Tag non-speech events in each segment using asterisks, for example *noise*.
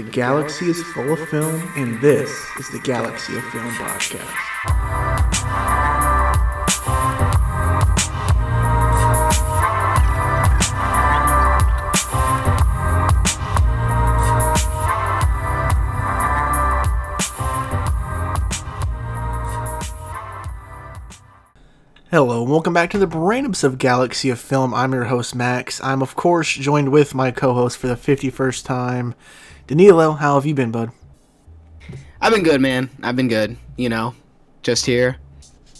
The galaxy is full of film, and this is the Galaxy of Film podcast. Hello, and welcome back to the randoms of Galaxy of Film. I'm your host, Max. I'm, of course, joined with my co host for the 51st time, Danilo. How have you been, bud? I've been good, man. I've been good. You know, just here.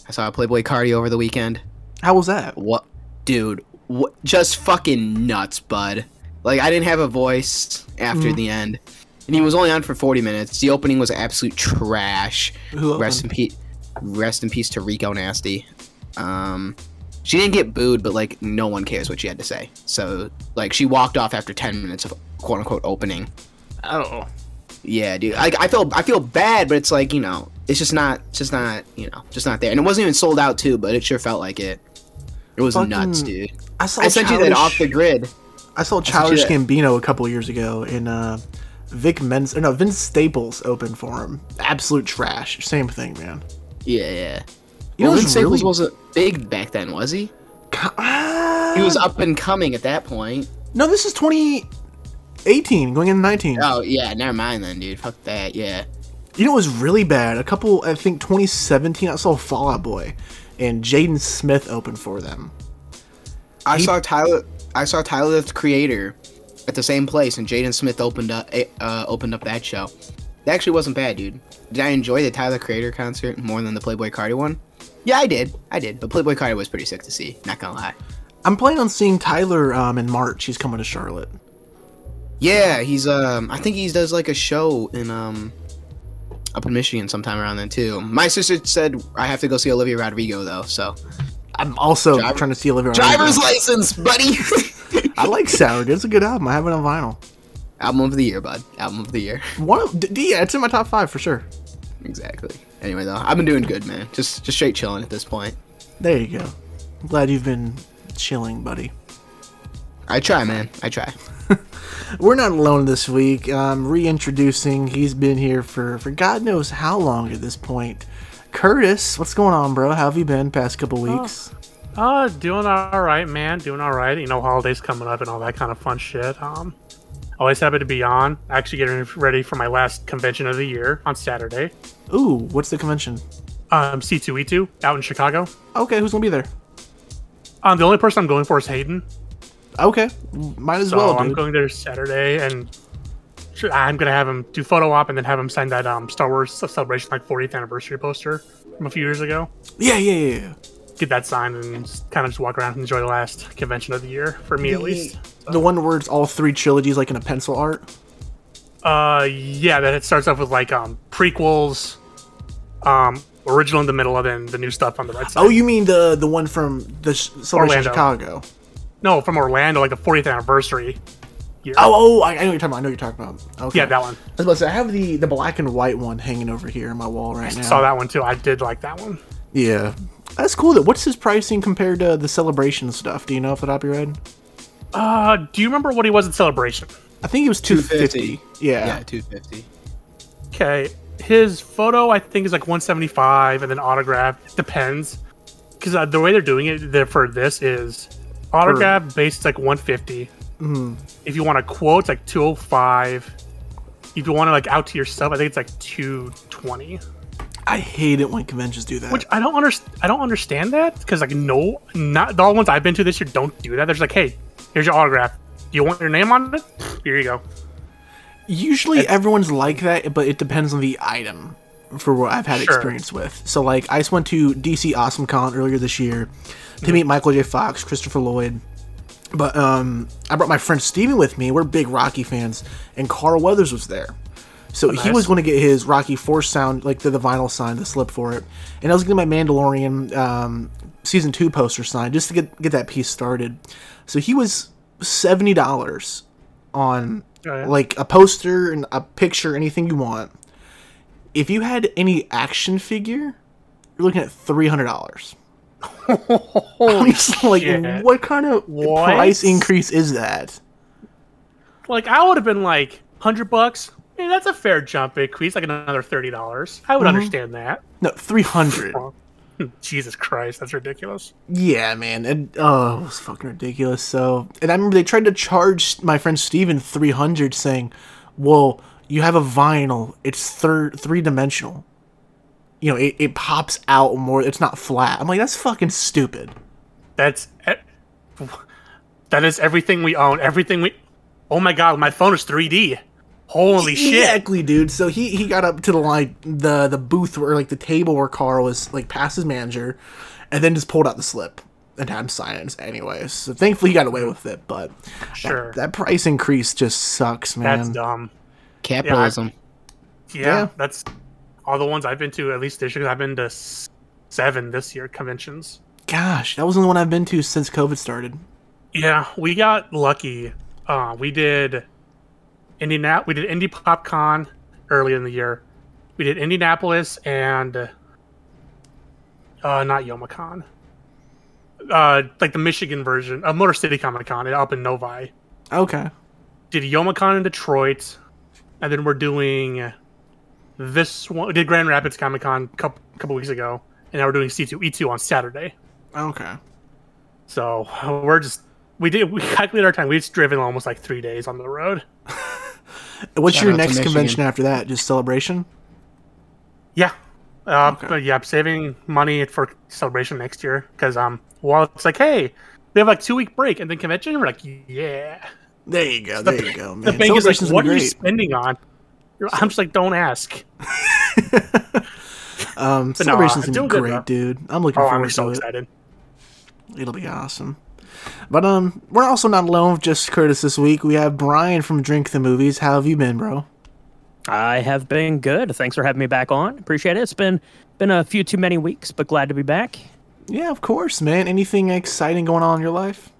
I saw a Playboi Carti over the weekend. How was that? What, dude? What? Just fucking nuts, bud. Like I didn't have a voice after the end, and he was only on for forty minutes. The opening was absolute trash. Who Rest in peace. Rest in peace to Rico Nasty. Um, she didn't get booed, but like no one cares what she had to say. So like she walked off after ten minutes of quote unquote opening. Oh. Yeah, dude. I, I feel I feel bad, but it's like you know, it's just not, it's just not, you know, just not there. And it wasn't even sold out too, but it sure felt like it. It was Fucking- nuts, dude. I saw I sent you that off the grid. I saw sent Childish that. Gambino a couple years ago, in uh, Vic Menz, or no, Vince Staples opened for him. Absolute trash. Same thing, man. Yeah, yeah. You know, well, what's Vince Staples really- wasn't big back then, was he? Ah, He was up and coming at that point. No, this is 2018, going into 19. Oh yeah, never mind then, dude. Fuck that. Yeah. You know, it was really bad. A couple, I think 2017, I saw Fall Out Boy, and Jaden Smith opened for them. I He- saw Tyler. I saw Tyler the Creator at the same place, and Jaden Smith opened up uh, opened up that show. That actually wasn't bad, dude. Did I enjoy the Tyler Creator concert more than the Playboi Carti one? Yeah, I did. I did. But Playboi Carti was pretty sick to see. Not gonna lie. I'm planning on seeing Tyler um, in March. He's coming to Charlotte. Yeah, he's um. I think he does like a show in um. Up in Michigan sometime around then too. My sister said I have to go see Olivia Rodrigo though, so I'm also Driver- trying to see Olivia. driver's license, buddy. *laughs* I like Sour. It's a good album. I have it on vinyl. Album of the year, bud. Album of the year. *laughs* One, of, d- d- yeah, it's in my top five for sure. Exactly. Anyway, though, I've been doing good, man. Just just straight chilling at this point. There you go. I'm glad you've been chilling, buddy. I try, man. I try. *laughs* We're not alone this week. Um, reintroducing. He's been here for for God knows how long at this point. Curtis, what's going on, bro? How have you been past couple weeks? Uh, doing all right, man. Doing all right. You know, holidays coming up and all that kind of fun shit. Um, always happy to be on. Actually, getting ready for my last convention of the year on Saturday. Ooh, what's the convention? Um, C2E2 out in Chicago. Okay, who's gonna be there? Um, the only person I'm going for is Hayden. Okay, might as So well, I'm going there Saturday, and I'm gonna have him do photo op and then have him sign that um Star Wars celebration like 40th anniversary poster from a few years ago. yeah, yeah, yeah, yeah. Get that signed and just kind of just walk around and enjoy the last convention of the year for me at least. The one where it's all three trilogies, like in a pencil art. Uh, yeah, that it starts off with like um prequels, um original in the middle, and then the new stuff on the right side. Oh, you mean the the one from the Celebration Orlando. Chicago? No, from Orlando, like the 40th anniversary. Year. Oh, oh, I, I know what you're talking about. I know what you're talking about. Okay. yeah, that one. I was about to say, I have the the black and white one hanging over here on my wall right now. I saw that one too. I did like that one. Yeah, that's cool. That what's his pricing compared to the celebration stuff? Do you know off the top of your head? Uh, do you remember what he was at Celebration? I think it was two fifty. 250. Yeah. Yeah, two fifty. Okay, his photo I think is like 175, and then autograph depends, because uh, the way they're doing it there for this is autograph base is like 150. Mm-hmm. If you want a quote, it's like 205. If you want to like out to yourself, I think it's like 220. I hate it when conventions do that. Which I don't understand. I don't understand that because like no, not the all ones I've been to this year don't do that. They're just like, hey, here's your autograph. Do you want your name on it? Here you go. Usually everyone's like that, but it depends on the item for what I've had Sure. experience with. So like I just went to DC Awesome Con earlier this year to meet Michael J. Fox, Christopher Lloyd. But um I brought my friend Steven with me. We're big Rocky fans, and Carl Weathers was there. So he nice. was going to get his Rocky Force sound, like the, the vinyl sign, the slip for it, and I was getting my Mandalorian um, season two poster signed just to get get that piece started. So he was seventy dollars on Oh, yeah. like a poster and a picture, anything you want. If you had any action figure, you're looking at three hundred dollars. *laughs* I'm just like, shit. what kind of What? price increase is that? Like I would have been like hundred bucks. Hey, that's a fair jump increase, like another thirty dollars. I would mm-hmm. understand that. No, three hundred. *laughs* Hmm, Jesus Christ, that's ridiculous. Yeah, man. And oh, it was fucking ridiculous. So, and I remember they tried to charge my friend Steven 300 saying, "Well, you have a vinyl. It's third three dimensional. You know, it, it pops out more. It's not flat." I'm like, "That's fucking stupid." That's that is everything we own. Everything we. Oh my god, my phone is 3D. Holy shit! Exactly, dude. So he he got up to the like the the booth where like the table where Carl was like past his manager, and then just pulled out the slip and had him sign it anyways. So thankfully he got away with it, but Sure. that, that price increase just sucks, man. That's dumb. Capitalism. Yeah, Yeah. that's all the ones I've been to. At least this year, I've been to seven this year conventions. Gosh, that was the only one I've been to since COVID started. Yeah, we got lucky. Uh, we did Indiana. We did Indy PopCon early in the year. We did Indianapolis and uh, not Youmacon. Uh, like the Michigan version of Motor City Comic Con up in Novi. Okay. Did Youmacon in Detroit, and then we're doing this one. We did Grand Rapids Comic Con a couple, couple weeks ago, and now we're doing C2E2 on Saturday. Okay. So we're just we did we calculated our time. We've driven almost like three days on the road. *laughs* What's Shout your next convention after that? Just celebration? Yeah, uh, Okay. but yeah, I'm saving money for celebration next year because um, well, it's like hey, we have like two week break and then convention. We're like yeah. There you go. There you go, The man. thing is like, what are you spending on? I'm just like, don't ask. *laughs* Um, no, celebrations uh, would doing be good, great, dude. I'm looking Oh, forward I'm so to it. It'll be awesome. But um, we're also not alone with just Curtis this week. We have Brian from Drink the Movies. How have you been, bro? I have been good. Thanks for having me back on. Appreciate it. It's been been a few too many weeks, but glad to be back. Yeah, of course, man. Anything exciting going on in your life?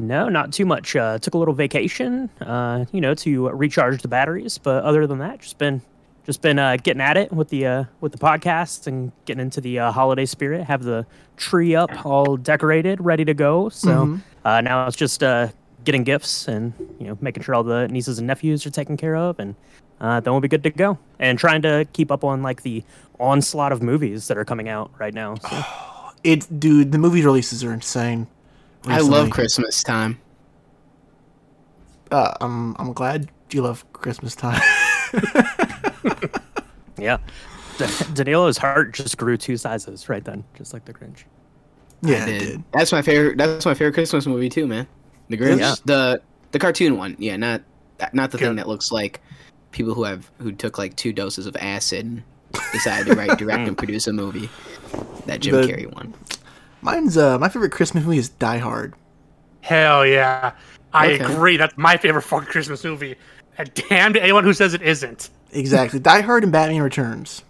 No, not too much. Uh, took a little vacation, uh, you know, to recharge the batteries. But other than that, just been just been uh, getting at it with the uh, with the podcast and getting into the uh, holiday spirit. Have the tree up, all decorated, ready to go. So uh, now it's just uh, getting gifts and you know making sure all the nieces and nephews are taken care of, and uh, then we'll be good to go. And trying to keep up on like the onslaught of movies that are coming out right now. So. *sighs* It, dude. The movie releases are insane. I love. Christmas time. Uh, I'm I'm glad you love Christmas time. *laughs* *laughs* Yeah. Da- Danilo's heart just grew two sizes right then, just like the Grinch. yeah, it did. did. That's my favorite. That's my favorite Christmas movie too, man. The Grinch, Yeah. the the cartoon one. Yeah, not not the thing that looks like people who have who took like two doses of acid and decided to write, direct, *laughs* and produce a movie. That Jim The- Carrey one. Mine's uh my favorite Christmas movie is Die Hard. Hell yeah, I Okay. agree. That's my favorite fucking Christmas movie. And damn to anyone who says it isn't. Exactly. *laughs* Die Hard and Batman Returns.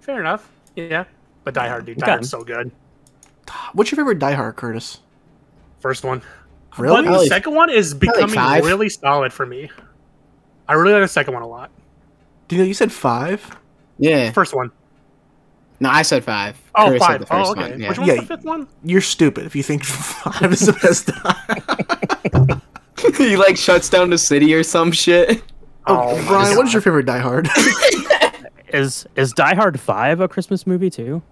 Fair enough. Yeah, but Die Hard, dude, Die Okay. Hard's so good. What's your favorite Die Hard, Curtis? First one. Really? But the Probably- second one is becoming five. really solid for me. I really like the second one a lot. Do you know you said five? Yeah. First one. No, I said five. Oh, Curtis said five. the first Oh, okay. one. Yeah. Which one's Yeah. the fifth one? You're stupid if you think *laughs* five is the best Die. *laughs* he like shuts down the city or some shit. Oh, my Brian, what is your favorite Die Hard? *laughs* Is is Die Hard Five a Christmas movie too?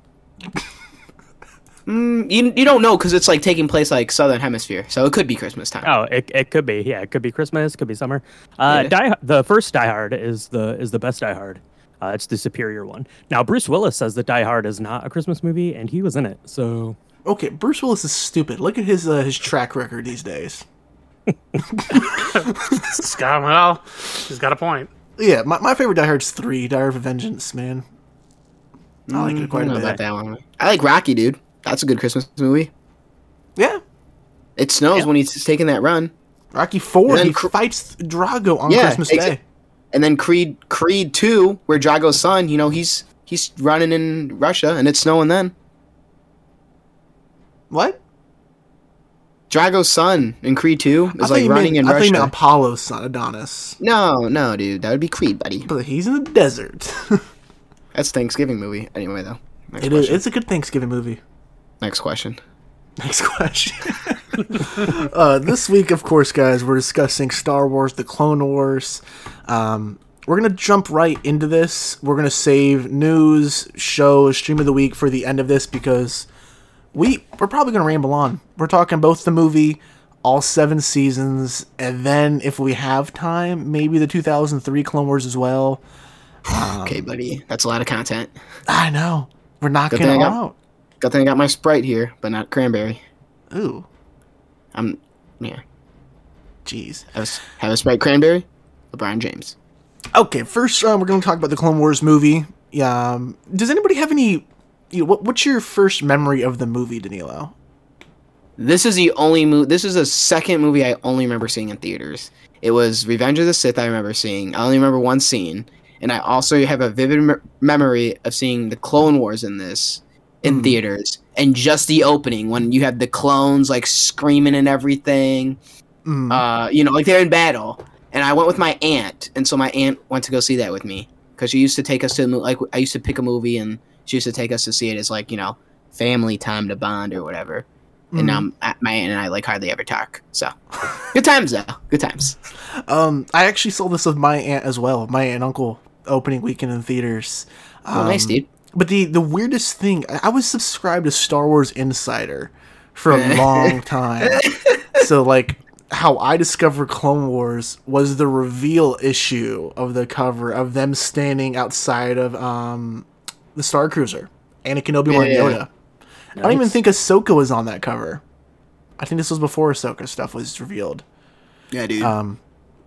Mm, you, you don't know because it's like taking place like southern hemisphere, so it could be Christmas time. Oh, it, it could be. Yeah, it could be Christmas. Could be summer. Uh, Yeah. Die the first Die Hard is the is the best Die Hard. Uh, it's the superior one. Now Bruce Willis says that Die Hard is not a Christmas movie, and he was in it. So okay, Bruce Willis is stupid. Look at his uh, his track record these days. Scott, well, he's got a point. Yeah, my, my favorite Die Hard's three. Die Hard of Vengeance, man. I like it quite don't know a about that one. I like Rocky, dude. That's a good Christmas movie. Yeah, It snows Yeah. when he's taking that run. Rocky Four. He Cr- fights Drago on Yeah, Christmas exa- Day. And then Creed Creed 2, where Drago's son, you know, he's he's running in Russia and it's snowing then. What? Drago's son in Creed 2 is like running in I thought you meant Russia. Apollo's son, Adonis. No, no, dude. That would be Creed, buddy. But he's in the desert. *laughs* That's Thanksgiving movie. Anyway, though. It is. It's a good Thanksgiving movie. Next question. Next *laughs* question. *laughs* Uh, this week, of course, guys, we're discussing Star Wars: The Clone Wars. Um, we're gonna jump right into this. We're gonna save news, shows, stream of the week for the end of this because we we're probably gonna ramble on. We're talking both the movie, all seven seasons, and then if we have time, maybe the 2003 Clone Wars as well. *sighs* okay, buddy. That's a lot of content. I know we're knocking thing it I out. Good thing I got my Sprite here, but not cranberry. Ooh, I'm, yeah. jeez. Have a, have a Sprite cranberry? LeBron James. Okay, first um, we're going to talk about the Clone Wars movie. Yeah, um, does anybody have any? You know, what, what's your first memory of the movie, Danilo? This is the only movie. This is the second movie I only remember seeing in theaters. It was Revenge of the Sith. I remember seeing. I only remember one scene, and I also have a vivid me- memory of seeing the Clone Wars in this in Hmm. theaters, and just the opening when you have the clones like screaming and everything. Mm, Uh, you know, like they're in battle. And I went with my aunt, and so my aunt went to go see that with me because she used to take us to like I used to pick a movie, and she used to take us to see it as like you know family time to bond or whatever. And now mm. m- my aunt and I like hardly ever talk. So good times though. Good times. *laughs* um, I actually saw this with my aunt as well. My aunt and uncle opening weekend in theaters. Oh, nice, Um, dude. But the the weirdest thing, I was subscribed to Star Wars Insider for a *laughs* long time. so like how I discovered Clone Wars was the reveal issue of the cover of them standing outside of um the Star Cruiser, Anakin Obi Wan Yeah, yeah, Yoda. I don't even Nice. think Ahsoka was on that cover. I think this was before Ahsoka stuff was revealed. Yeah, dude. Um,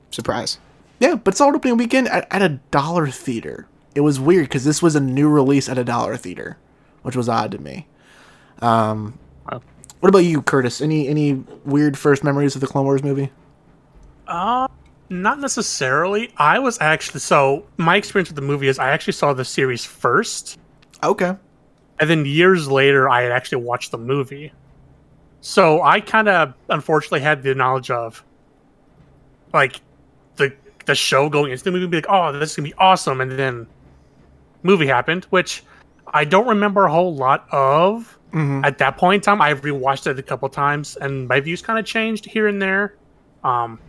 Surprise. yeah, but it's all opening weekend at, at a dollar theater. It was weird because this was a new release at a dollar theater, which was odd to me. Um, Wow. what about you, Curtis? Any any weird first memories of the Clone Wars movie? Uh, not necessarily. I was actually so my experience with the movie is I actually saw the series first, Okay. and then years later I had actually watched the movie. So I kind of unfortunately had the knowledge of like the the show going into the movie, be like, oh, this is gonna be awesome, and then movie happened, which I don't remember a whole lot of. hmm At that point in time, I've rewatched it a couple times, and my views kind of changed here and there. Um,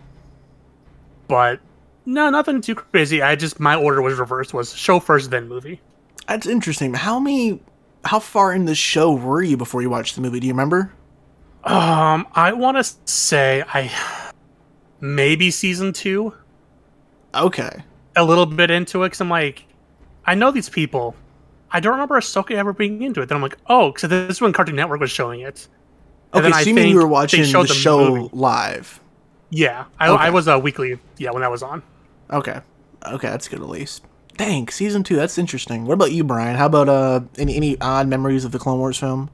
but no, nothing too crazy. I just my order was reversed: was show first, then movie. That's interesting. How many? How far in the show were you before you watched the movie? Do you remember? Um, I want to say I maybe season two, Okay. a little bit into it, because I'm like, I know these people. I don't remember Ahsoka ever being into it. Then I'm like, oh, because this is when Cartoon Network was showing it. And Okay, then I so you mean think you were they watching showed the the show movie. live? Yeah, I, Okay. I was a weekly. Yeah, when that was on. Okay. Okay, that's good at least. Dang, season two. That's interesting. What about you, Brian? How about uh any any odd memories of the Clone Wars film?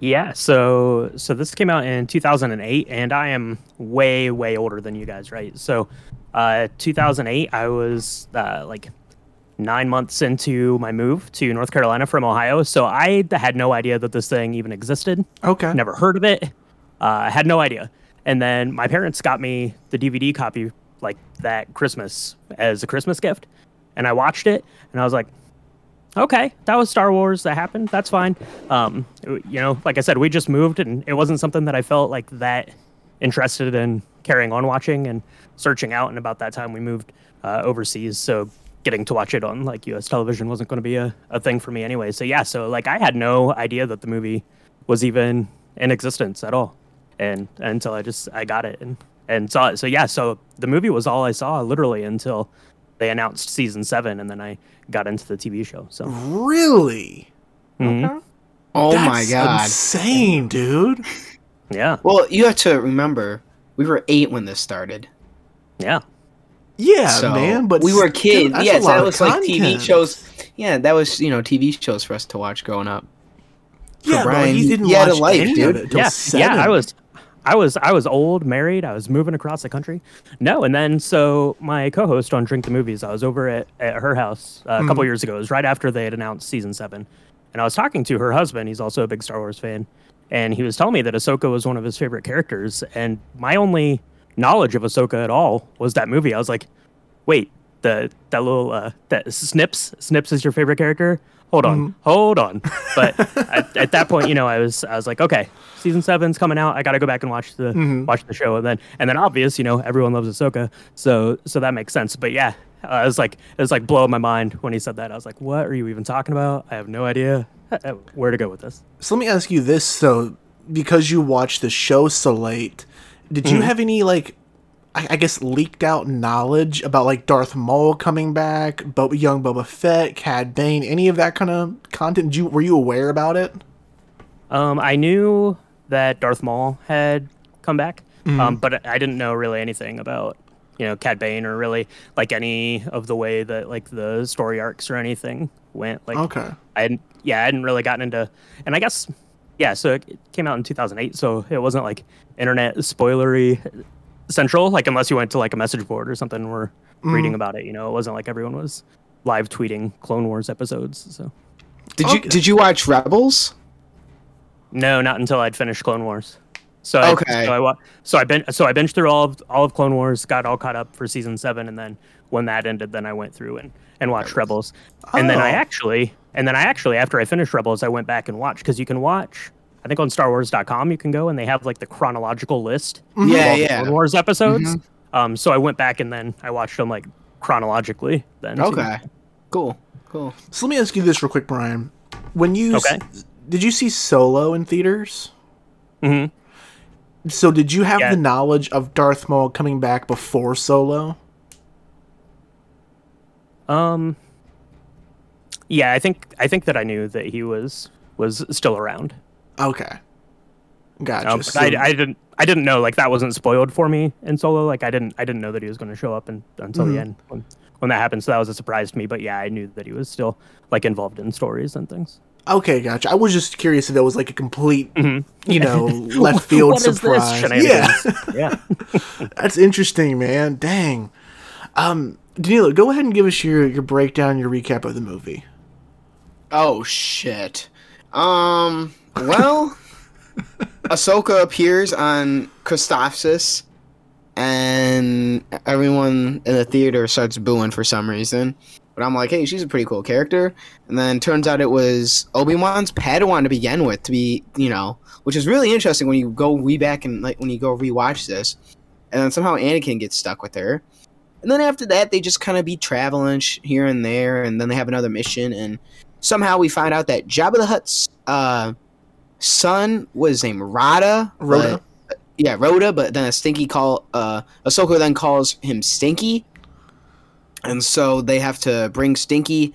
Yeah, so so this came out in 2008, and I am way way older than you guys, right? So, uh, 2008, I was uh, like nine months into my move to North Carolina from Ohio, so I had no idea that this thing even existed. Okay. Never heard of it. Uh, had no idea. And then my parents got me the DVD copy like that Christmas as a Christmas gift, and I watched it, and I was like, okay, that was Star Wars. That happened. That's fine. Um, you know, like I said, we just moved, and it wasn't something that I felt like that interested in carrying on watching and searching out. And about that time, we moved uh, overseas, so getting to watch it on like U.S. television wasn't going to be a, a thing for me anyway. So yeah, so like I had no idea that the movie was even in existence at all, and until I just I got it and and saw it. So yeah, so the movie was all I saw literally until they announced season seven, and then I got into the TV show. So Really? mhm. Oh my god. Insane, dude. yeah, Well, you have to remember, we were eight when this started. yeah. Yeah, so man. But we were kids. that's Yeah, a so lot that of was like TV shows. Yeah, that was you know TV shows for us to watch growing up. For Yeah, but Brian, he didn't he had a watch life, any dude. of it yeah, seven. yeah. I was, I was, I was old, married. I was moving across the country. No, and then so my co-host on Drink the Movies, I was over at, at her house uh, a couple years ago. It was right after they had announced season seven, and I was talking to her husband. He's also a big Star Wars fan, and he was telling me that Ahsoka was one of his favorite characters. And my only knowledge of Ahsoka at all was that movie. I was like, wait, the that little uh, that Snips, Snips is your favorite character. Hold on, hold on. *laughs* But at, at that point, you know, I was I was like, okay, season seven's coming out. I got to go back and watch the watch the show, and then and then obvious, you know, everyone loves Ahsoka, so so that makes sense. But yeah, uh, it was like it was like blowing my mind when he said that. I was like, what are you even talking about? I have no idea uh, where to go with this. So let me ask you this though, because you watched the show so late, did you have any like, I, I guess leaked out knowledge about like Darth Maul coming back, Bo- young Boba Fett, Cad Bane, any of that kind of content? Did you were you aware about it? Um, I knew that Darth Maul had come back, um, but I didn't know really anything about you know Cad Bane or really like any of the way that like the story arcs or anything went. Like, Okay. I hadn't, yeah, I hadn't really gotten into, and I guess, yeah, so it came out in 2008, so it wasn't like internet spoilery central, like unless you went to like a message board or something, or mm. reading about it. You know, it wasn't like everyone was live tweeting Clone Wars episodes. So Did you Okay. did you watch Rebels? no, not until I'd finished Clone Wars. So I, Okay. so I wa- so I ben- so I binged through all of all of Clone Wars, got all caught up for season seven, and then when that ended, then I went through and, and watched Rebels, and then I Oh. actually and then I actually after I finished Rebels, I went back and watched because you can watch. I think on StarWars.com you can go and they have like the chronological list. of Yeah, all the yeah. Clone Wars episodes. Um, so I went back and then I watched them like chronologically. Then too. Okay. Cool. Cool. So let me ask you this real quick, Brian. When you s- Okay. did you see Solo in theaters? Mhm. So did you have Yeah. the knowledge of Darth Maul coming back before Solo? Um. Yeah, I think I think that I knew that he was was still around. Okay. Gotcha. Um, So- I, I didn't I didn't know like that wasn't spoiled for me in Solo. Like I didn't I didn't know that he was going to show up in, until Mm-hmm. the end when when that happened. So that was a surprise to me. But yeah, I knew that he was still like involved in stories and things. Okay, gotcha. I was just curious if that was like a complete, you know, *laughs* left field What is this? surprise. Yeah, yeah. *laughs* that's interesting, man. Dang. Um, Danilo, go ahead and give us your your breakdown, your recap of the movie. Oh shit. Um. Well, *laughs* Ahsoka appears on Christophsis, and everyone in the theater starts booing for some reason. But I'm like, hey, she's a pretty cool character. And then turns out it was Obi Wan's Padawan to begin with, to be you know, which is really interesting when you go re back and like when you go rewatch this, and then somehow Anakin gets stuck with her. And then after that, they just kind of be traveling sh- here and there, and then they have another mission, and somehow we find out that Jabba the Hutt's uh, son was named Rada. Rhoda. but- yeah, Rhoda, but then a Stinky call uh Ahsoka then calls him Stinky. And so they have to bring Stinky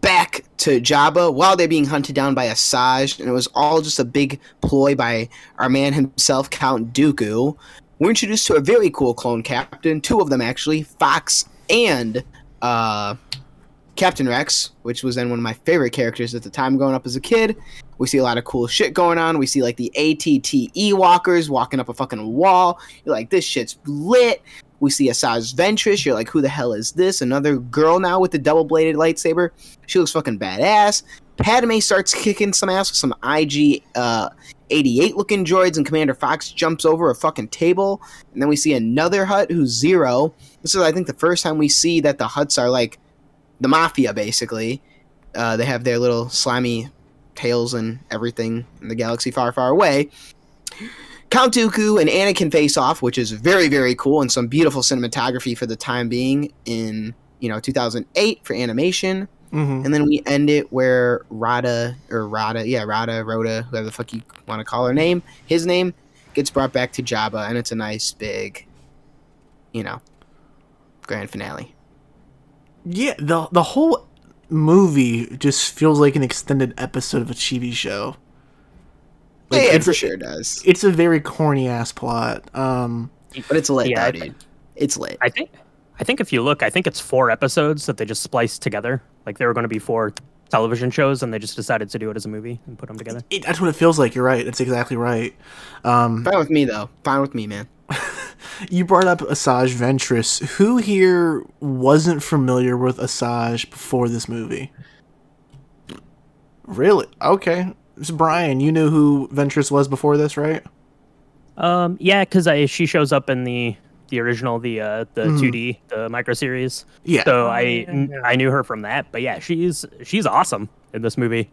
back to Jabba while they're being hunted down by Asajj, and it was all just a big ploy by our man himself, Count Dooku. We're introduced to a very cool clone captain, two of them actually, Fox and uh Captain Rex, which was then one of my favorite characters at the time growing up as a kid. We see a lot of cool shit going on. We see like the ATTE walkers walking up a fucking wall. You're like, this shit's lit. We see Asajj Ventress. You're like, who the hell is this? Another girl now with the double bladed lightsaber. She looks fucking badass. Padme starts kicking some ass with some IG uh, 88 looking droids, and Commander Fox jumps over a fucking table. And then we see another Hutt who's Ziro. This is, I think, the first time we see that the Hutts are like the mafia, basically. Uh, they have their little slimy tails and everything in the galaxy far, far away. Count Dooku and Anakin face off, which is very, very cool and some beautiful cinematography for the time being in you know 2008 for animation. Mm-hmm. And then we end it where Rada or Rada, yeah, Rada, Rhoda, whoever the fuck you want to call her name, his name gets brought back to Jabba, and it's a nice big, you know, grand finale. Yeah, the the whole movie just feels like an extended episode of a TV show. Like, yeah, it it's, for sure does. it's a very corny ass plot. Um, But it's lit, Yeah, though, dude. It's lit. I think I think if you look, I think it's four episodes that they just spliced together. Like they were going to be four television shows, and they just decided to do it as a movie and put them together. it, that's what it feels like. You're right. That's exactly right. Um, Fine with me though. Fine with me, man. *laughs* you brought up Asajj Ventress. Who here wasn't familiar with Asajj before this movie? Really? Okay. So Brian, you knew who Ventress was before this, right? Um, yeah, because I she shows up in the the original, the uh, the Mhm. 2D, the micro series. Yeah, So Oh, I yeah, yeah. I knew her from that. But yeah, she's she's awesome in this movie.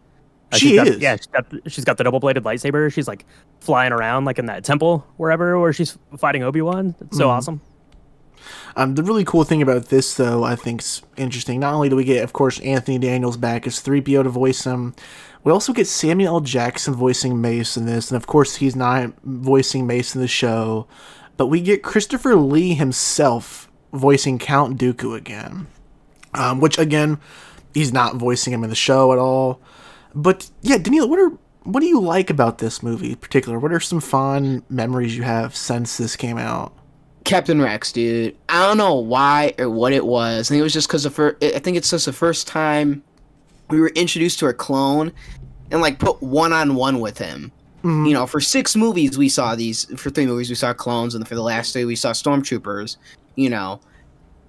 Uh, She she's got- is. yeah, she's got, she's got the double bladed lightsaber. She's like flying around like in that temple wherever where she's fighting Obi Wan. It's so Mhm. awesome. Um, the really cool thing about this, though, I think is interesting. Not only do we get, of course, Anthony Daniels back as 3PO to voice him, we also get Samuel L. Jackson voicing Mace in this. And of course, he's not voicing Mace in the show, but we get Christopher Lee himself voicing Count Dooku again. Um, which, again, he's not voicing him in the show at all. But yeah, Daniel, what are what do you like about this movie in particular? What are some fond memories you have since this came out? Captain Rex, dude. I don't know why or what it was. I think it was just because the first. I think it's just the first time we were introduced to a clone and like put one on one with him. Mhm. You know, for six movies we saw these. For three movies we saw clones, and for the last three we saw stormtroopers. You know,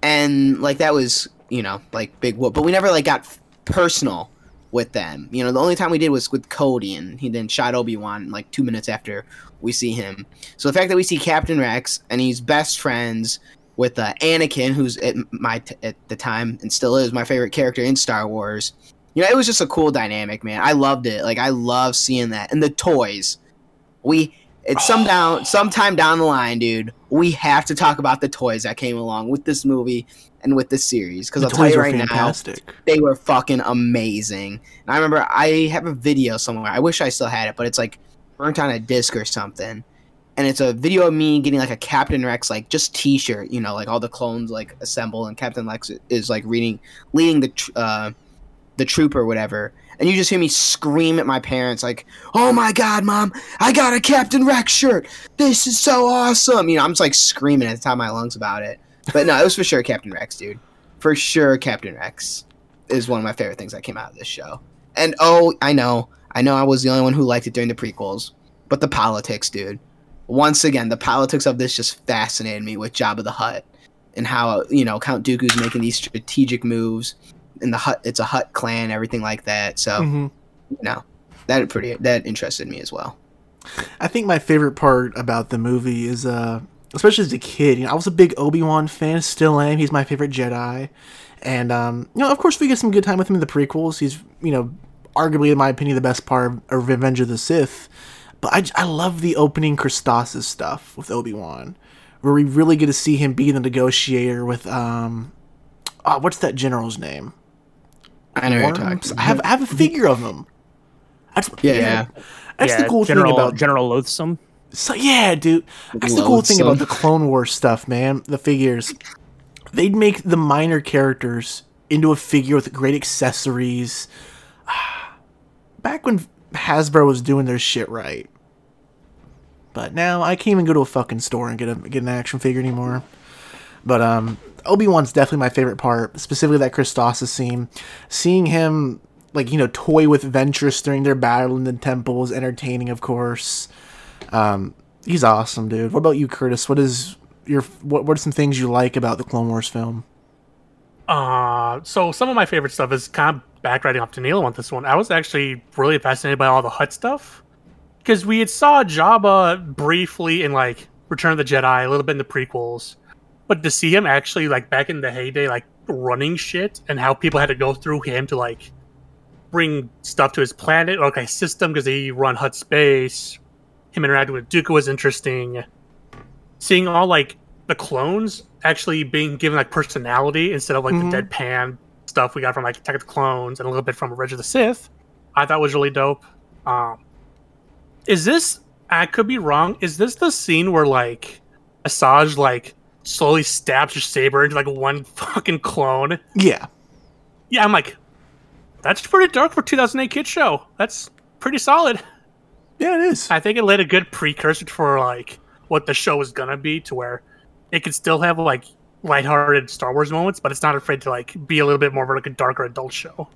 and like that was you know like big whoop. But we never like got personal with them. You know, the only time we did was with Cody, and he then shot Obi Wan like two minutes after we see him. So the fact that we see Captain Rex and he's best friends with uh, Anakin, who's at my t- at the time and still is my favorite character in Star Wars. You know, it was just a cool dynamic, man. I loved it. Like I love seeing that and the toys. We it's some down sometime down the line, dude. We have to talk about the toys that came along with this movie and with this series because The I'll tell toys you right now, fantastic. they were fucking amazing. And I remember I have a video somewhere. I wish I still had it, but it's like burnt on a disc or something. And it's a video of me getting like a Captain Rex like just T-shirt, you know, like all the clones like assemble, and Captain Rex is like reading, leading the tr- uh, the troop or whatever. And you just hear me scream at my parents like, "Oh my god, mom! I got a Captain Rex shirt! This is so awesome!" You know, I'm just like screaming at the top of my lungs about it. But no, it was for sure Captain Rex, dude. For sure, Captain Rex is one of my favorite things that came out of this show. And oh, I know, I know, I was the only one who liked it during the prequels, but the politics, dude. Once again, the politics of this just fascinated me with Jabba the Hutt and how you know Count Dooku's making these strategic moves. In the Hutt, it's a Hutt clan, everything like that. So Mhm. you know, that pretty that interested me as well. I think my favorite part about the movie is, uh, especially as a kid, you know, I was a big Obi Wan fan, still am. He's my favorite Jedi, and um, you know, of course, we get some good time with him in the prequels. He's, you know, arguably, in my opinion, the best part of Revenge of the Sith. But I, I love the opening Christophsis stuff with Obi Wan, where we really get to see him be the negotiator with, um, oh, what's that general's name? I know you're talking. I have I have a figure of him. That's, Yeah. That's yeah, the cool General, thing about General Loathsom. so yeah, dude. That's the cool thing about the Clone Wars stuff, man. The figures, they'd make the minor characters into a figure with great accessories. *sighs* Back when Hasbro was doing their shit right. But now I can't even go to a fucking store and get a get an action figure anymore. But um, Obi Wan's definitely my favorite part, specifically that Christophsis scene. Seeing him like you know toy with Ventress during their battle in the temple is entertaining, of course. Um, he's awesome, dude. What about you, Curtis? What is your what? What are some things you like about the Clone Wars film? Uh, so some of my favorite stuff is kind of backriding off to Neil on this one. I was actually really fascinated by all the Hutt stuff because we had saw Jabba briefly in like Return of the Jedi, a little bit in the prequels, but to see him actually like back in the heyday, like running shit and how people had to go through him to like bring stuff to his planet or like system because they run Hutt space. Him interacting with Dooku was interesting. Seeing all like the clones actually being given like personality instead of like Mhm. the deadpan stuff we got from like Attack of the Clones and a little bit from Revenge of the Sith, I thought was really dope. Um, is this? I could be wrong. Is this the scene where like Asajj like slowly stabs her saber into like one fucking clone? Yeah, Yeah, I'm like, that's pretty dark for 2008 kid show. That's pretty solid. yeah, it is. I think it laid a good precursor for like what the show is gonna be, to where it could still have like lighthearted Star Wars moments, but it's not afraid to like be a little bit more of like a darker adult show.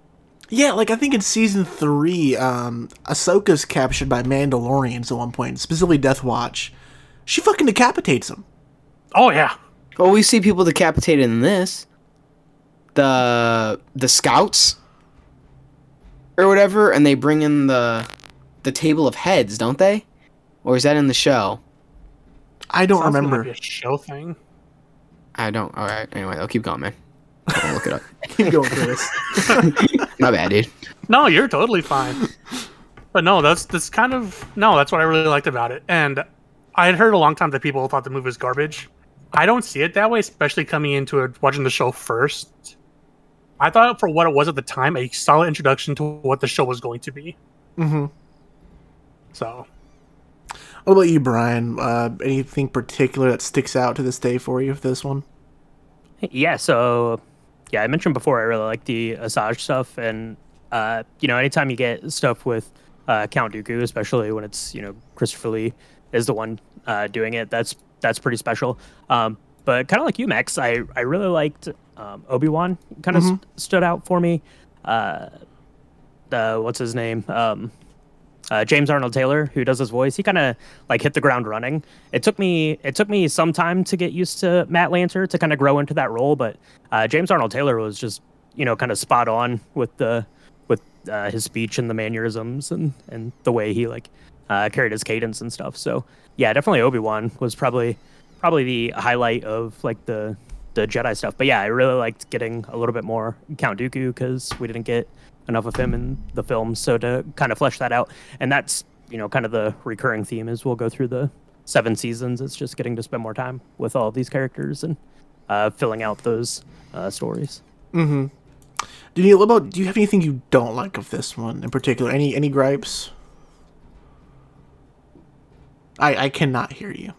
Yeah, like I think in season three, um, Ahsoka's captured by Mandalorians at one point, specifically Death Watch. She fucking decapitates him. Oh yeah, Well, we see people decapitated in this. The the scouts or whatever, and they bring in the the table of heads, don't they? Or is that in the show? I don't Sounds like it might remember. be a show thing. I don't. All right. Anyway, I'll keep going, man. I'll look it up. *laughs* Keep going, Chris. *laughs* My bad, dude. No, you're totally fine. But no, that's that's kind of no, that's what I really liked about it. And I had heard a long time that people thought the movie was garbage. I don't see it that way, especially coming into it watching the show first. I thought for what it was at the time, a solid introduction to what the show was going to be. mm-hmm. So What about you, Brian? Uh, anything particular that sticks out to this day for you with this one? Yeah, so yeah, I mentioned before I really like the Asajj stuff, and uh, you know, anytime you get stuff with uh, Count Dooku, especially when it's you know Christopher Lee is the one uh, doing it, that's that's pretty special. Um, but kind of like you, Max, I I really liked um, Obi Wan. Kind of st- stood out for me. Uh, the what's his name? Um, uh, James Arnold Taylor, who does his voice, he kind of like hit the ground running. It took me it took me some time to get used to Matt Lanter to kind of grow into that role, but uh, James Arnold Taylor was just you know kind of spot on with the with uh, his speech and the mannerisms and and the way he like uh, carried his cadence and stuff. So yeah, definitely Obi Wan was probably probably the highlight of like the the Jedi stuff. But yeah, I really liked getting a little bit more Count Dooku because we didn't get enough of him in the film. So to kind of flesh that out, and that's you know kind of the recurring theme is we'll go through the seven seasons. It's just getting to spend more time with all these characters and uh, filling out those uh, stories. Mm-hmm. Do you about? Do you have anything you don't like of this one in particular? Any any gripes? I I cannot hear you.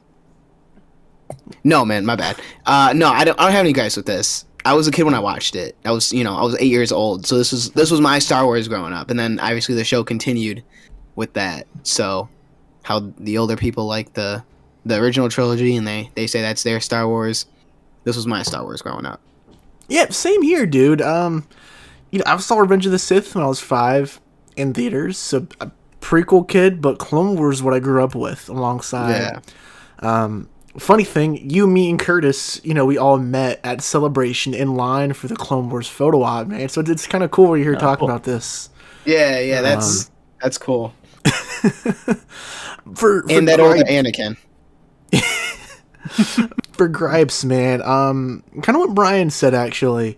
No, man, my bad. Uh, no, I don't. I don't have any guys with this. I was a kid when I watched it. I was, you know, I was eight years old. So this was this was my Star Wars growing up, and then obviously the show continued with that. So how the older people like the the original trilogy, and they they say that's their Star Wars. This was my Star Wars growing up. Yeah, same here, dude. Um, you know, I saw Revenge of the Sith when I was five in theaters. So a prequel kid, but Clone Wars is what I grew up with alongside. Yeah. Um, Funny thing, you, me, and Curtis, you know, we all met at Celebration in line for the Clone Wars photo op, man. So it's kind of cool we're here talking cool. about this. Yeah, yeah, that's that's cool. *laughs* For, for And that older gripe- Anakin. *laughs* for gripes, man. Um, kind of what Brian said actually.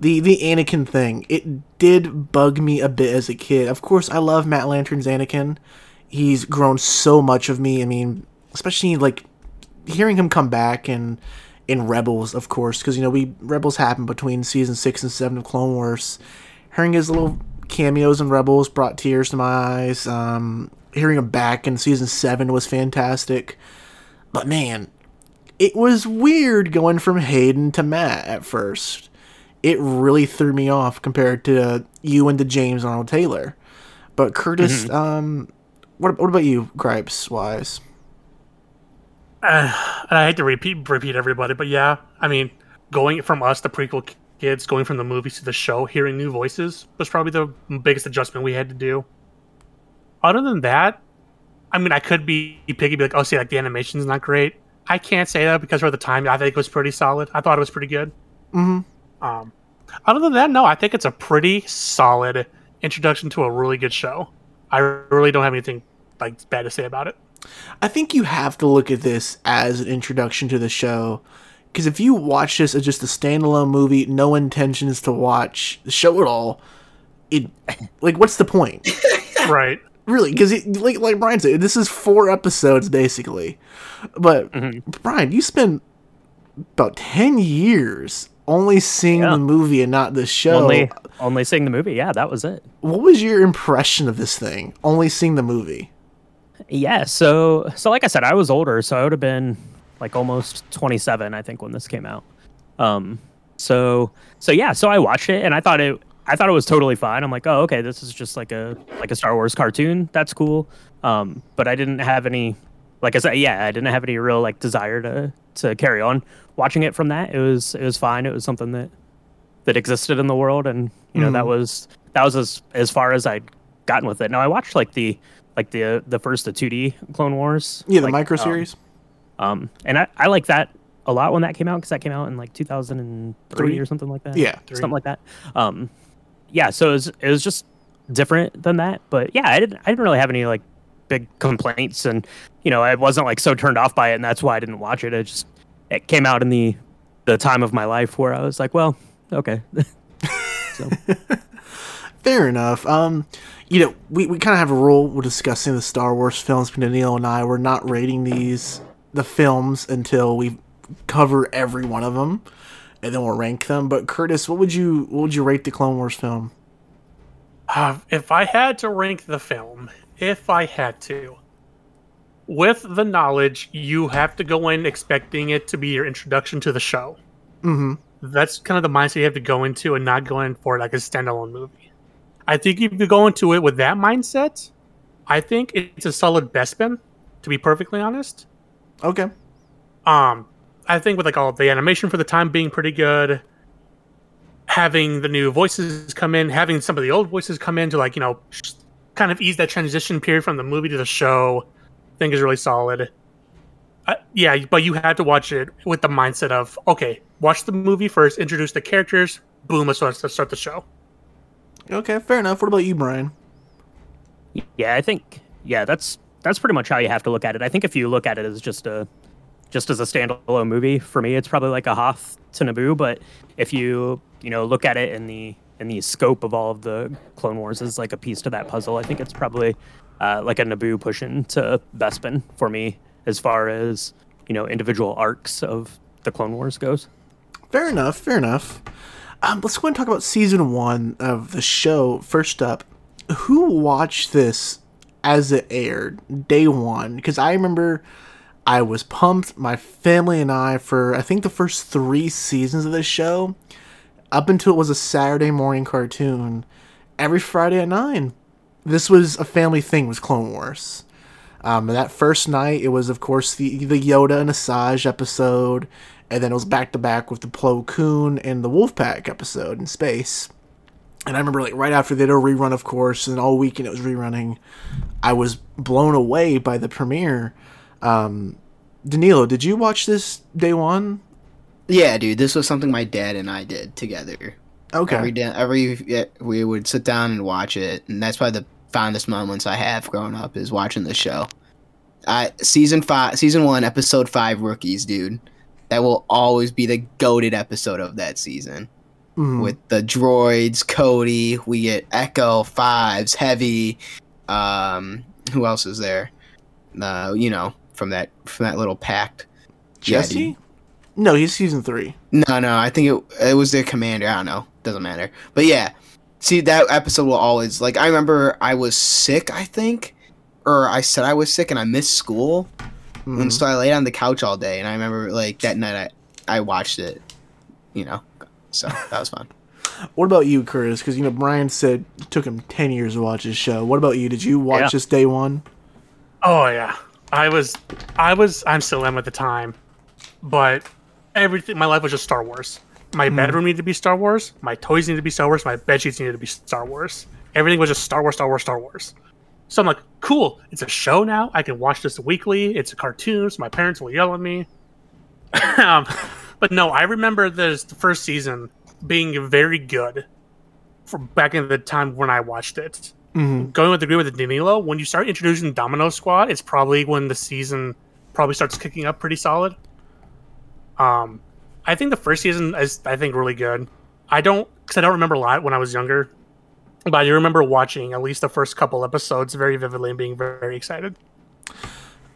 The the Anakin thing, it did bug me a bit as a kid. Of course, I love Matt Lanter's Anakin. He's grown so much of me. I mean, especially like hearing him come back and in Rebels, of course, because you know we Rebels happened between season six and seven of Clone Wars. Hearing his little cameos in Rebels brought tears to my eyes. Um, hearing him back in season seven was fantastic. But man, it was weird going from Hayden to Matt at first. It really threw me off compared to you and the James Arnold Taylor. But Curtis, um, what what about you, gripes wise? uh, I hate to repeat repeat everybody, but yeah, I mean, going from us, the prequel kids, going from the movies to the show, hearing new voices was probably the biggest adjustment we had to do. Other than that, I mean, I could be picky, be like, oh, see, like the animation's not great. I can't say that because for the time, I think it was pretty solid. I thought it was pretty good. Mhm. Um, other than that, no, I think it's a pretty solid introduction to a really good show. I really don't have anything like bad to say about it. I think you have to look at this as an introduction to the show. Because if you watch this as just a standalone movie, no intentions to watch the show at all, it like what's the point? *laughs* right. really? Because like like Brian said, this is four episodes basically. But Brian, you spent about ten years only seeing Yeah. the movie and not the show. Only only seeing the movie. Yeah, that was it. What was your impression of this thing? Only seeing the movie. Yeah, so so like I said, I was older, so I would have been like almost 27, I think, when this came out. Um, so so yeah, so I watched it and I thought it I thought it was totally fine. I'm like, oh okay, this is just like a like a Star Wars cartoon. That's cool. Um, but I didn't have any like I said, yeah, I didn't have any real like desire to to carry on watching it from that. It was it was fine. It was something that that existed in the world, and you know that was that was as as far as I'd gotten with it. Now I watched like the like the the first the 2D Clone Wars. Yeah, the like, micro um, series. Um, and I I like that a lot when that came out because that came out in like 2003 Three? or something like that. Yeah. something like that. Um, yeah, so it was, it was just different than that. But yeah, I didn't I didn't really have any like big complaints, and you know I wasn't like so turned off by it, and that's why I didn't watch it. I just it came out in the the time of my life where I was like, well, okay. *laughs* so *laughs* Fair enough. Um, you know, we, we kind of have a rule. We're discussing the Star Wars films. between Neil and I, we're not rating these the films until we cover every one of them, and then we'll rank them. But Curtis, what would you what would you rate the Clone Wars film? Uh, if I had to rank the film, if I had to, with the knowledge, you have to go in expecting it to be your introduction to the show. Mm-hmm. That's kind of the mindset you have to go into and not go in for like a standalone movie. I think if you go into it with that mindset, I think it's a solid Bespin, to be perfectly honest. Okay. Um, I think with like all the animation for the time being pretty good, having the new voices come in, having some of the old voices come in to like you know kind of ease that transition period from the movie to the show, think is really solid. Uh, yeah, but you have to watch it with the mindset of okay, watch the movie first, introduce the characters, boom, let's start, let's start the show. Okay, fair enough. What about you, Brian? yeah, I think yeah, that's that's pretty much how you have to look at it. I think if you look at it as just a just as a standalone movie, for me, it's probably like a Hoth to Naboo. But if you you know look at it in the in the scope of all of the Clone Wars as like a piece to that puzzle, I think it's probably uh, like a Naboo pushing to Bespin for me as far as you know individual arcs of the Clone Wars goes. Fair enough. Fair enough. Um, let's go and talk about season one of the show. First up, who watched this as it aired day one? Because I remember I was pumped. My family and I for I think the first three seasons of this show, up until it was a Saturday morning cartoon, every Friday at nine. This was a family thing. Was Clone Wars. Um, that first night, it was of course the the Yoda and Asajj episode, and then it was back to back with the Plo Koon and the Wolfpack episode in space. And I remember like right after they did a rerun, of course, and all weekend it was rerunning. I was blown away by the premiere. Um, Danilo, did you watch this day one? Yeah, dude, this was something my dad and I did together. Okay. Every day, every yeah, we would sit down and watch it, and that's probably the fondest moments I have growing up is watching the show. I season five, season one, episode five, rookies, dude. That will always be the goaded episode of that season. Mhm. With the droids, Cody, we get Echo, Fives, Heavy. Um, who else is there? Uh, you know, from that from that little pact. Jesse? dude. no, he's season three. No, no, I think it it was their commander. I don't know. Doesn't matter. But yeah, see that episode will always like. I remember I was sick. I think, or I said I was sick and I missed school, Mhm. and so I laid on the couch all day. And I remember like that night I I watched it. You know, so that was fun. *laughs* What about you, Curtis? Because you know Brian said it took him ten years to watch this show. What about you? Did you watch Yeah. this day one? Oh yeah, I was, I was, I'm still am at the time, but everything, my life was just Star Wars. My bedroom needed to be Star Wars. My toys needed to be Star Wars. My bed sheets needed to be Star Wars. Everything was just Star Wars, Star Wars, Star Wars. So I'm like, cool. It's a show now. I can watch this weekly. It's a cartoon, so my parents will yell at me. *laughs* um, but no, I remember this the first season being very good. From back in the time when I watched it, Mm-hmm. going with the agree with Danilo, when you start introducing Domino Squad, it's probably when the season probably starts kicking up pretty solid. Um, I think the first season is I think really good. I don't because I don't remember a lot when I was younger, but I do remember watching at least the first couple episodes very vividly and being very, excited.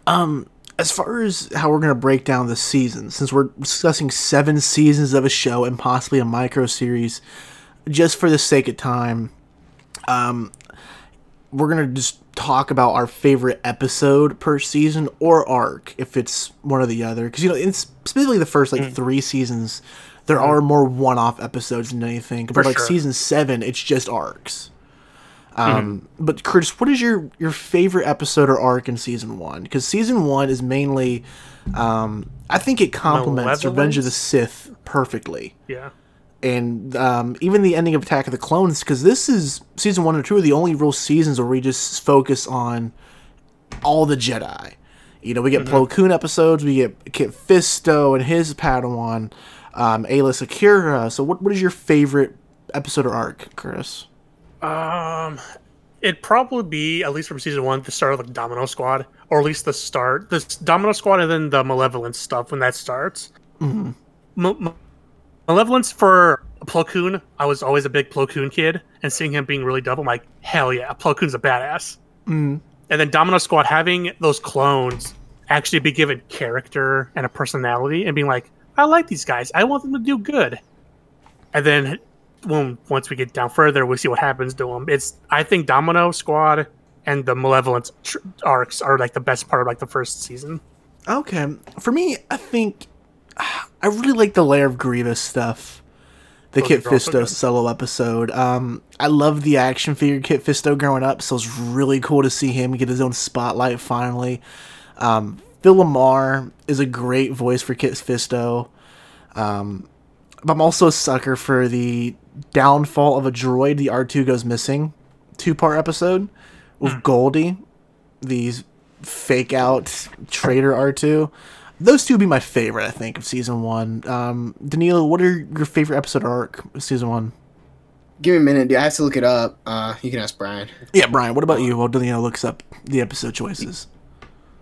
Um, as far as how we're gonna break down the season, since we're discussing seven seasons of a show and possibly a micro series, just for the sake of time, um, we're gonna just talk about our favorite episode per season or arc if it's one or the other. Because you know, it's specifically the first like three seasons, there are more one-off episodes than anything. To like sure. season seven, it's just arcs. Um, but Curtis, what is your your favorite episode or arc in season one? Because season one is mainly, um, I think it complements Revenge of the Sith perfectly, Yeah, and um, even the ending of Attack of the Clones. Because this is season one and two are the only real seasons where we just focus on all the Jedi. You know, we get Plo Koon episodes, we get Kit Fisto and his Padawan, um, Aayla Secura. So, what what is your favorite episode or arc, Chris? um, it'd probably be at least from season one the start of the Domino Squad, or at least the start the Domino Squad, and then the Malevolence stuff when that starts. Mm-hmm. M- Malevolence for Plo Koon, I was always a big Plo Koon kid, and seeing him being really double, I'm like, hell yeah, Plo Koon's a badass. Mm. And then Domino Squad having those clones actually be given character and a personality, and being like, I like these guys, I want them to do good. And then when once we get down further, we see what happens to them. It's I think Domino Squad and the Malevolence tr- arcs are like the best part of like the first season. Okay. For me, I think I really like the Lair of Grievous stuff. The Those Kit Fisto good. solo episode. Um, I love the action figure Kit Fisto growing up, so it's really cool to see him get his own spotlight finally. Um, Phil LaMarr is a great voice for Kit Fisto. Um, but I'm also a sucker for the downfall of a droid. The R2 goes missing two part episode with Goldie, these fake out traitor R2. Those two would be my favorite, I think, of season one. Um, Danilo, what are your favorite episode arc of season one? Give me a minute, dude. I have to look it up. Uh, you can ask Brian. Yeah, Brian, what about you? While Danilo looks up the episode choices.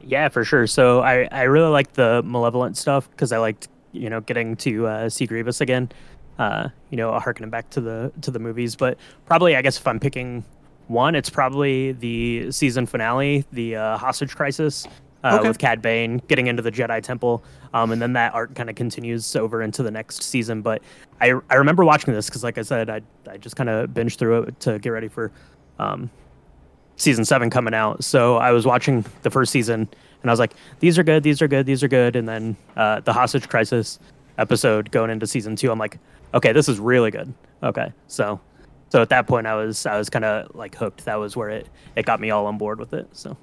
Yeah, for sure. So I, I really like the malevolent stuff because I liked you know getting to uh, see Grievous again. Uh, you know, harkening back to the to the movies, but probably I guess if I'm picking one, it's probably the season finale, the uh, hostage crisis. Uh, Okay. With Cad Bane getting into the Jedi Temple, um, and then that arc kind of continues over into the next season. But I, I remember watching this because, like I said, I, I just kind of binged through it to get ready for um, season seven coming out. So I was watching the first season and I was like, these are good, these are good, these are good. And then uh, the hostage crisis episode going into season two, I'm like, okay, this is really good. Okay, so so at that point, I was I was kind of like hooked. That was where it it got me all on board with it. So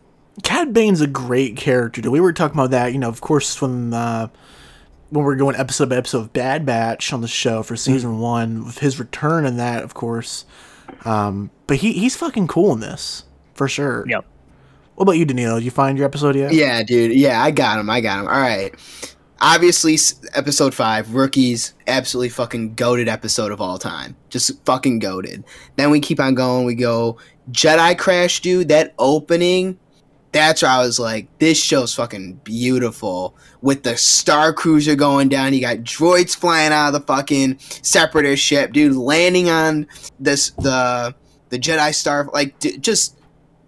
Cad Bane's a great character. dude. We were talking about that, you know, of course, when uh, when we're going episode by episode of Bad Batch on the show for season one, with his return and that, of course. Um, but he he's fucking cool in this for sure. yep. What about you, Danilo? Did you find your episode yet? Yeah, dude. Yeah, I got him. I got him. All right. Obviously, episode five, rookies, absolutely fucking goaded episode of all time. Just fucking goaded. Then we keep on going. We go Jedi Crash, dude. That opening, that's where I was like, this show's fucking beautiful. With the Star Cruiser going down, you got droids flying out of the fucking separatist ship, dude, landing on this the the Jedi Star, like d- just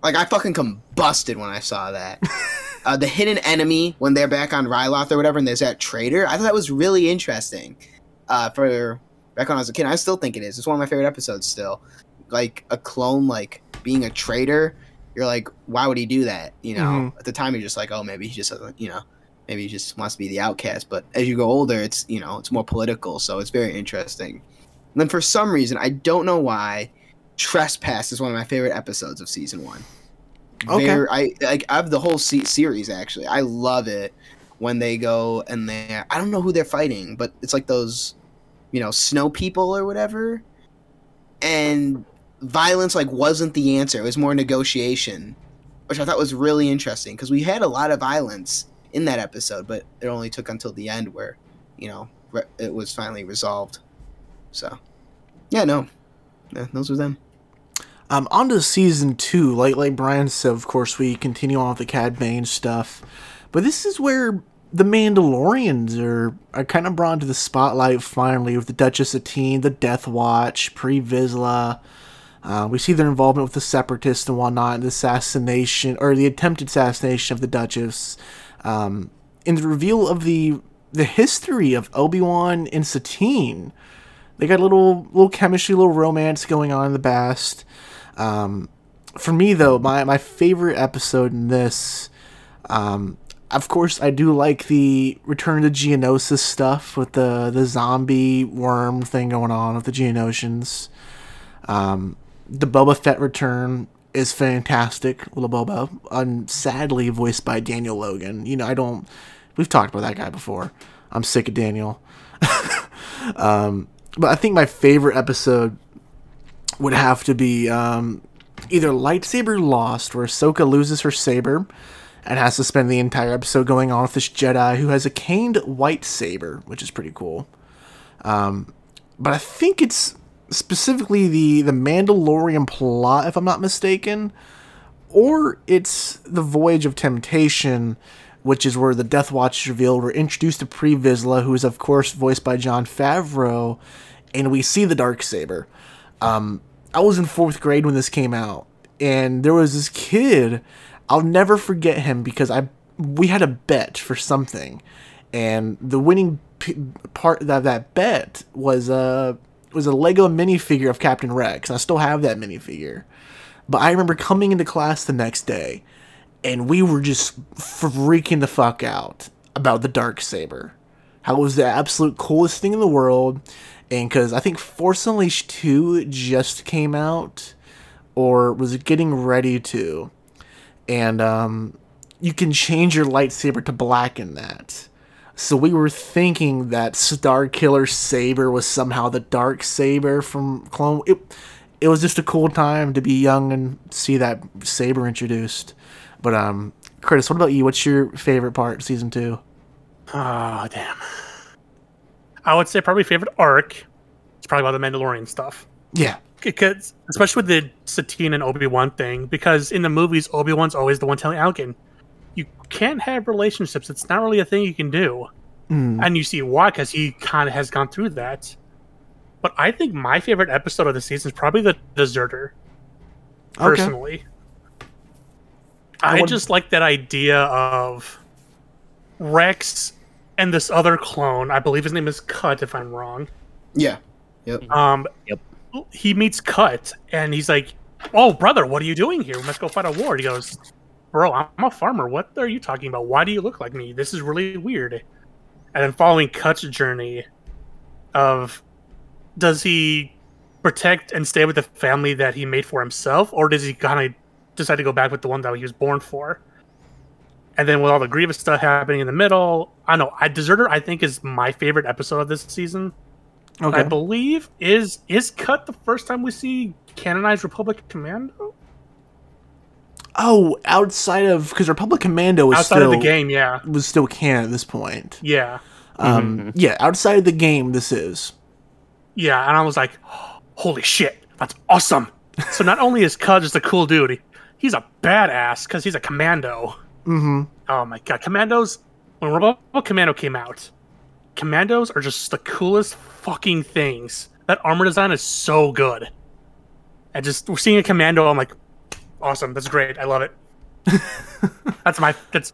like I fucking combusted when I saw that. *laughs* uh, the hidden enemy when they're back on Ryloth or whatever, and there's that traitor. I thought that was really interesting. Uh, for back when I was a kid, I still think it is. It's one of my favorite episodes. Still, like a clone, like being a traitor. You're like, why would he do that? You know, Mhm. at the time you're just like, oh, maybe he just doesn't. You know, maybe he just wants to be the outcast. But as you go older, it's you know, it's more political, so it's very interesting. And then for some reason, I don't know why, Trespass is one of my favorite episodes of season one. Okay. Very- I like I have the whole se- series actually. I love it when they go and they I don't know who they're fighting, but it's like those you know, snow people or whatever. And violence like wasn't the answer. It was more negotiation, which I thought was really interesting because we had a lot of violence in that episode, but it only took until the end where, you know, re- it was finally resolved. So, yeah, no. Yeah, those were them. Um, on to season two. Like like Brian said, of course, we continue on with the Cad Bane stuff, but this is where the Mandalorians are are kind of brought into the spotlight finally with the Duchess Satine, the Death Watch, Pre Vizsla. Uh, we see their involvement with the Separatists and whatnot, the assassination or the attempted assassination of the Duchess. Um, in the reveal of the the history of Obi Wan and Satine, they got a little little chemistry, little romance going on in the past. Um, for me though, my my favorite episode in this, um, of course, I do like the Return to Geonosis stuff with the the zombie worm thing going on with the Geonosians. Um, the Boba Fett return is fantastic, little Boba, and sadly voiced by Daniel Logan. You know, I don't. We've talked about that guy before. I'm sick of Daniel. *laughs* um, but I think my favorite episode would have to be um, either Lightsaber Lost, where Ahsoka loses her saber and has to spend the entire episode going on with this Jedi who has a caned white saber, which is pretty cool. Um, but I think it's specifically the the Mandalorian plot, if I'm not mistaken, or it's the Voyage of Temptation, which is where the Death Watch is revealed. We're introduced to Pre Vizsla, who is of course voiced by Jon Favreau, and we see the dark saber. Um, I was in fourth grade when this came out, and there was this kid. I'll never forget him because I we had a bet for something, and the winning p- part of that bet was a was a Lego minifigure of Captain Rex. I still have that minifigure, but I remember coming into class the next day, and we were just freaking the fuck out about the dark saber. How it was the absolute coolest thing in the world, and because I think Force Unleashed two just came out, or was it getting ready to, and um, you can change your lightsaber to black in that. So we were thinking that Starkiller Saber was somehow the dark saber from Clone. It, it was just a cool time to be young and see that saber introduced. But um, Curtis, what about you? What's your favorite part, season two? Oh damn. I would say probably favorite arc. It's probably about the Mandalorian stuff. Yeah, Because especially with the Satine and Obi Wan thing, because in the movies Obi Wan's always the one telling you can't have relationships. It's not really a thing you can do. Mm. And you see why, because he kind of has gone through that. But I think my favorite episode of the season is probably the Deserter. Okay. Personally, I, would- just like that idea of Rex and this other clone. I believe his name is Cut, if I'm wrong. Yeah. Yep. Um, Yep. He meets Cut, and he's like, "Oh, brother, what are you doing here? We must go fight a war." He goes, "Bro, I'm a farmer. What are you talking about? Why do you look like me? This is really weird." And then following Cut's journey of, does he protect and stay with the family that he made for himself, or does he kind of decide to go back with the one that he was born for? And then with all the Grievous stuff happening in the middle, I know I Deserter. I think is my favorite episode of this season. I believe is is cut the first time we see canonized Republic Commando Oh, outside of because Republic Commando was outside still of the game. Yeah, was still canon at this point. yeah, Um, yeah, outside of the game, this is. yeah. And I was like, holy shit, that's awesome. so not only is Cut just a cool dude, he- he's a badass because he's a commando. Mm-hmm. Oh my god, commandos! When Republic Commando came out, commandos are just the coolest fucking things. That armor design is so good. And just we're seeing a commando, I'm like, awesome, that's great, I love it. *laughs* that's my that's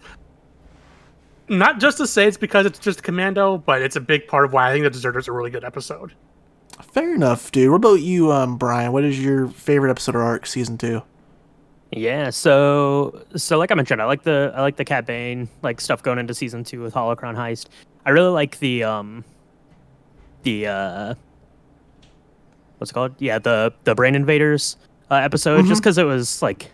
not just to say it's because it's just commando, but it's a big part of why I think the Deserter's a really good episode. Fair enough, dude. What about you, um, Brian? What is your favorite episode of Arc season two? Yeah, so so like I mentioned, I like the I like the Cad Bane like stuff going into season two with Holocron Heist. I really like the um the uh what's it called? Yeah, the the Brain Invaders uh, episode, just because it was like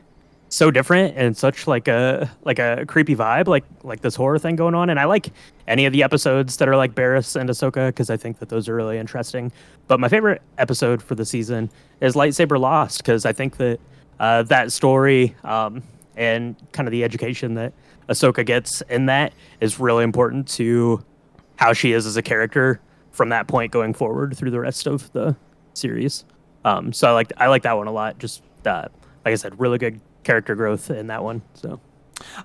so different and such like a like a creepy vibe, like like this horror thing going on. And I like any of the episodes that are like Barris and Ahsoka because I think that those are really interesting. But my favorite episode for the season is Lightsaber Lost because I think that uh, that story um, and kind of the education that Ahsoka gets in that is really important to how she is as a character from that point going forward through the rest of the series. Um, so I like I like that one a lot. Just uh, like I said, really good character growth in that one. So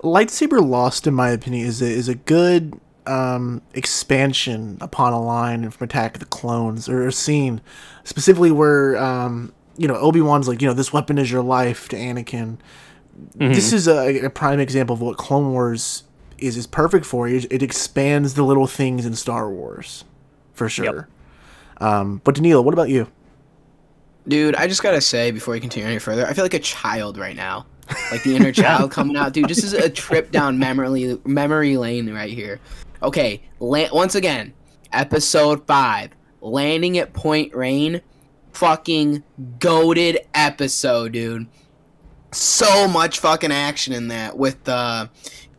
Lightsaber Lost, in my opinion, is a, is a good um, expansion upon a line from Attack of the Clones or a scene specifically where um, you know Obi Wan's like, you know, this weapon is your life to Anakin. This is a, a prime example of what Clone Wars is is perfect for. It, it expands the little things in Star Wars, for sure. Um, but Danilo, what about you? Dude, I just gotta say before we continue any further, I feel like a child right now. Like the inner *laughs* child coming out, dude. This is a trip down memory memory lane right here. Okay, la- once again, episode five, landing at Point Rain, fucking goaded episode, dude. So much fucking action in that with the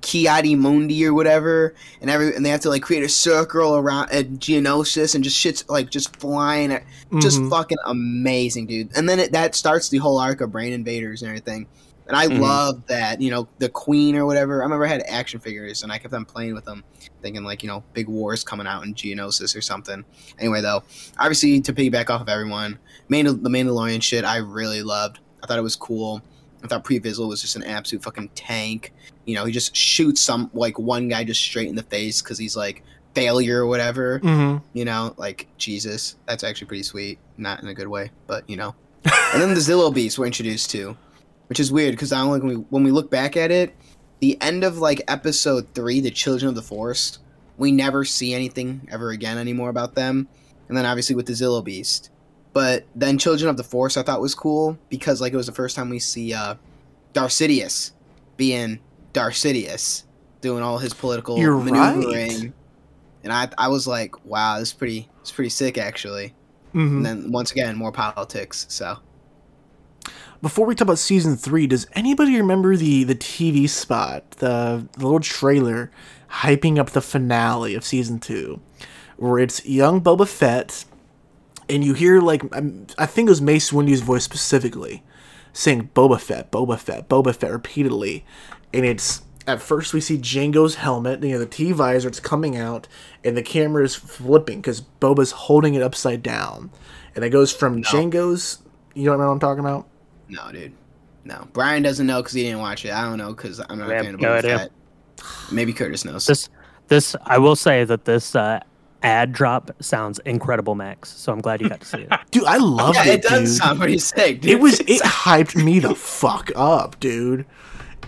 Ki-Adi-Mundi or whatever, and every and they have to like create a circle around at Geonosis and just shit's like just flying at just fucking amazing, dude. And then it, that starts the whole arc of Brain Invaders and everything. And I Mhm. love that, you know, the Queen or whatever. I remember I had action figures and I kept on playing with them, thinking like, you know, big wars coming out in Geonosis or something. Anyway, though, obviously to piggyback off of everyone, Mandal- the Mandalorian shit I really loved. I thought it was cool. I thought Pre Vizsla was just an absolute fucking tank. You know, he just shoots some like one guy just straight in the face because he's like failure or whatever. Mm-hmm. You know, like Jesus, that's actually pretty sweet. Not in a good way, but you know. *laughs* and then the Zillo Beast we're introduced to, which is weird because I like when we when we look back at it, the end of like episode three, the Children of the Forest, we never see anything ever again anymore about them. And then obviously with the Zillo Beast, but then Children of the Forest I thought was cool because like it was the first time we see uh Darth Sidious being Darth Sidious doing all his political You're maneuvering. right. And I I was like, wow, this is pretty it's pretty sick actually. Mm-hmm. And then once again, more politics. So Before we talk about season three, does anybody remember the the TV spot, the, the little trailer hyping up the finale of season two, where it's young Boba Fett, and you hear like um, I think it was Mace Windu's voice specifically saying Boba Fett, Boba Fett, Boba Fett repeatedly, and it's at first we see Django's helmet, you know, the T visor, it's coming out, and the camera is flipping because Boba's holding it upside down, and it goes from Django's. You don't know what I'm talking about? no, dude, no. Brian doesn't know because he didn't watch it. I don't know because I'm not I a have fan of no Boba Maybe Curtis knows. This this I will say that this uh, ad drop sounds incredible, Max. So I'm glad you got to see it. *laughs* Dude, I loved yeah, it, it does dude. sound pretty sick. Dude. it was it hyped me the fuck up, dude.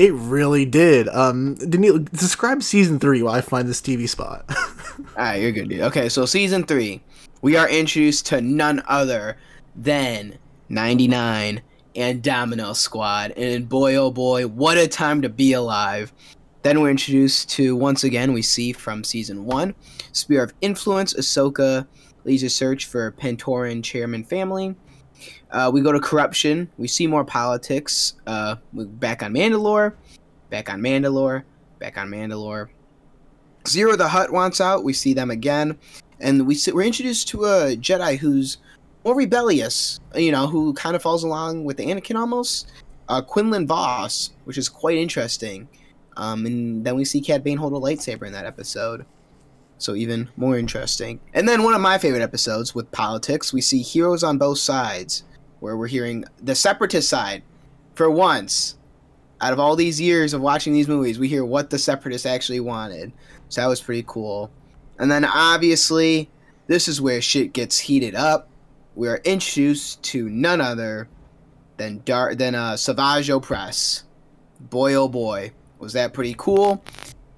It really did. Um, describe season three while I find this TV spot. *laughs* Alright, you're good, dude. Okay, so season three, we are introduced to none other than 99 and Domino Squad. And boy, oh boy, what a time to be alive. Then we're introduced to, once again, we see from season one Sphere of Influence, Ahsoka leads a search for Pantoran chairman family. Uh, we go to corruption. We see more politics. Uh, we're back on Mandalore. Back on Mandalore. Back on Mandalore. Ziro the Hutt wants out. We see them again, and we see, we're introduced to a Jedi who's more rebellious. You know, who kind of falls along with Anakin almost. Uh, Quinlan Vos, which is quite interesting. Um, and then we see Cad Bane hold a lightsaber in that episode. So even more interesting. And then one of my favorite episodes with politics, we see heroes on both sides, where we're hearing the separatist side. For once, out of all these years of watching these movies, we hear what the separatists actually wanted. So that was pretty cool. And then obviously, this is where shit gets heated up. We are introduced to none other than Dar- than uh, Savage Opress. Boy, oh boy, was that pretty cool.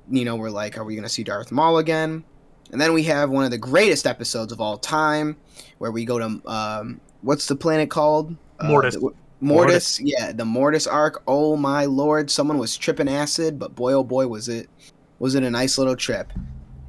You know, we're like, are we gonna see Darth Maul again? And then we have one of the greatest episodes of all time, where we go to um, what's the planet called? Uh, Mortis. the- Mortis, yeah, the Mortis arc. Oh my lord, someone was tripping acid, but boy oh boy was it was it a nice little trip.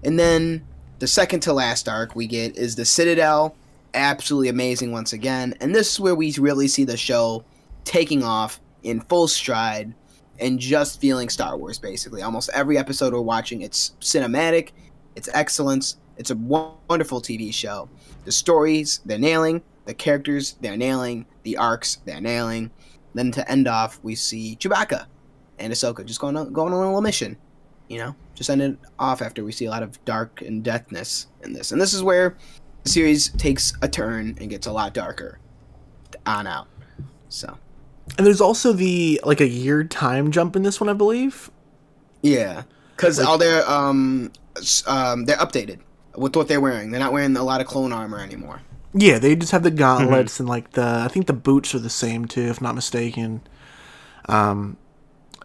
And then the second to last arc we get is the Citadel, absolutely amazing once again. And this is where we really see the show taking off in full stride and just feeling Star Wars basically. Almost every episode we're watching, it's cinematic, it's excellence, it's a wonderful TV show. The stories, they're nailing, the characters, they're nailing, the arcs, they're nailing. Then to end off, we see Chewbacca and Ahsoka just going on, going on a little mission. You know, just ended off after we see a lot of dark and deathness in this. And this is where the series takes a turn and gets a lot darker on out. So, and there's also the like a year time jump in this one, I believe. yeah. Because Like- all their, um, um, they're updated with what they're wearing. They're not wearing a lot of clone armor anymore. Yeah, they just have the gauntlets and like the I think the boots are the same too, if not mistaken. Um,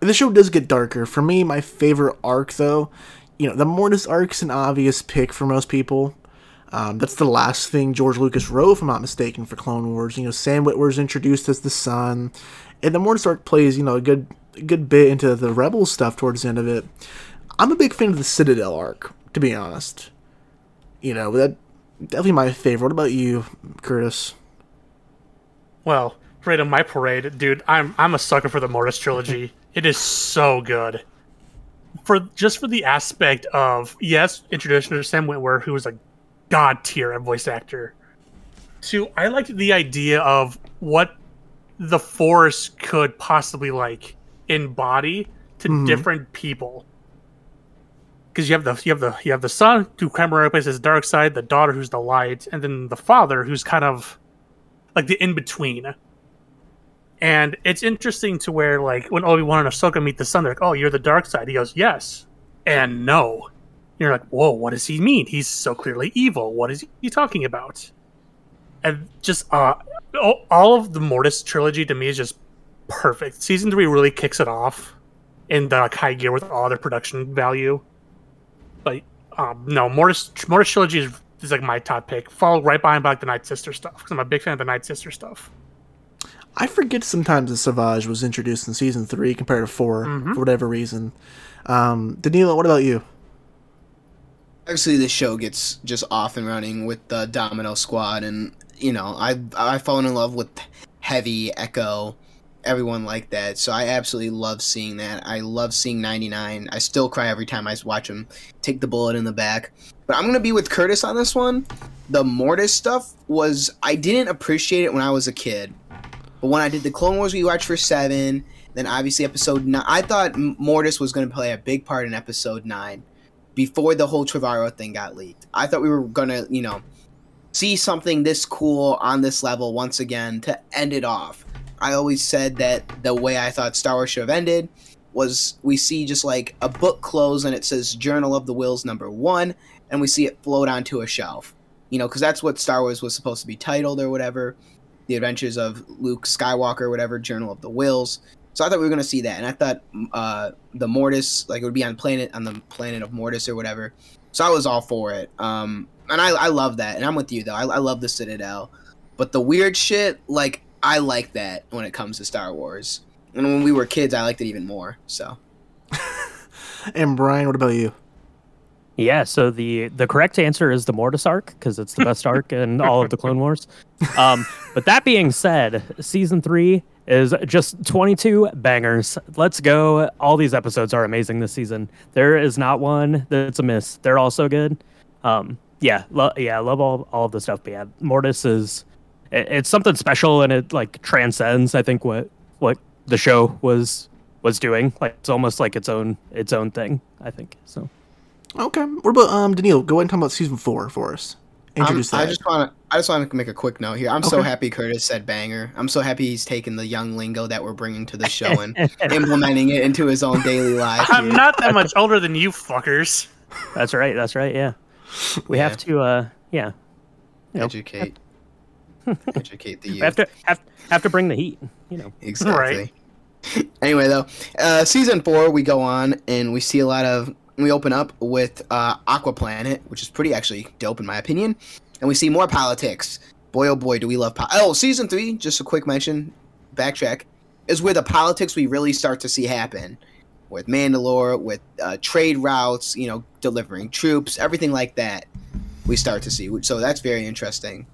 the show does get darker. For me, my favorite arc though, you know, the Mortis arc's an obvious pick for most people. Um, that's the last thing George Lucas wrote, if I'm not mistaken, for Clone Wars. You know, Sam Witwer's introduced as the son, and the Mortis arc plays, you know, a good a good bit into the Rebel stuff towards the end of it. I'm a big fan of the Citadel arc, to be honest. You know, that definitely my favorite. What about you, Curtis? Well, right on my parade, dude. I'm I'm a sucker for the Mortis trilogy. *laughs* it is so good. For just for the aspect of yes, introduction to Sam Witwer, who was a god tier voice actor. To I liked the idea of what the Force could possibly like embody to mm-hmm. different people. Because you have the you have the you have the son who primarily replaces the dark side, the daughter who's the light, and then the father who's kind of like the in between. And it's interesting to where like when Obi Wan and Ahsoka meet the Son, they're like, "Oh, you're the dark side." He goes, "Yes," and no. You're like, "Whoa, what does he mean? He's so clearly evil. What is he talking about?" And just uh, all- of the Mortis trilogy to me is just perfect. Season three really kicks it off in the high gear with all their production value. But um, no, Mortis Mortis trilogy is, is like my top pick. Followed right behind by like the Night Sister stuff because I'm a big fan of the Night Sister stuff. I forget sometimes that Savage was introduced in season three compared to 4 Mhm. for whatever reason. Um, Danilo, what about you? Obviously, the show gets just off and running with the Domino Squad, and you know, I I fallen in love with Heavy, Echo, everyone like that. So I absolutely love seeing that. I love seeing 99. I still cry every time I watch him take the bullet in the back. But I'm gonna be with Curtis on this one. The Mortis stuff was I didn't appreciate it when I was a kid, but when I did the Clone Wars we watched for seven, then obviously episode nine, I thought Mortis was gonna play a big part in episode nine before the whole Trevorrow thing got leaked. I thought we were gonna, you know, see something this cool on this level once again to end it off. I always said that the way I thought Star Wars should have ended was we see just like a book close and it says Journal of the Whills number one, and we see it float onto a shelf. You know, because that's what Star Wars was supposed to be titled or whatever. The Adventures of Luke Skywalker, whatever, Journal of the Whills. So I thought we were gonna see that, and I thought uh, the Mortis, like it would be on planet on the planet of Mortis or whatever. So I was all for it. Um, and I, I love that, and I'm with you though. I, I love the Citadel, but the weird shit, like I like that when it comes to Star Wars. And when we were kids, I liked it even more. So *laughs* And Brian, what about you? Yeah, so the the correct answer is the Mortis arc because it's the best arc in all of the Clone Wars. Um, but that being said, season three is just 22 bangers. Let's go! All these episodes are amazing this season. There is not one that's a miss. They're all so good. Um, yeah, lo- yeah, I love all all of the stuff. But yeah, Mortis is it, it's something special and it like transcends. I think what what the show was was doing. Like it's almost like its own its own thing. I think so. Okay. What about um Danilo? Go ahead and talk about season four for us. I'm- Introduce I just want to I just want to make a quick note here. I'm so happy Curtis said banger. I'm so happy he's taking the young lingo that we're bringing to the *laughs* show and implementing it into his own daily life. I'm here. not that much older than you fuckers. That's right. That's right. Yeah, we Yeah. have to. uh Yeah, you know, educate *laughs* educate the youth. have to have have to bring the heat. You know. Exactly. *laughs* anyway, though, uh, season four, we go on and we see a lot of. We open up with uh, Aqua Planet, which is pretty actually dope in my opinion, and we see more politics. Boy, oh boy, do we love po- Oh, season three, just a quick mention, backtrack, is where the politics we really start to see happen. With Mandalore, with uh, trade routes, you know, delivering troops, everything like that, we start to see. So that's very interesting.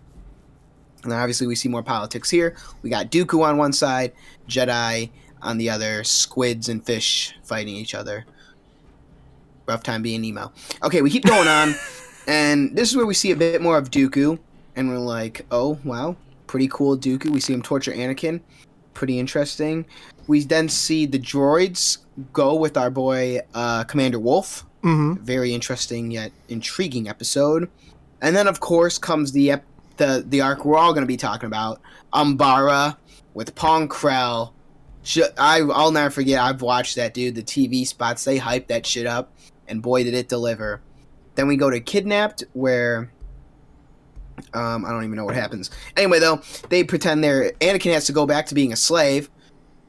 And then obviously we see more politics here. We got Dooku on one side, Jedi on the other, squids and fish fighting each other. Rough time being Nemo. Okay, we keep going on, *laughs* and this is where we see a bit more of Dooku, and we're like, oh wow, pretty cool Dooku. We see him torture Anakin, pretty interesting. We then see the droids go with our boy uh, Commander Wolffe. mm-hmm. Very interesting yet intriguing episode. And then of course comes the ep- the the arc we're all going to be talking about, Umbara with Pong Krell. Sh- I I'll never forget. I've watched that dude. The TV spots they hype that shit up, and boy did it deliver. Then we go to Kidnapped, where um, I don't even know what happens. Anyway, though they pretend they're Anakin has to go back to being a slave.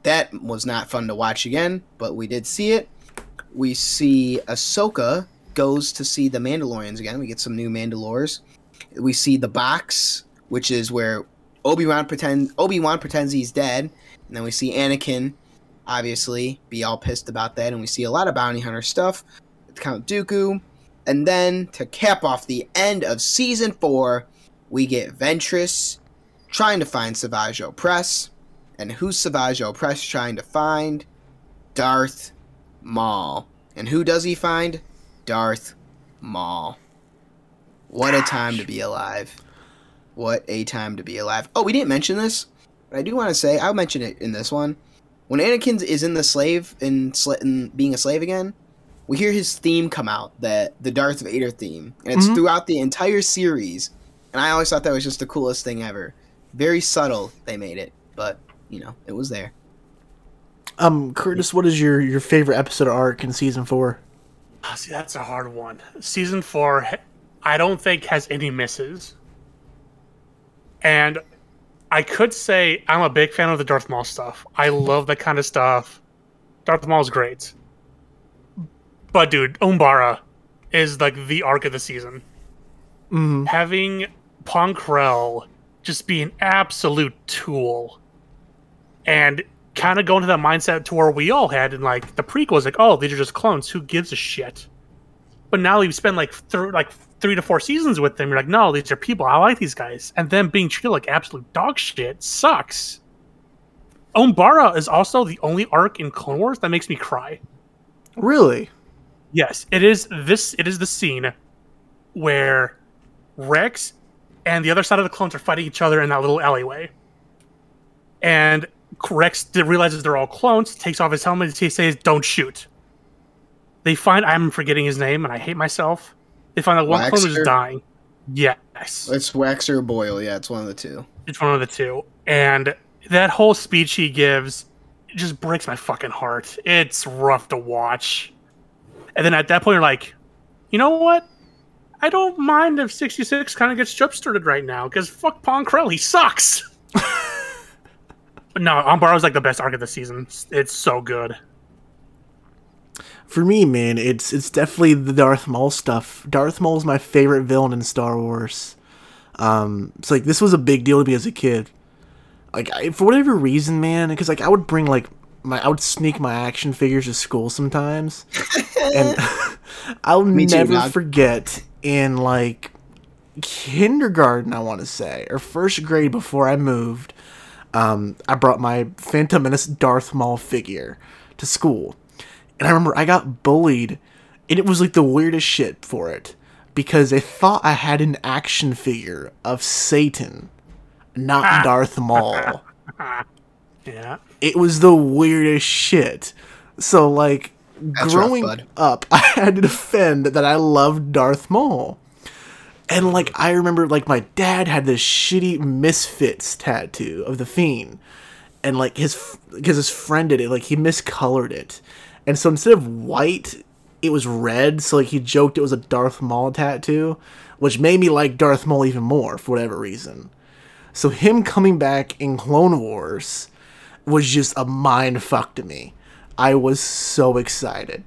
That was not fun to watch again, but we did see it. We see Ahsoka goes to see the Mandalorians again. We get some new Mandalores. We see the box, which is where Obi Wan pretend Obi Wan pretends he's dead, and then we see Anakin, obviously, be all pissed about that, and we see a lot of bounty hunter stuff with Count Dooku, and then to cap off the end of season four, we get Ventress trying to find Savage Opress, and who's Savage Opress trying to find? Darth Maul. And who does he find? Darth Maul. What a time to be alive. What a time to be alive. Oh, we didn't mention this, but I do want to say, I'll mention it in this one. When Anakin is in the slave, in, sl- in being a slave again, we hear his theme come out, the, the Darth Vader theme. And it's Mhm. throughout the entire series. And I always thought that was just the coolest thing ever. Very subtle, they made it, but you know, it was there. Um, Curtis, what is your your favorite episode of arc in season four? Ah, See, that's a hard one. Season four, ha- I don't think has any misses, and I could say I'm a big fan of the Darth Maul stuff. I love that kind of stuff. Darth Maul's great, but dude, Umbara is like the arc of the season. Mm, Having Pong Krell just be an absolute tool, and kind of go into that mindset to where we all had in like the prequels, like, oh, these are just clones. Who gives a shit? But now you spend like th- like three to four seasons with them. You're like, no, these are people. I like these guys. And then being treated like absolute dog shit sucks. Umbara is also the only arc in Clone Wars that makes me cry. really? Yes, it is this. It is the scene where Rex and the other side of the clones are fighting each other in that little alleyway, and Rex realizes they're all clones, takes off his helmet, and he says, "Don't shoot." They find I'm forgetting his name, and I hate myself. They find that one clone was Waxer? dying. Yes, It's Wax or Boil. Yeah, it's one of the two. it's one of the two, and that whole speech he gives just breaks my fucking heart. It's rough to watch. And then at that point, you're like, you know what? I don't mind if 66 kind of gets jump started right now because fuck Pong Krell, he sucks. *laughs* but no, Umbara's like the best arc of the season. It's so good. For me, man, it's it's definitely the Darth Maul stuff. Darth Maul is my favorite villain in Star Wars. Um, it's like this was a big deal to me as a kid. Like I, for whatever reason, man, because like I would bring like my I would sneak my action figures to school sometimes, and *laughs* *laughs* I'll Me never dog. forget in like kindergarten, I want to say, or first grade before I moved. Um, I brought my Phantom Menace Darth Maul figure to school. And I remember I got bullied, and it was like the weirdest shit for it because they thought I had an action figure of Satan, not ah. Darth Maul. *laughs* Yeah. It was the weirdest shit. So like That's growing rough, up, *laughs* I had to defend that I loved Darth Maul. And like I remember like my dad had this shitty Misfits tattoo of the Fiend. And like his because his friend did it, like he miscolored it. And so instead of white, it was red, so like he joked it was a Darth Maul tattoo, which made me like Darth Maul even more for whatever reason. So him coming back in Clone Wars was just a mind fuck to me. I was so excited.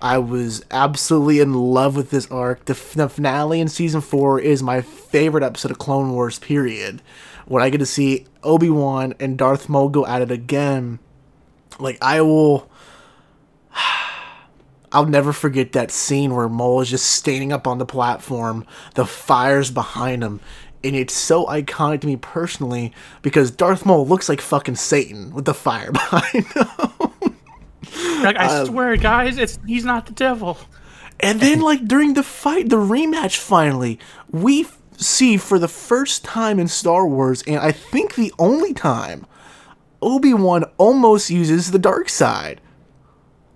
I was absolutely in love with this arc. The, the finale in season four is my favorite episode of Clone Wars. Period. When I get to see Obi Wan and Darth Maul go at it again, like I will. *sighs* I'll never forget that scene where Maul is just standing up on the platform, the fire's behind him, and it's so iconic to me personally because Darth Maul looks like fucking Satan with the fire *laughs* behind him. Like, I Um, swear, guys, it's he's not the devil. And then, like during the fight, the rematch, finally, we see for the first time in Star Wars, and I think the only time, Obi Wan almost uses the dark side.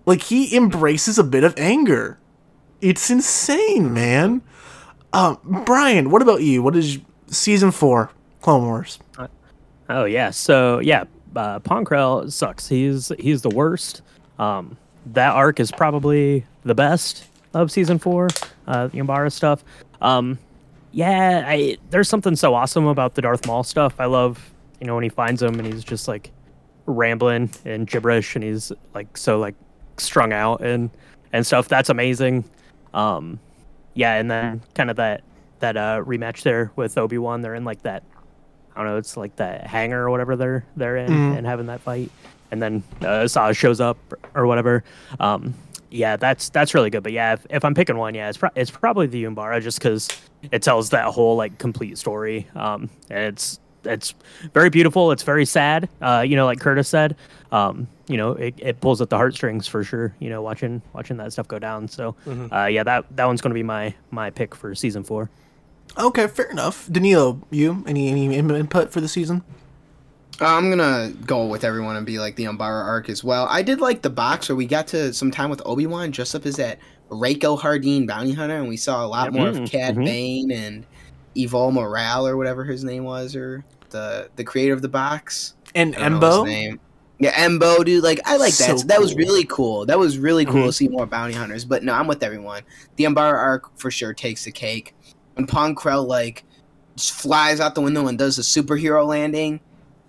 Like he embraces a bit of anger. It's insane, man. Um, Brian, what about you? What is season four, Clone Wars? Oh yeah, so yeah, uh, Pong Krell sucks. He's he's the worst. Um, that arc is probably the best of season four, uh, the Umbara stuff. Um, yeah, I, there's something so awesome about the Darth Maul stuff. I love, you know, when he finds him and he's just like rambling and gibberish and he's like so like strung out and and stuff. That's amazing. Um, yeah, and then kind of that that uh, rematch there with Obi Wan. They're in like that I don't know, it's like that hangar or whatever they're they're in and having that fight, and then uh, Asajj shows up or whatever. Um, yeah, that's that's really good. But yeah, if, if I'm picking one, yeah, it's pro- it's probably the Umbara just because it tells that whole like complete story. Um, and it's it's very beautiful. It's very sad. Uh, you know, like Curtis said. Um, you know, it, it pulls at the heartstrings for sure. You know, watching watching that stuff go down. So, uh, yeah, that that one's gonna be my my pick for season four. Okay, fair enough. Danilo, you any any input for the season? Uh, I'm gonna go with everyone and be like the Umbara arc as well. I did like the box where we got to some time with Obi Wan dressed up as that Rako Hardeen bounty hunter, and we saw a lot Yep. more of Mm, Cad mhm. Bane and Evol Morale or whatever his name was, or the the creator of the box. And I don't know his Embo. Yeah, Embo, dude. Like, I like that. So that was really cool. That was really cool Mhm. to see more bounty hunters. But no, I'm with everyone. The Umbara arc for sure takes the cake. When Pong Krell like just flies out the window and does the superhero landing,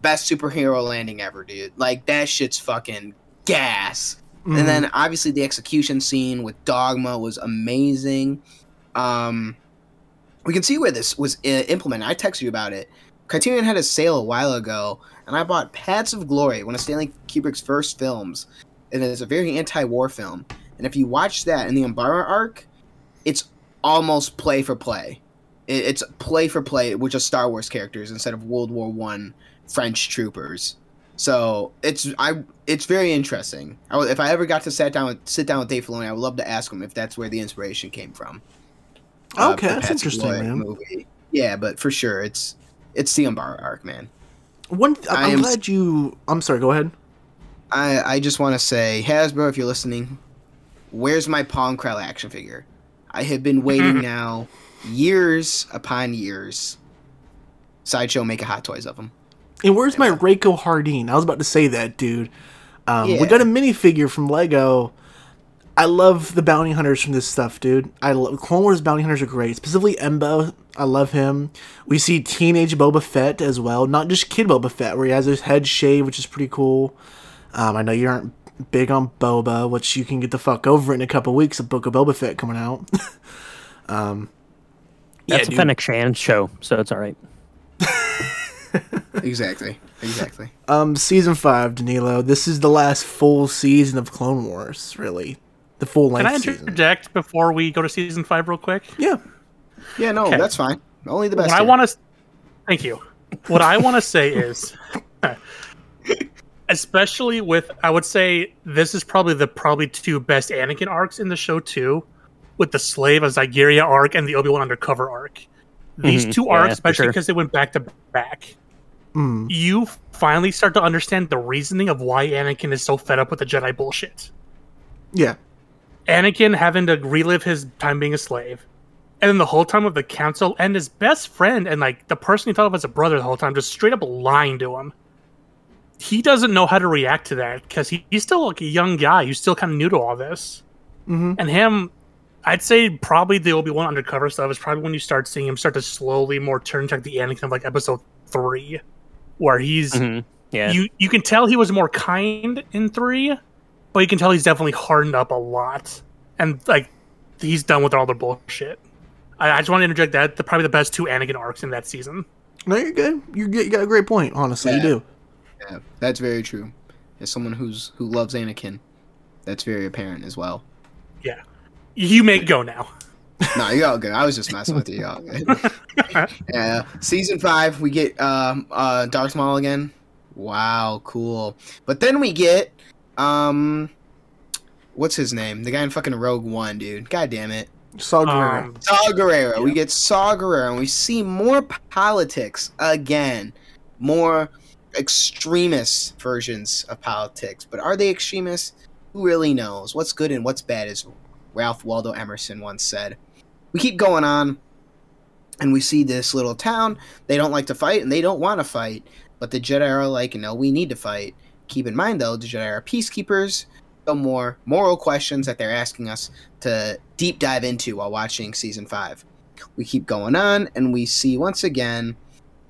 best superhero landing ever, dude. Like that shit's fucking gas. Mhm. And then obviously the execution scene with Dogma was amazing. Um, we can see where this was uh, implemented. I texted you about it. Criterion had a sale a while ago, and I bought Paths of Glory, one of Stanley Kubrick's first films, and it's a very anti-war film. And if you watch that in the Umbara arc, it's almost play for play. It's play for play with just Star Wars characters instead of World War One French troopers. So it's I it's very interesting. I if I ever got to sit down with, sit down with Dave Filoni, I would love to ask him if that's where the inspiration came from. Uh, Okay, for that's interesting, man. Movie. Yeah, but for sure, it's it's the Umbara arc, man. One, th- I I'm am- glad you. I'm sorry. Go ahead. I I just want to say, Hasbro, if you're listening, where's my Pong Krell action figure? I have been waiting *laughs* now years upon years. Sideshow make a Hot Toys of them. And where's my Rako Hardeen? I was about to say that, dude. Um, We got a minifigure from Lego. I love the bounty hunters from this stuff, dude. I love Clone Wars bounty hunters are great. Specifically Embo, I love him. We see teenage Boba Fett as well, not just kid Boba Fett, where he has his head shaved, which is pretty cool. Um, I know you aren't big on Boba, which you can get the fuck over it in a couple weeks. A book of Boba Fett coming out. *laughs* um, That's a dude. Fennec Shand show, so it's all right. *laughs* Exactly. Exactly. Um, season five, Danilo. This is the last full season of Clone Wars, really. The full length. Can I length season. interject before we go to season five real quick? Yeah. Yeah, no, Okay. that's fine. Only the best. what I want to, thank you. What I want to say is, *laughs* especially with, I would say this is probably the probably two best Anakin arcs in the show too, with the Slave of Zygerria arc and the Obi Wan Undercover arc. These Mhm, two yeah, arcs, for especially sure. because they went back to back, Mm. you finally start to understand the reasoning of why Anakin is so fed up with the Jedi bullshit. Yeah. Anakin having to relive his time being a slave. And then the whole time of the council and his best friend and like the person he thought of as a brother the whole time just straight up lying to him. He doesn't know how to react to that because he, he's still like a young guy who's still kind of new to all this. Mm-hmm. And him, I'd say probably the Obi Wan undercover stuff is probably when you start seeing him start to slowly more turn to like the Anakin of like episode three, where he's Mhm. Yeah. you you can tell he was more kind in three, but you can tell he's definitely hardened up a lot, and like he's done with all the bullshit. I, I just want to interject that the probably the best two Anakin arcs in that season. No, you're good. You're. You got a great point. Honestly, you do. Yeah, that's very true. As someone who's who loves Anakin, that's very apparent as well. Yeah, you may go now. no, you're all good. I was just messing with you. You're all good. *laughs* yeah, season five, we get um uh Darth Maul again. Wow, cool. But then we get um, what's his name? The guy in fucking Rogue One, dude. God damn it. Saw Gerrera. Um, Saw Gerrera. We get Saw Gerrera, and we see more politics again, more extremist versions of politics. But are they extremists? Who really knows? What's good and what's bad, as Ralph Waldo Emerson once said. We keep going on, and we see this little town. They don't like to fight, and they don't want to fight. But the Jedi are like, no, we need to fight. Keep in mind, though, the Jedi are peacekeepers. Some more moral questions that they're asking us to deep dive into while watching season five. We keep going on, and we see once again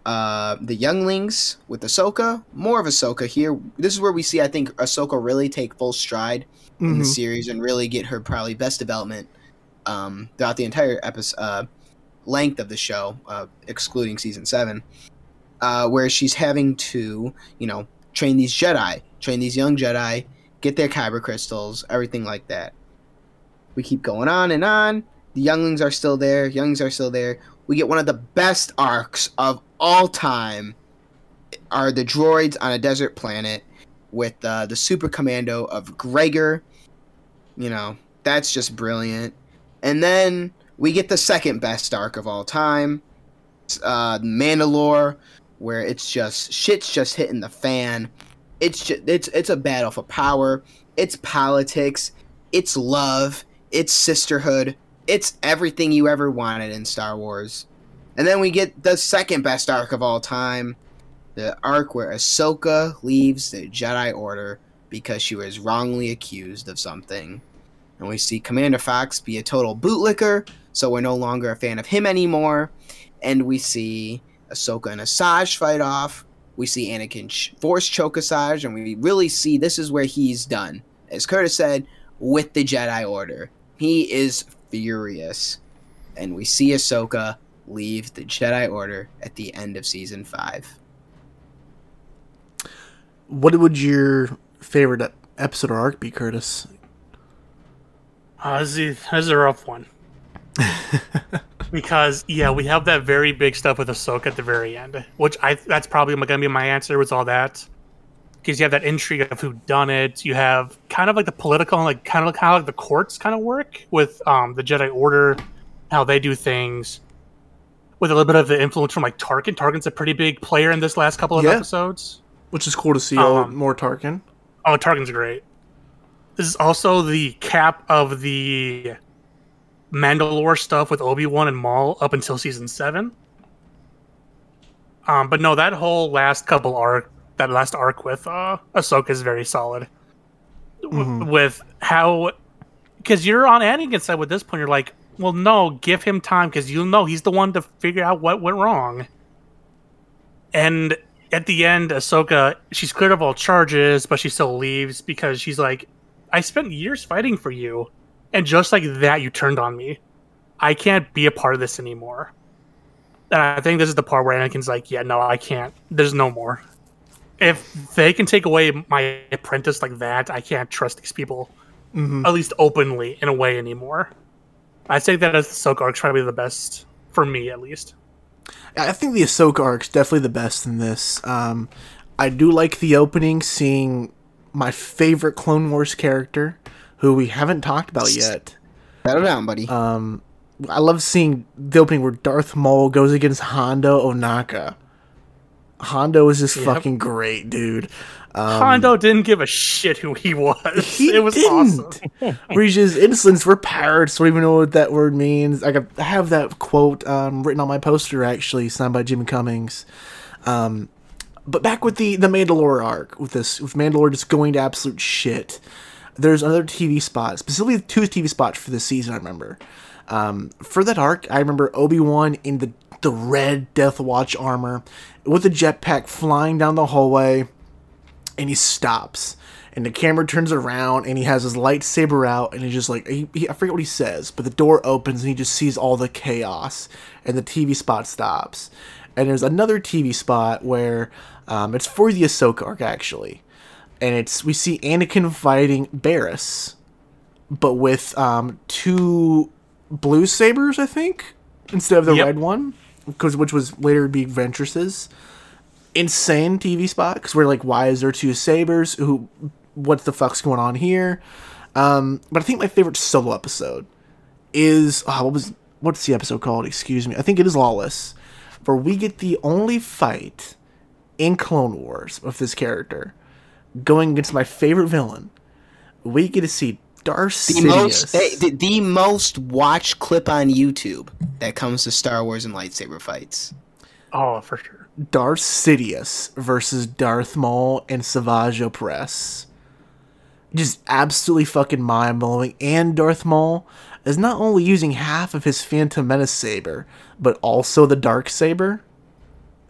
uh, the younglings with Ahsoka. More of Ahsoka here. This is where we see, I think, Ahsoka really take full stride in the Mhm. series and really get her probably best development um, throughout the entire episode uh, length of the show, uh, excluding season seven, uh, where she's having to, you know, train these Jedi, train these young Jedi, get their kyber crystals, everything like that. We keep going on and on. The younglings are still there. Younglings are still there. We get one of the best arcs of all time. Are the droids on a desert planet with uh, the super commando of Gregor. You know, that's just brilliant. And then we get the second best arc of all time, uh, Mandalore, where it's just shit's just hitting the fan. It's just, it's it's a battle for power. It's politics. It's love. It's sisterhood. It's everything you ever wanted in Star Wars. And then we get the second best arc of all time, the arc where Ahsoka leaves the Jedi Order because she was wrongly accused of something. And we see Commander Fox be a total bootlicker, so we're no longer a fan of him anymore. And we see Ahsoka and Asajj fight off. We see Anakin ch- force choke Asajj, and we really see this is where he's done. As Curtis said, with the Jedi Order. He is furious. And we see Ahsoka leave the Jedi Order at the end of season five. What would your favorite ep- episode or arc be, Curtis? Uh, this, is, this is a rough one. *laughs* because yeah, we have that very big stuff with Ahsoka at the very end, which I that's probably going to be my answer. Was all that because you have that intrigue of who done it. You have kind of like the political, like kind of how like the courts kind of work with um, the Jedi Order, how they do things. With a little bit of the influence from like Tarkin. Tarkin's a pretty big player in this last couple of Yeah. episodes. Which is cool to see Um, more Tarkin. Oh, Tarkin's great. This is also the cap of the Mandalore stuff with Obi Wan and Maul up until season seven. Um, but no, that whole last couple arc, that last arc with uh, Ahsoka is very solid. W- Mhm. with how, because you're on Anakin's side with this point, you're like, well, no, give him time because you know he's the one to figure out what went wrong. And at the end, Ahsoka, she's cleared of all charges, but she still leaves because she's like, I spent years fighting for you, and just like that, you turned on me. I can't be a part of this anymore. And I think this is the part where Anakin's like, yeah, no, I can't. There's no more. If they can take away my apprentice like that, I can't trust these people, hmm at least openly, in a way anymore. I think that as the Ahsoka arc's probably the best, for me at least. I think the Ahsoka arc's definitely the best in this. Um, I do like the opening, seeing my favorite Clone Wars character, who we haven't talked about yet. Settle down, buddy. Um, I love seeing the opening where Darth Maul goes against Hondo Ohnaka. Hondo is just Yep. fucking great, dude. Um, Hondo didn't give a shit who he was. He it was didn't. awesome. *laughs* where he's just insolence for pirates. Don't even know what that word means. I I have that quote um, written on my poster actually, signed by Jim Cummings. Um, but back with the the Mandalore arc, with this with Mandalore just going to absolute shit. There's another TV spot, specifically two TV spots for this season. I remember. Um, for that arc, I remember Obi Wan in the the red Death Watch armor with a jetpack flying down the hallway and he stops and the camera turns around and he has his lightsaber out and he's just like he, he- i forget what he says but the door opens and he just sees all the chaos and the tv spot stops and there's another tv spot where um, it's for the ahsoka arc actually and it's we see anakin fighting Barriss, but with um, two blue sabers i think instead of the Yep. red one because which was later be ventress's insane TV spot because we're like, why is there two sabers? Who, what the fuck's going on here? Um, but I think my favorite solo episode is oh, what was what's the episode called? Excuse me. I think it is Lawless, where we get the only fight in Clone Wars of this character going against my favorite villain. We get to see Darth the Sidious. most the, the, the most watched clip on YouTube that comes to Star Wars and lightsaber fights. Oh, for sure. Darth Sidious versus Darth Maul and Savage Opress. Just absolutely fucking mind blowing. And Darth Maul is not only using half of his Phantom Menace saber, but also the Dark Saber.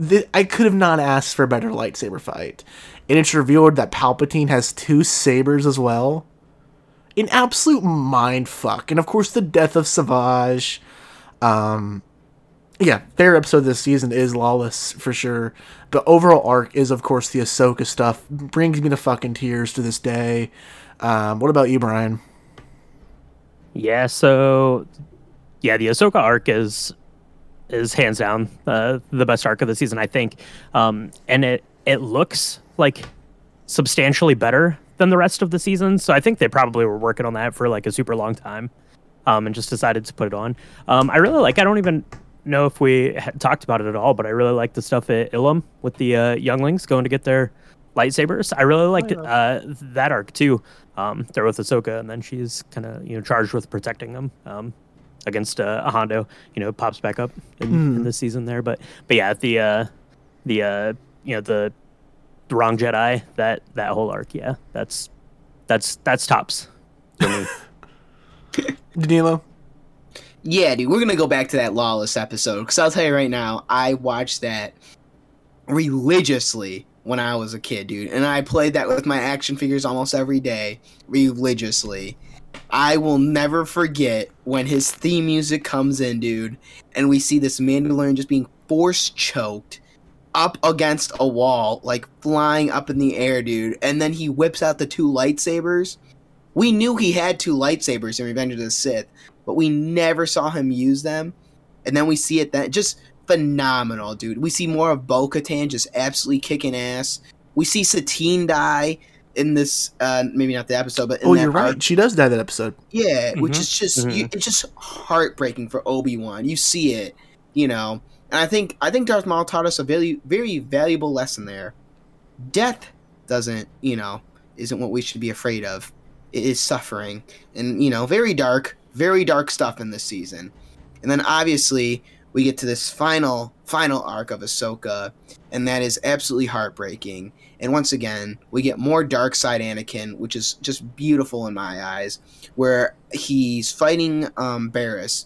Th- I could have not asked for a better lightsaber fight. And it's revealed that Palpatine has two sabers as well. An absolute mind fuck. And of course, the death of Savage. Um, yeah, favorite episode this season is Lawless for sure. The overall arc is, of course, the Ahsoka stuff. Brings me to fucking tears to this day. Um, what about you, Brian? Yeah, so yeah, the Ahsoka arc is is hands down uh, the best arc of the season, I think. Um, and it it looks like substantially better than the rest of the season. So I think they probably were working on that for like a super long time, um, and just decided to put it on. Um, I really like. I don't even know if we had talked about it at all, but I really like the stuff at Ilum with the uh, younglings going to get their lightsabers. I really liked uh, that arc too. Um, they're with Ahsoka, and then she's kind of you know charged with protecting them um, against uh, a Hondo. You know, pops back up in, in this season there, but but yeah, the uh, the uh, you know the the wrong Jedi that that whole arc. Yeah, that's that's that's tops for. *laughs* Danilo. Yeah, dude, we're gonna go back to that lawless episode because I'll tell you right now, I watched that religiously when I was a kid, dude, and I played that with my action figures almost every day, religiously. I will never forget when his theme music comes in, dude, and we see this Mandalorian just being force choked up against a wall, like flying up in the air, dude, and then he whips out the two lightsabers. We knew he had two lightsabers in Revenge of the Sith, but we never saw him use them. And then we see it then just phenomenal, dude. We see more of Bo Katan just absolutely kicking ass. We see Satine die in this, uh, maybe not the episode, but in Oh, that you're right. arc. She does die that episode. Yeah, which Mhm. is just Mhm. you, it's just heartbreaking for Obi Wan. You see it, you know, and I think I think Darth Maul taught us a very very valuable lesson there. Death doesn't, you know, isn't what we should be afraid of. It is suffering, and you know, very dark, very dark stuff in this season. And then obviously we get to this final final arc of Ahsoka, and that is absolutely heartbreaking. And once again, we get more dark side Anakin, which is just beautiful in my eyes, where he's fighting um Barriss,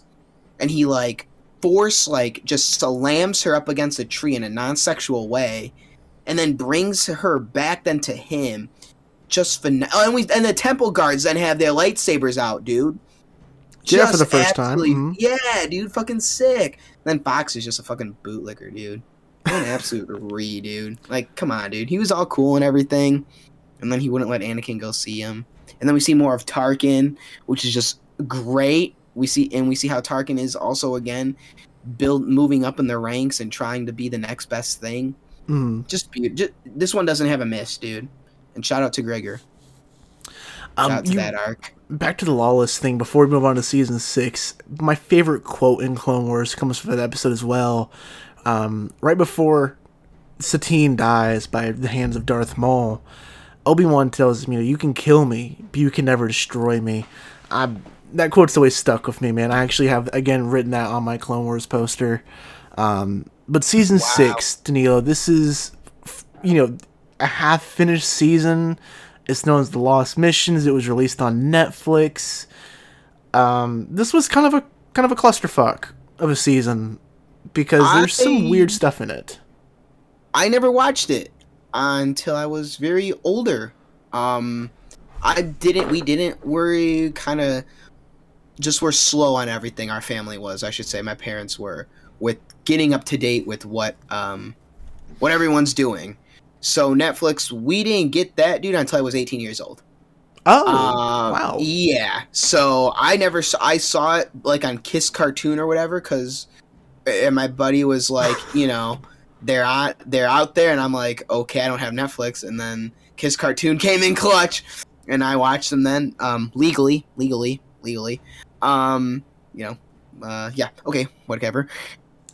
and he like force like just slams her up against a tree in a non-sexual way, and then brings her back then to him. Just phen- oh, and we and the temple guards then have their lightsabers out, dude. Yeah, for the first time, mhm. Yeah, dude, fucking sick. then Fox is just a fucking bootlicker, dude. What an absolute *laughs* re, dude. Like, come on, dude. He was all cool and everything, and then he wouldn't let Anakin go see him. And then we see more of Tarkin, which is just great. We see and we see how Tarkin is also again build moving up in the ranks and trying to be the next best thing. Mm. Just, be, just this one doesn't have a miss, dude. And shout out to Gregor. Shout Um, out to you- that arc. back to the lawless thing before we move on to season six my favorite quote in clone wars comes from that episode as well um, right before satine dies by the hands of darth maul obi-wan tells him you know you can kill me but you can never destroy me I, that quote's always stuck with me man i actually have again written that on my clone wars poster um, but season six danilo this is you know a half finished season it's known as The Lost Missions. It was released on Netflix. Um, this was kind of a kind of a clusterfuck of a season because there's some weird stuff in it. I never watched it until I was very older. Um, I didn't. We didn't. We're kind of just were slow on everything. Our family was, I should say. My parents were with getting up to date with what um what everyone's doing. So Netflix, we didn't get that dude until I was 18 years old. Oh, Um, wow. Yeah. So I never saw. I saw it like on Kiss Cartoon or whatever, because and my buddy was like, *sighs* you know, they're out, they're out there, and I'm like, okay, I don't have Netflix, and then Kiss Cartoon *laughs* came in clutch, and I watched them then, um, legally, legally, legally, um, you know, uh, yeah, okay, whatever.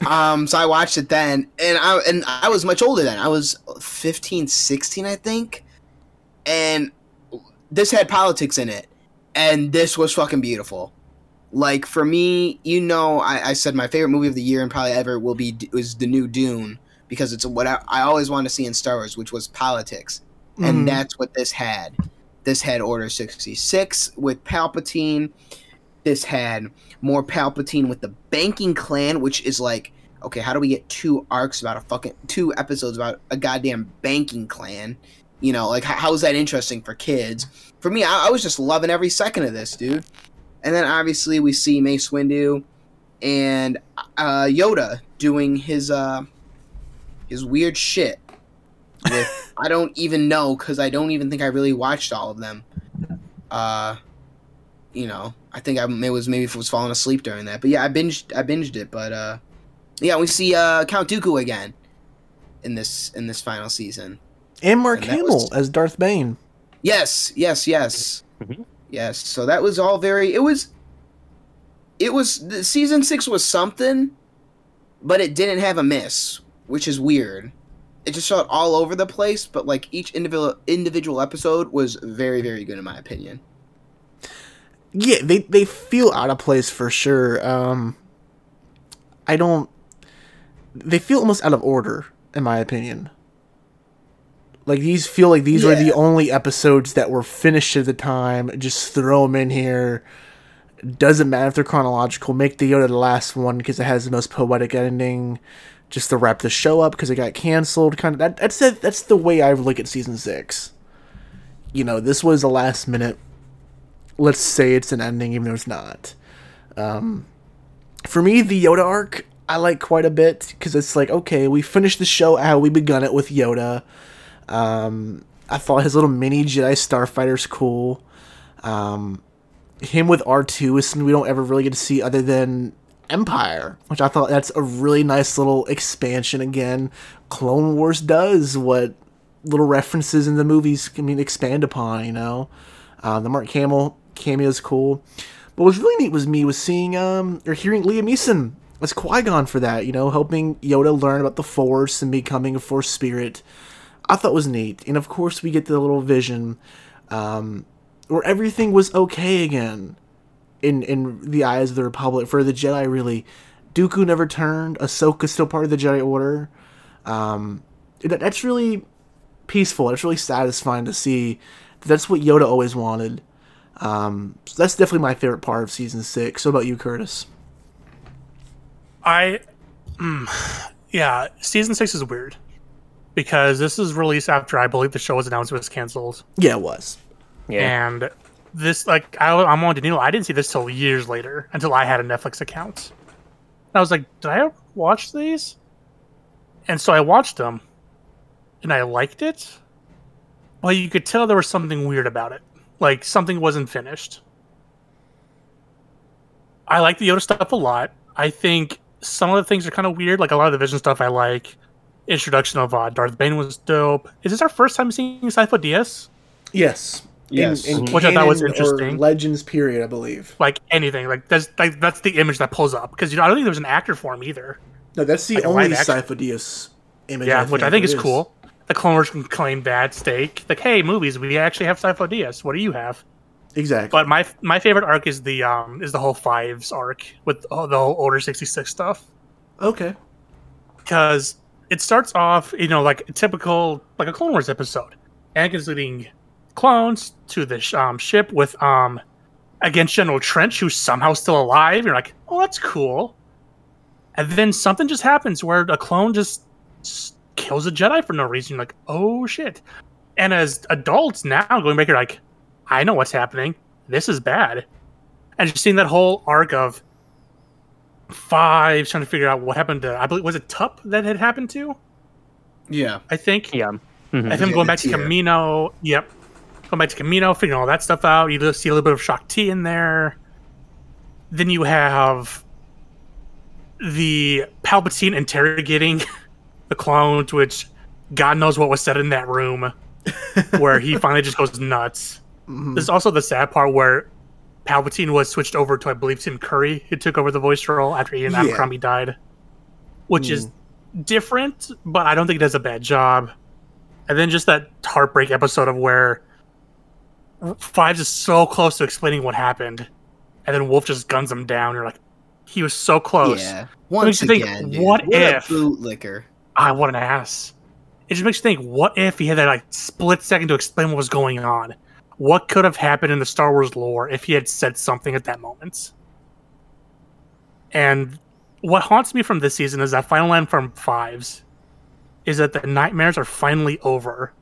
Um, so I watched it then, and I and I was much older then. I was 15, 16, I think, and this had politics in it, and this was fucking beautiful. Like for me, you know, I, I said my favorite movie of the year and probably ever will be was the new Dune because it's what I, I always wanted to see in Star Wars, which was politics, Mhm. and that's what this had. This had Order sixty six with Palpatine. This had more Palpatine with the banking clan, which is like, okay, how do we get two arcs about a fucking two episodes about a goddamn banking clan? You know, like how, how is that interesting for kids? For me, I, I was just loving every second of this, dude. And then obviously we see Mace Windu and uh, Yoda doing his uh, his weird shit. With, *laughs* I don't even know because I don't even think I really watched all of them. Uh, you know, I think I it was maybe if I was falling asleep during that. But yeah, I binged I binged it. But uh, yeah, we see uh, Count Dooku again in this in this final season. and Mark and Hamill was- as Darth Bane. Yes, yes, yes, Mhm. yes. So that was all very. It was. It was the season six was something, but it didn't have a miss, which is weird. It just felt all over the place, but like each individual individual episode was very very good in my opinion. Yeah, they they feel out of place for sure. Um, I don't. They feel almost out of order, in my opinion. Like these feel like these were the only episodes that were finished at the time. Just throw them in here. Doesn't matter if they're chronological. Make the Yoda the last one because it has the most poetic ending. Just to wrap the show up because it got canceled. Kind of that. That's the, that's the way I look at season six. You know, this was a last minute. Let's say it's an ending, even though it's not. Um, for me, the Yoda arc I like quite a bit because it's like okay, we finished the show how we begun it with Yoda. Um, I thought his little mini Jedi Starfighter's cool. Um, him with R two is something we don't ever really get to see other than Empire, which I thought that's a really nice little expansion. Again, Clone Wars does what little references in the movies can mean expand upon. You know, uh, the Mark Hamill cameo is cool. But what was really neat was me was seeing um or hearing Liam Neeson as Qui Gon for that. You know, helping Yoda learn about the Force and becoming a Force spirit. I thought was neat, and of course we get the little vision um, where everything was okay again in in the eyes of the Republic for the Jedi. Really, Dooku never turned. Ahsoka's still part of the Jedi Order. Um, that, that's really peaceful. It's really satisfying to see. That's what Yoda always wanted. Um, so that's definitely my favorite part of season six. So about you, Curtis? I, mm, yeah, season six is weird because this is released after I believe the show was announced it was canceled, Yeah, it was. Yeah. and this like I, I'm on Danilo. I didn't see this till years later until I had a Netflix account. And I was like, did I watch these? And so I watched them, and I liked it. Well, you could tell there was something weird about it, like something wasn't finished. I like the Yoda stuff a lot. I think some of the things are kind of weird. Like a lot of the Vision stuff, I like. Introduction of uh, Darth Bane was dope. Is this our first time seeing Sifo Dyas? Yes. Yes. In, in Which I thought was canon or interesting. Legends period, I believe. Like anything? Like that's like that's the image that pulls up because you know I don't think there was an actor for him either. No, that's the Like only live Sifo-Dyas image. Yeah, which I think is cool. The Clone Wars can claim bad stake. Like, hey, movies, we actually have Sifo Dyas. What do you have? Exactly. But my my favorite arc is the um is the whole fives arc with oh, the whole Order sixty six stuff. okay. because it starts off, you know, like a typical like a Clone Wars episode. Anakin's leading clones to the sh- um, ship with um against General Trench, who's somehow still alive. You're like, oh, that's cool. And then something just happens where a clone just kills a Jedi for no reason. You're like, oh shit. And as adults now going back, you're like, I know what's happening. This is bad. And just seeing that whole arc of five trying to figure out what happened to I believe was it Tup that had happened to? Yeah. I think. yeah. Mhm. Of him Yeah, going back to tier. Camino. Yep. Going back to Camino, figuring all that stuff out. You just see a little bit of Shaak Ti in there. Then you have the Palpatine interrogating *laughs* the clones, which God knows what was said in that room, where he *laughs* finally just goes nuts. Mm-hmm. There's also the sad part where Palpatine was switched over to, I believe, Tim Curry, who took over the voice role after Ian Yeah. Abercrombie died, which is mm. different, but I don't think it does a bad job. And then just that heartbreak episode of where Fives is so close to explaining what happened, and then Wolffe just guns him down. You're like, he was so close. Yeah. Once you think, dude, what a if- bootlicker? Ah, what an ass. It just makes you think, what if he had that like split second to explain what was going on? What could have happened in the Star Wars lore if he had said something at that moment? And what haunts me from this season is that final line from Fives is that the nightmares are finally over.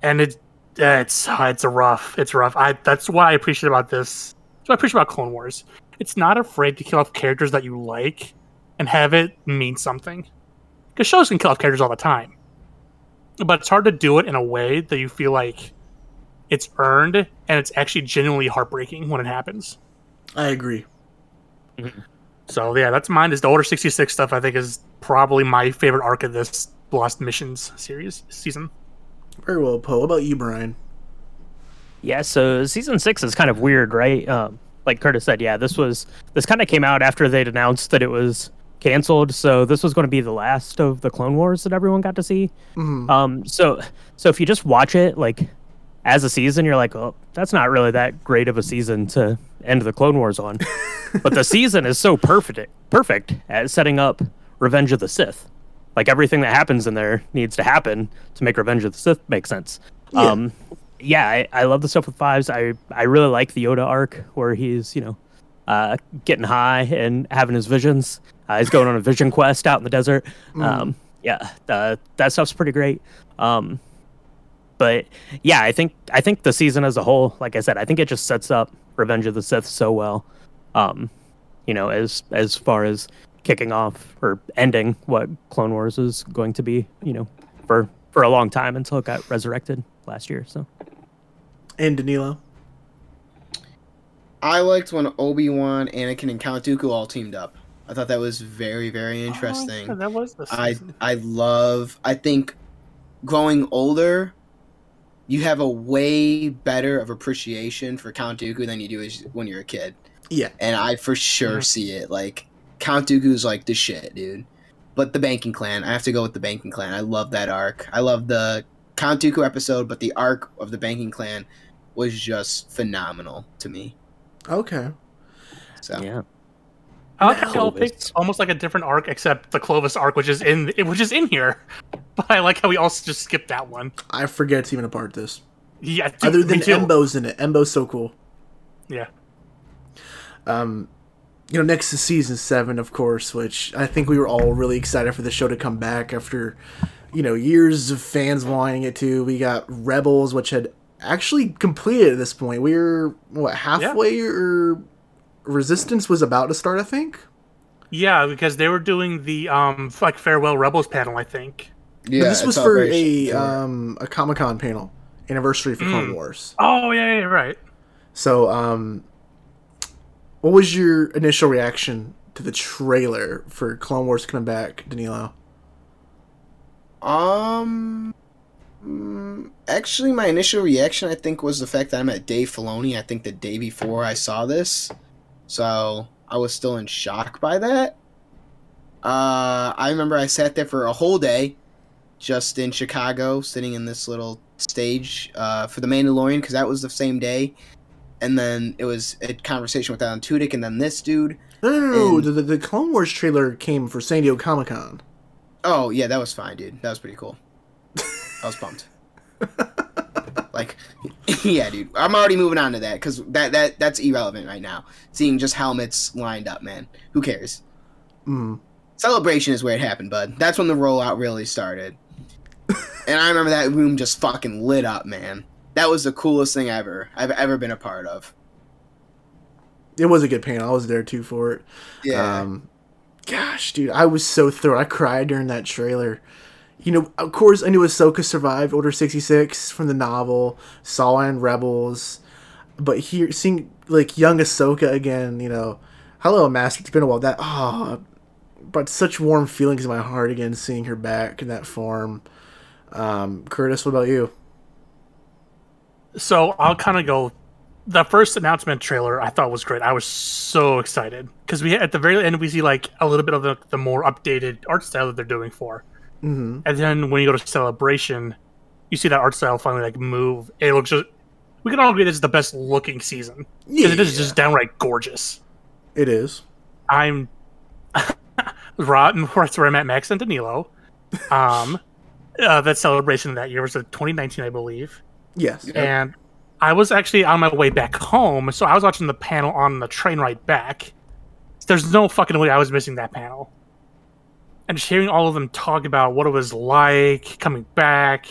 And it it's uh, it's a rough. It's rough. I that's what I appreciate about this. That's what I appreciate about Clone Wars. It's not afraid to kill off characters that you like and have it mean something because shows can kill off characters all the time but it's hard to do it in a way that you feel like it's earned and it's actually genuinely heartbreaking when it happens I agree. *laughs* so yeah that's mine is the order 66 stuff i think is probably my favorite arc of this lost missions series season Very well, Poe. What about you, Brian? Yeah, so season six is kind of weird, right? Um, like Curtis said, yeah, this was this kind of came out after they'd announced that it was canceled. So this was going to be the last of the Clone Wars that everyone got to see. Um, so so if you just watch it like as a season, you're like, oh, that's not really that great of a season to end the Clone Wars on. *laughs* but the season is so perfect, perfect at setting up Revenge of the Sith. like everything that happens in there needs to happen to make Revenge of the Sith make sense. Yeah. Um, yeah, I, I love the stuff with fives. I I really like the Yoda arc where he's you know uh, getting high and having his visions. Uh, he's going on a vision quest out in the desert. Um, yeah, uh, that stuff's pretty great. Um, but yeah, I think I think the season as a whole, like I said, I think it just sets up Revenge of the Sith so well. Um, you know, as as far as kicking off or ending what Clone Wars is going to be, you know, for for a long time until it got resurrected last year. So And Danilo. I liked when Obi Wan, Anakin, and Count Dooku all teamed up. I thought that was very, very interesting. Oh, that was the I season. I love. I think growing older, you have a way better of appreciation for Count Dooku than you do as, when you're a kid, Yeah. and I for sure Mhm. see it. Like Count Dooku's like the shit, dude. But the Banking Clan, I have to go with the Banking Clan. I love that arc. I love the Count Dooku episode, but the arc of the Banking Clan was just phenomenal to me. Okay. So yeah, I like how they all picked almost like a different arc, except the Clovis arc, which is in which is in here. *laughs* But I like how we all just skipped that one. I forget it's even a part of this. Yeah, dude, Other than too. Embo's in it. Embo's so cool. Yeah, Um, you know, next to season seven, of course, which I think we were all really excited for the show to come back after, you know, years of fans wanting it to. We got Rebels, which had actually completed at this point. We were what halfway or Resistance was about to start, I think. yeah, because they were doing the um like farewell Rebels panel, I think. yeah, but this was for a um a Comic Con panel anniversary for Clone Mm. Wars. Oh yeah, yeah, right. So, um, what was your initial reaction to the trailer for Clone Wars coming back, Danilo? Um, actually, my initial reaction, I think, was the fact that I met Dave Filoni. I think the day before I saw this, so I was still in shock by that. Uh, I remember I sat there for a whole day, just in Chicago, sitting in this little stage uh, for the Mandalorian because that was the same day, and then it was a conversation with Alan Tudyk, and then this dude. No, no, no. And- The, the, the Clone Wars trailer came for San Diego Comic Con. Oh yeah, that was fine, dude. That was pretty cool. I was pumped. *laughs* like, *laughs* yeah, dude. I'm already moving on to that because that that that's irrelevant right now. Seeing just helmets lined up, man. Who cares? Mm. Celebration is where it happened, bud. That's when the rollout really started. *laughs* and I remember that room just fucking lit up, man. That was the coolest thing ever I've ever been a part of. It was a good panel. I was there too for it. Yeah. Um, gosh, dude, I was so thrilled. I cried during that trailer. You know, of course, I knew Ahsoka survived Order 66 from the novel, saw in Rebels, but here, seeing, like, young Ahsoka again, you know, hello, Master, it's been a while. That, ah, but such warm feelings in my heart again, seeing her back in that form. Um, Curtis, what about you? So I'll kind of go. The first announcement trailer I thought was great. I was so excited because we at the very end we see like a little bit of the, the more updated art style that they're doing for, Mm-hmm. and then when you go to celebration, you see that art style finally like move. It looks just. We can all agree this is the best looking season because it is just downright gorgeous. It is. I'm *laughs* Rod, that's where I met Max and Danilo. Um, uh, that celebration that year was in 2019, I believe. Yes. Yep. And I was actually on my way back home, so I was watching the panel on the train ride back. There's no fucking way I was missing that panel. And just hearing all of them talk about what it was like coming back,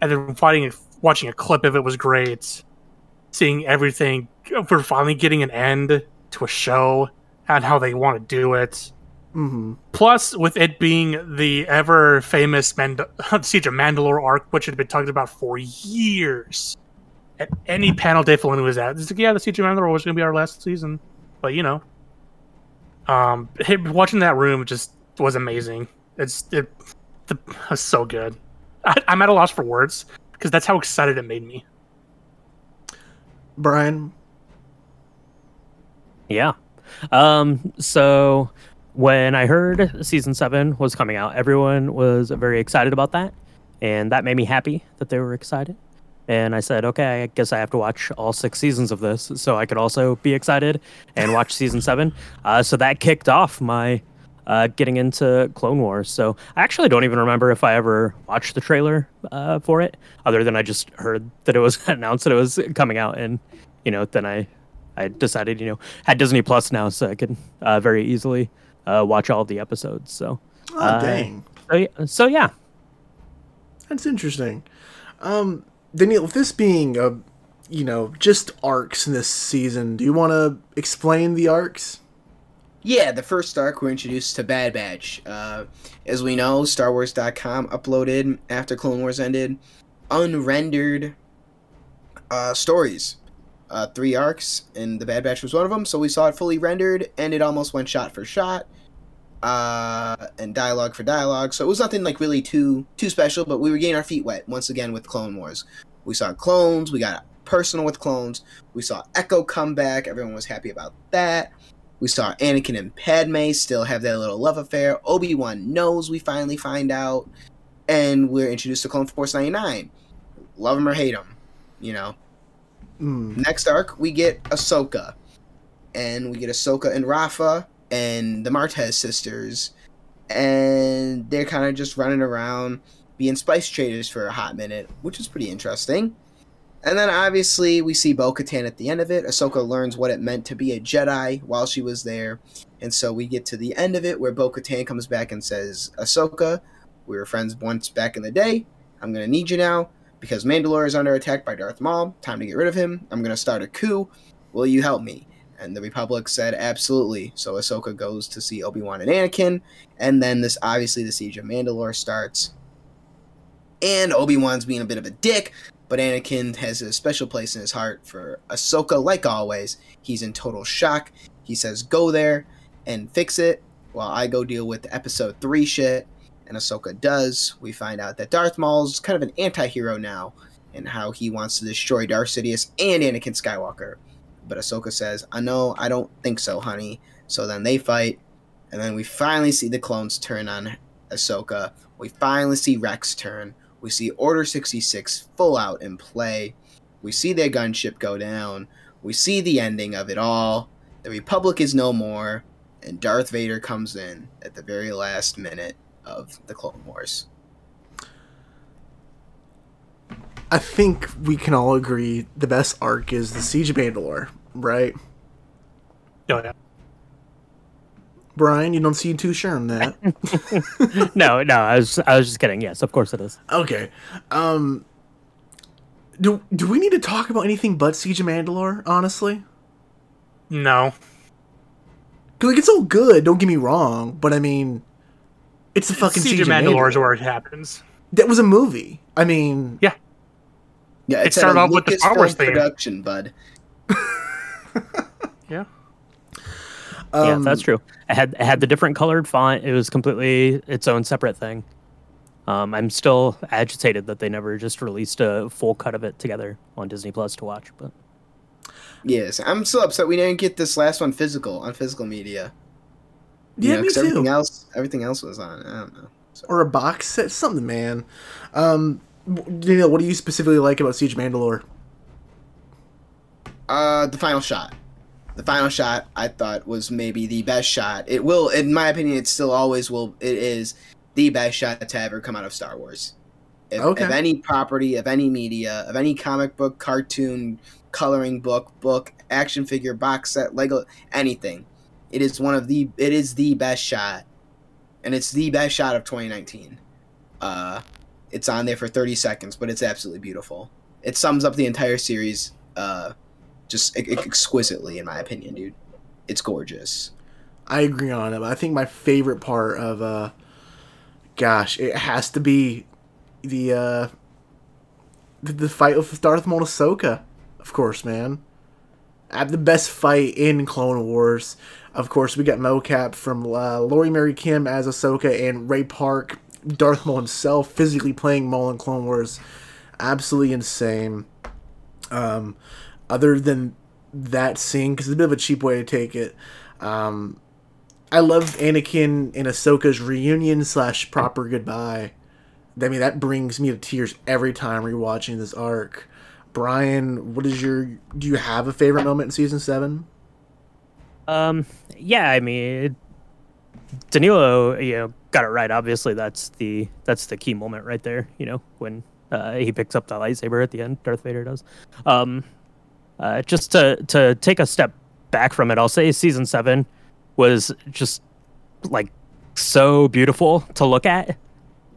and then fighting, watching a clip of it was great. Seeing everything, we're finally getting an end to a show and how they want to do it. Mm-hmm. Plus, with it being the ever famous Mand- *laughs* Siege of Mandalore arc, which had been talked about for years, at any panel Dave Filoni was at, it's like, yeah, the Siege of Mandalore was going to be our last season, but you know, um, watching that room just was amazing. It's it, the, was so good. I, I'm at a loss for words because that's how excited it made me. Brian? Yeah. Um, so when I heard season seven was coming out, everyone was very excited about that. And that made me happy that they were excited. And I said, okay, I guess I have to watch all six seasons of this so I could also be excited and watch season seven. Uh, so that kicked off my uh, getting into Clone Wars. So I actually don't even remember if I ever watched the trailer uh, for it, other than I just heard that it was *laughs* announced that it was coming out, and you know, then I I decided you know had Disney Plus now, so I could uh, very easily uh, watch all of the episodes. So Oh Uh, dang, so yeah, so yeah. that's interesting. Um, Daniel, with this being a, you know, just arcs in this season, do you want to explain the arcs? Yeah, the first arc we're introduced to Bad Batch. Uh, as we know, StarWars.com uploaded after Clone Wars ended unrendered uh, stories. Uh, three arcs, and the Bad Batch was one of them. So we saw it fully rendered, and it almost went shot for shot, uh, and dialogue for dialogue. So it was nothing like really too too special. But we were getting our feet wet once again with Clone Wars. We saw clones. We got personal with clones. We saw Echo come back. Everyone was happy about that. We saw Anakin and Padme still have that little love affair. Obi Wan knows. We finally find out, and we're introduced to Clone Force ninety nine. Love him or hate him, you know. Mm. Next arc, we get Ahsoka, and we get Ahsoka and Rafa and the Martez sisters, and they're kind of just running around being spice traders for a hot minute, which is pretty interesting. And then obviously we see Bo Katan at the end of it. Ahsoka learns what it meant to be a Jedi while she was there. And so we get to the end of it where Bo Katan comes back and says, Ahsoka, we were friends once back in the day. I'm going to need you now because Mandalore is under attack by Darth Maul. Time to get rid of him. I'm going to start a coup. Will you help me? And the Republic said, absolutely. So Ahsoka goes to see Obi Wan and Anakin. And then this, obviously, the Siege of Mandalore starts. And Obi Wan's being a bit of a dick, but Anakin has a special place in his heart for Ahsoka, like always. He's in total shock. He says, go there and fix it while I go deal with episode 3 shit. And Ahsoka does. We find out that Darth Maul's kind of an anti hero now, and how he wants to destroy Darth Sidious and Anakin Skywalker. But Ahsoka says, I know, I don't think so, honey. So then they fight, and then we finally see the clones turn on Ahsoka. We finally see Rex turn. We see Order 66 full out in play. We see their gunship go down. We see the ending of it all. The Republic is no more, and Darth Vader comes in at the very last minute of the Clone Wars. I think we can all agree the best arc is the Siege of Mandalore, right? Oh, yeah. Brian, you don't seem too sure on that. *laughs* no, no, I was I was just kidding. Yes, of course it is. okay. Um do do we need to talk about anything but Siege of Mandalore, honestly? No. Cause like it's all good, don't get me wrong, but I mean it's the fucking Siege of Mandalore is where it happens. That was a movie. I mean Yeah. Yeah, It it's at started a off with the Star Wars theme. production, bud. *laughs* Yeah. Yeah, um, that's true. I had it had the different colored font. It was completely its own separate thing. Um, I'm still agitated that they never just released a full cut of it together on Disney Plus to watch. But Yes, I'm still upset we didn't get this last one physical on physical media. You Yeah, know, me 'cause too. Everything else, everything else was on. I don't know. or a box set, something, man. Um, Daniel, what do you specifically like about Siege of Mandalore? Uh, the final shot. The final shot I thought was maybe the best shot. It will, in my opinion, it still always will. It is the best shot to ever come out of Star Wars. If, Okay. Of any property, of any media, of any comic book, cartoon, coloring book, book, action figure, box set, Lego, anything. It is one of the. It is the best shot, and it's the best shot of 2019. Uh, it's on there for 30 seconds, but it's absolutely beautiful. It sums up the entire series. Uh, just exquisitely, in my opinion, dude. It's gorgeous. I agree on it. I think my favorite part of, uh, gosh, it has to be the uh, the, the fight with Darth Maul and Ahsoka. Of course, man. At the best fight in Clone Wars. Of course, we got mocap from uh, Lori Mary Kim as Ahsoka and Ray Park, Darth Maul himself, physically playing Maul in Clone Wars. Absolutely insane. Um, other than that scene, because it's a bit of a cheap way to take it. Um, I love Anakin and Ahsoka's reunion slash proper goodbye. I mean, that brings me to tears every time rewatching this arc. Brian, what is your? Do you have a favorite moment in season seven? um, yeah, I mean, Danilo, you know, got it right. Obviously, that's the that's the key moment right there. You know, when uh, he picks up the lightsaber at the end, Darth Vader does. Um, uh, just to to take a step back from it, I'll say season seven was just like so beautiful to look at.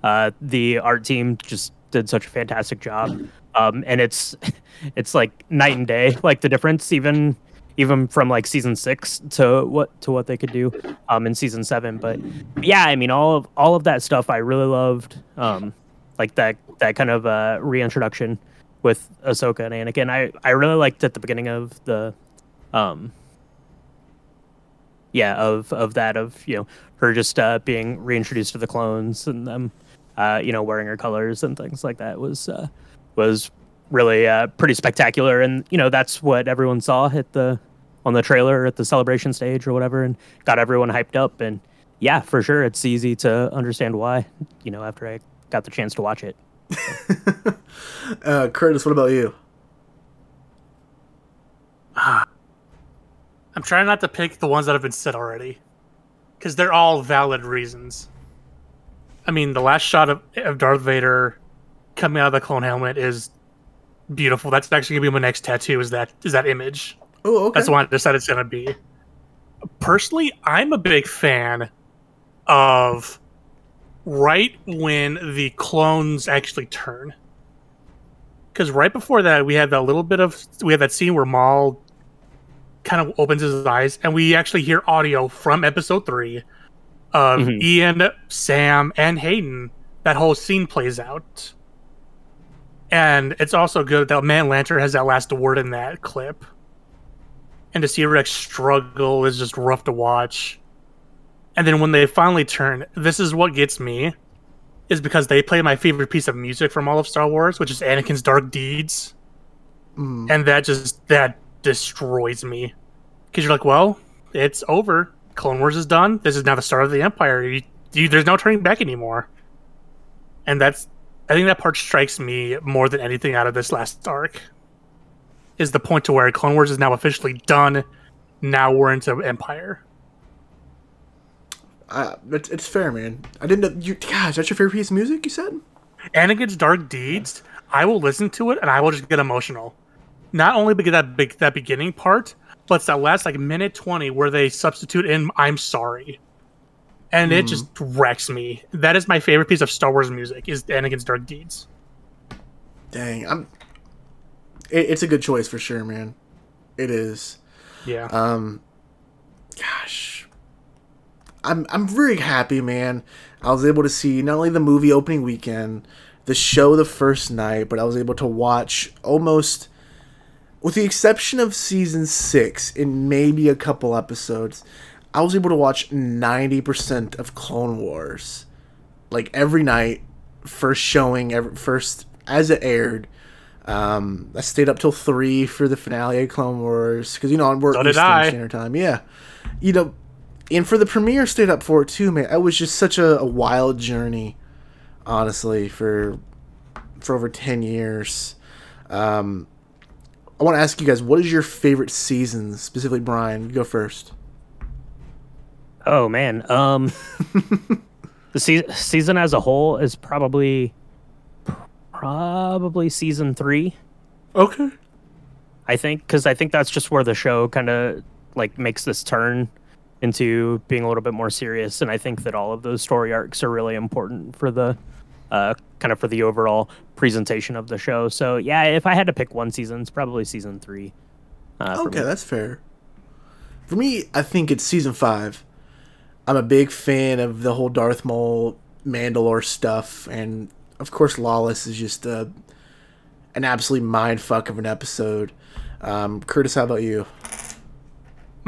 Uh, the art team just did such a fantastic job, um, and it's *laughs* it's like night and day, like the difference even even from like season six to what to what they could do um, in season seven. But yeah, I mean all of all of that stuff I really loved, um, like that that kind of uh, reintroduction with Ahsoka and Anakin. I I really liked at the beginning of the, um, yeah of of that of you know her just uh, being reintroduced to the clones and them, uh, you know, wearing her colors and things like that was uh, was really uh, pretty spectacular. And you know, that's what everyone saw at the on the trailer at the celebration stage or whatever, and got everyone hyped up. And yeah, for sure, it's easy to understand why. You know, after I got the chance to watch it. Uh, Curtis, what about you? *sighs* I'm trying not to pick the ones that have been said already, because they're all valid reasons. I mean, the last shot of, of Darth Vader coming out of the clone helmet is beautiful. That's actually gonna be my next tattoo. Is that is that image? Oh, okay. That's what I decided it's gonna be. Personally, I'm a big fan of right when the clones actually turn. Because right before that, we had that little bit of we had that scene where Maul kind of opens his eyes, and we actually hear audio from Episode Three of Mhm. Ian, Sam, and Hayden. That whole scene plays out, and it's also good that Matt Lanter has that last word in that clip. And to see Rex struggle is just rough to watch. And then when they finally turn, this is what gets me, is because they play my favorite piece of music from all of Star Wars, which is Anakin's Dark Deeds, Mm. and that just that destroys me. Because you're like, well, it's over. Clone Wars is done. This is now the start of the Empire. You, you, there's no turning back anymore. And that's, I think that part strikes me more than anything out of this last arc. Is the point to where Clone Wars is now officially done. Now we're into Empire. Uh, it's, it's fair, man. I didn't know. You, gosh, that's your favorite piece of music, you said? Anakin's Dark Deeds, I will listen to it and I will just get emotional. Not only because that big that beginning part, but it's that last like minute twenty where they substitute in "I'm sorry," and it just wrecks me. That is my favorite piece of Star Wars music is Anakin's Dark Deeds. Dang, I'm. It, it's a good choice for sure, man. It is. Yeah, Um, gosh, I'm I'm very happy, man. I was able to see not only the movie opening weekend, the show the first night, but I was able to watch almost, with the exception of season six and maybe a couple episodes, I was able to watch ninety percent of Clone Wars, like every night, first showing, every, first as it aired. Um, I stayed up till three for the finale of Clone Wars because you know work So Eastern. Standard Time. Yeah, you know, and for the premiere, stayed up for it too, man. It was just such a, a wild journey, honestly, for for over ten years. Um, I want to ask you guys, what is your favorite season, specifically Brian? Go first. Oh man, um, *laughs* the se- season as a whole is probably probably season three. Okay. I think because I think that's just where the show kind of like makes this turn into being a little bit more serious, and I think that all of those story arcs are really important for the uh, kind of for the overall presentation of the show. So yeah, if I had to pick one season, it's probably season three. Uh, Okay, that's fair. For me, I think it's season five. I'm a big fan of the whole Darth Maul Mandalore stuff, and of course, Lawless is just uh, an absolute mind fuck of an episode. Um, Curtis, how about you?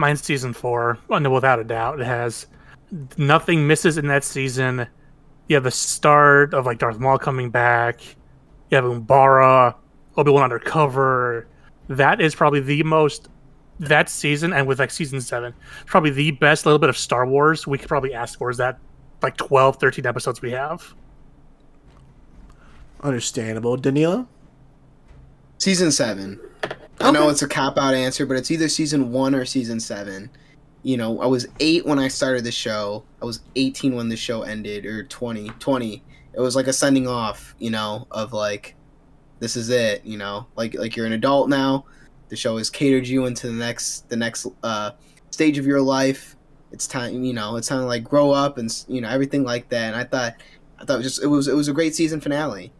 Mine's season four, and without a doubt, it has nothing misses in that season. You have the start of like Darth Maul coming back. You have Umbara, Obi Wan undercover. That is probably the most that season, and with like season seven, probably the best little bit of Star Wars we could probably ask for. Is that like 12, 13 episodes we have? Understandable, Danilo. Season seven. I know it's a cop out answer, but it's either season one or season seven. you know, I was eight when I started the show. I was 18 when the show ended, or 20, 20. It was like a sending off, you know, of like, this is it, you know, like like you're an adult now. The show has catered you into the next the next uh, stage of your life. It's time, you know, it's time to like grow up and you know everything like that. And I thought, I thought it was just it was it was a great season finale.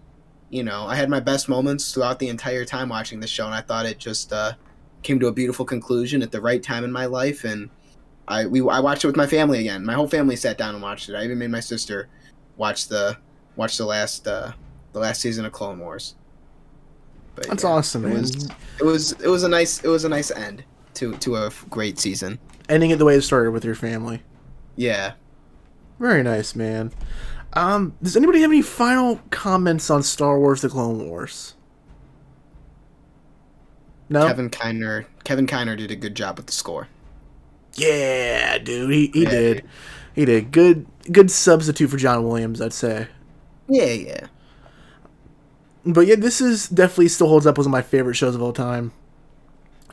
You know, I had my best moments throughout the entire time watching the show, and I thought it just uh, came to a beautiful conclusion at the right time in my life. And I we I watched it with my family again. My whole family sat down and watched it. I even made my sister watch the watch the last uh, the last season of Clone Wars. But That's yeah, awesome, man. It was, it was it was a nice it was a nice end to to a great season. Ending it the way it started with your family. Yeah. Very nice, man. Um, does anybody have any final comments on Star Wars: The Clone Wars? No. Kevin Kiner Kevin Kiner did a good job with the score. Yeah, dude, he, he yeah, did. He did good good substitute for John Williams, I'd say. Yeah, yeah. But yeah, this is definitely still holds up as one of my favorite shows of all time.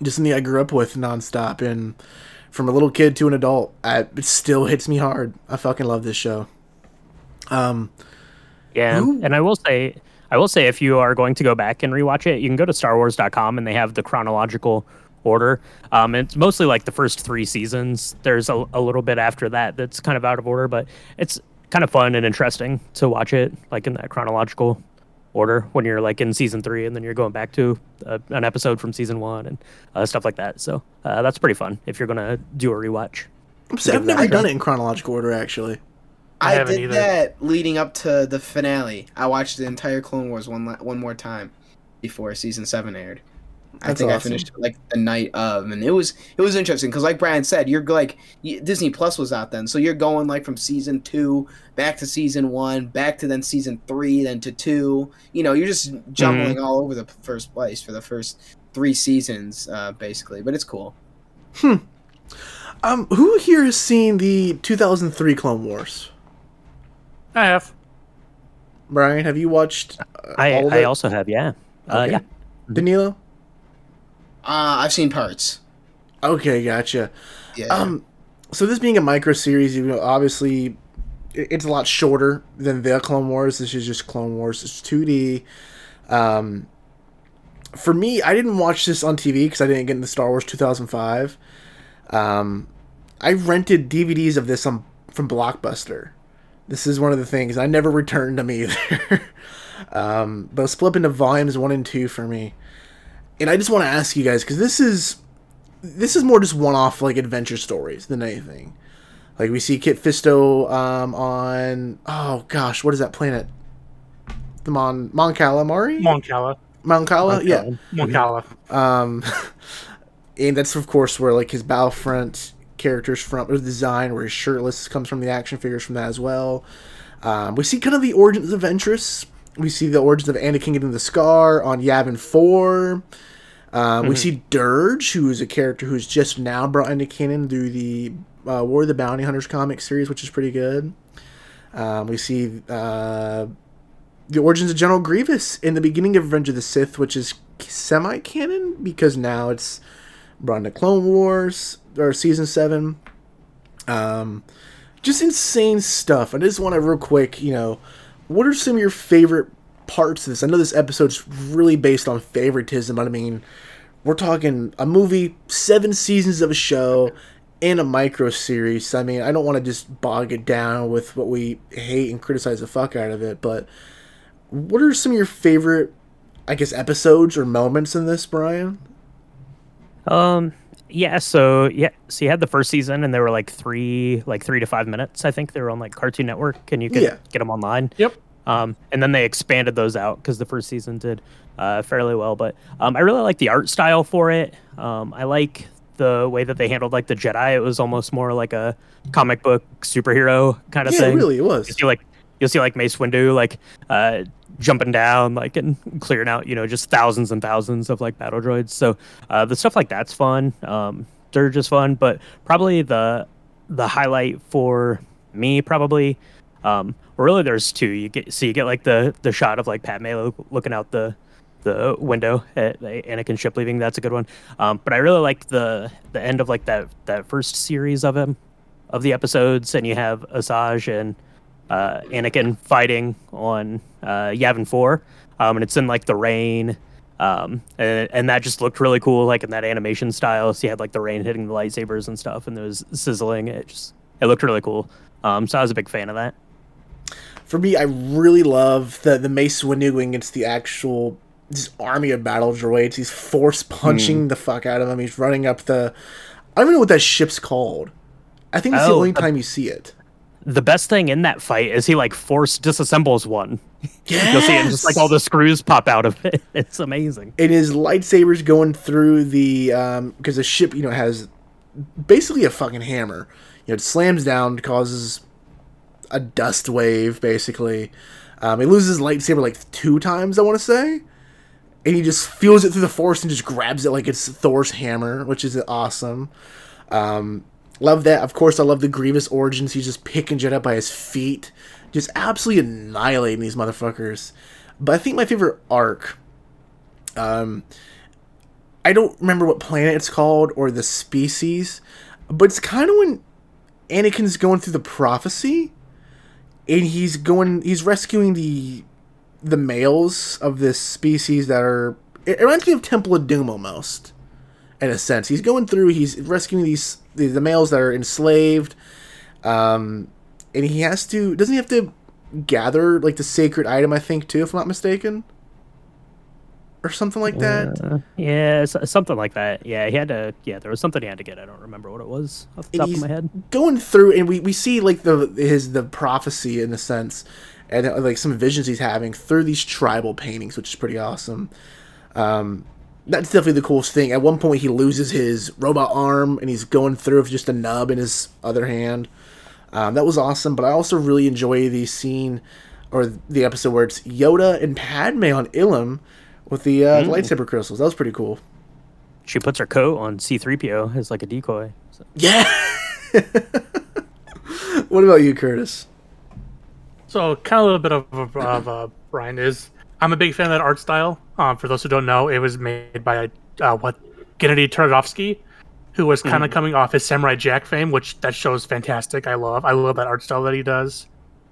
Just something I grew up with nonstop, and from a little kid to an adult, I, it still hits me hard. I fucking love this show. Um, yeah, who, and I will say, I will say, if you are going to go back and rewatch it, you can go to StarWars.com and they have the chronological order. Um, it's mostly like the first three seasons. There's a, a little bit after that that's kind of out of order, but it's kind of fun and interesting to watch it like in that chronological order when you're like in season three and then you're going back to uh, an episode from season one and uh, stuff like that. So uh, that's pretty fun if you're gonna do a rewatch. I've never done it in chronological order actually. I, I did either. that leading up to the finale. I watched the entire Clone Wars one one more time before season seven aired. That's I think awesome. I finished like the night of, and it was it was interesting because, like Brian said, you're like Disney Plus was out then, so you're going like from season two back to season one, back to then season three, then to two. You know, you're just jumbling mm-hmm. all over the first place for the first three seasons, uh, basically. But it's cool. Hmm. Um, who here has seen the 2003 Clone Wars? I have. Brian, have you watched? Uh, I I also have. Yeah. Uh, okay. Uh, yeah. Danilo. Uh, I've seen parts. Okay, gotcha. Yeah. Um, so this being a micro series, you know, obviously, it's a lot shorter than the Clone Wars. This is just Clone Wars. It's two D. Um, for me, I didn't watch this on TV because I didn't get into Star Wars 2005. Um, I rented DVDs of this on, from Blockbuster. This is one of the things I never returned them either. *laughs* um, but split up into volumes one and two for me. And I just want to ask you guys because this is this is more just one-off like adventure stories than anything. Like we see Kit Fisto um, on oh gosh, what is that planet? The Mon Mon Calamari? Mon Cala. Mon Cala, yeah. Mon Cala. Um, *laughs* and that's of course where like his Battlefront characters from or the design where he's shirtless comes from the action figures from that as well. Um, we see kind of the origins of Ventress. We see the origins of Anakin getting the scar on Yavin Four. Um, mm-hmm. We see Durge, who is a character who's just now brought into canon through the uh, War of the Bounty Hunters comic series, which is pretty good. Um, we see uh, the origins of General Grievous in the beginning of Revenge of the Sith, which is semi canon because now it's brought into Clone Wars or season seven. Um, just insane stuff. I just want to real quick, you know, what are some of your favorite parts of this? I know this episode's really based on favoritism, but I mean, we're talking a movie, seven seasons of a show, and a micro series. I mean, I don't want to just bog it down with what we hate and criticize the fuck out of it, but what are some of your favorite, I guess, episodes or moments in this, Brian? Um, yeah, so yeah, so you had the first season, and they were like three, like three to five minutes. I think they were on like Cartoon Network, and you could yeah. get them online. Yep. Um, and then they expanded those out because the first season did uh, fairly well. But um, I really like the art style for it. Um, I like the way that they handled like the Jedi. It was almost more like a comic book superhero kind of yeah, thing. really, it was. You see like you'll see like Mace Windu like uh, jumping down like and clearing out you know just thousands and thousands of like battle droids so uh, the stuff like that's fun um, they're just fun but probably the the highlight for me probably um, really there's two you get so you get like the the shot of like Padme looking out the the window at Anakin ship leaving. That's a good one. Um, but I really like the the end of like that that first series of him of the episodes, and you have Asajj and uh, Anakin fighting on uh, Yavin Four, um, and it's in like the rain. Um, and, and that just looked really cool, like in that animation style. So you had like the rain hitting the lightsabers and stuff, and there was sizzling. It just it looked really cool. Um, so I was a big fan of that. For me, I really love the the Mace Windu against the actual this army of battle droids. He's force punching Hmm. the fuck out of him. He's running up the. I don't even know what that ship's called. I think it's the Oh, only the- time you see it. The best thing in that fight is he like force disassembles one. Yeah, You'll see it, and just like all the screws pop out of it. *laughs* It's amazing. and his lightsabers going through the um because the ship you know has basically a fucking hammer you know it slams down causes a dust wave basically um he loses his lightsaber like two times i want to say and he just feels it through the force and just grabs it like it's thor's hammer which is awesome um love that of course i love the grievous origins he's just picking jet up by his feet just absolutely annihilating these motherfuckers but i think my favorite arc um, I don't remember what planet it's called or the species, but it's kind of when Anakin's going through the prophecy, and he's going, he's rescuing the the males of this species that are. It reminds me of Temple of Doom almost, in a sense. He's going through, he's rescuing these the, the males that are enslaved, um, and he has to. Doesn't he have to gather like the sacred item? I think too, if I'm not mistaken or something like that. Uh, yeah, something like that. Yeah, he had to. Yeah, there was something he had to get. I don't remember what it was off the And top of my head. Going through, and we, we see like the his the prophecy in a sense, and like some visions he's having through these tribal paintings, which is pretty awesome. Um, that's definitely the coolest thing. At one point, he loses his robot arm, and he's going through with just a nub in his other hand. Um, that was awesome, but I also really enjoy the scene or the episode where it's Yoda and Padme on Ilum with the, uh, the lightsaber crystals. That was pretty cool. She puts her coat on C-3PO as like a decoy. So- Yeah. *laughs* what about you, Curtis? So, kind of a little bit of, a of uh, Brian is. I'm a big fan of that art style. Um, for those who don't know, it was made by uh, what Genndy Tartakovsky, who was kind of coming off his Samurai Jack fame, which that show is fantastic. I love. I love that art style that he does.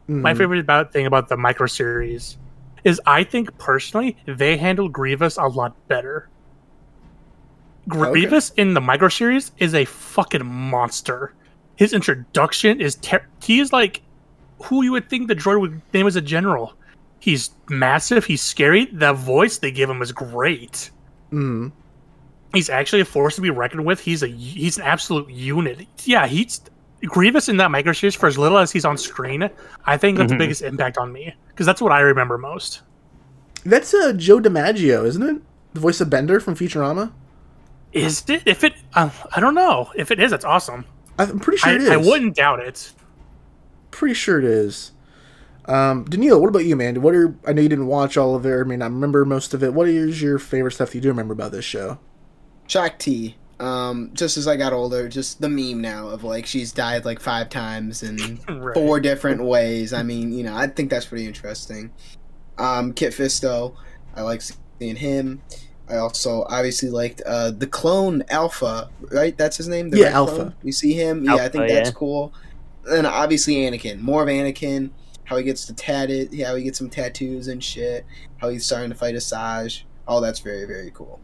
My favorite about thing about the micro series is I think personally they handled Grievous a lot better. Grievous in the micro series is a fucking monster. His introduction is ter- he is like who you would think the droid would name as a general. He's massive. He's scary. The voice they give him is great. Mm. He's actually a force to be reckoned with. He's a he's an absolute unit. Yeah, he's Grievous in that micro series for as little as he's on screen. I think that's the biggest impact on me because that's what I remember most. That's uh, John DiMaggio, isn't it? The voice of Bender from Futurama. Is it? If it, uh, I don't know. If it is, that's awesome. I'm pretty sure I, it is. I wouldn't doubt it. Pretty sure it is. Um, Daniil, what about you, man? What are I know you didn't watch all of it, or may not remember most of it. What is your favorite stuff that you do remember about this show? Shaak Ti. Um, just as I got older, just the meme now of like she's died like five times in *laughs* Right. four different ways. I mean, you know, I think that's pretty interesting. Um, Kit Fisto, I like seeing him. I also obviously liked uh, the clone Alpha, right? That's his name. The Yeah, Alpha. clone? You see him? Yeah, I think that's yeah. cool. And obviously Anakin, more of Anakin. How he gets to tatted, how he gets some tattoos and shit. How he's starting to fight Asajj. All that's very very cool.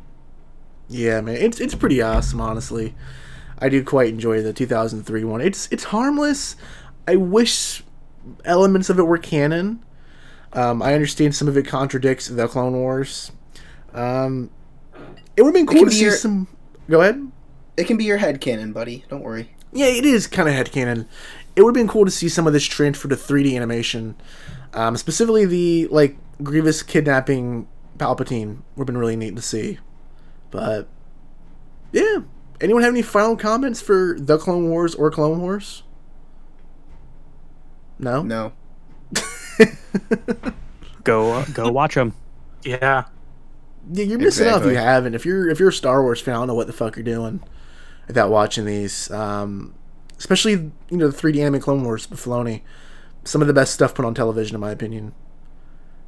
Yeah, man, it's it's pretty awesome, honestly. I do quite enjoy the 2003 one. It's it's harmless. I wish elements of it were canon. Um, I understand some of it contradicts the Clone Wars. Um, it would have been cool to be see your- some. Go ahead. It can be your head canon, buddy. Don't worry. Yeah, it is kind of headcanon. It would have been cool to see some of this transfer to 3D animation. Um, specifically, the like Grievous kidnapping Palpatine would have been really neat to see. But yeah, anyone have any final comments for the Clone Wars or Clone Wars? No. No. *laughs* Go uh, go watch them. Yeah. Yeah, you're missing out if you haven't. If you're if you're a Star Wars fan, I don't know what the fuck you're doing without watching these. Um, especially you know the 3D anime Clone Wars Filoni. Some of the best stuff put on television, in my opinion.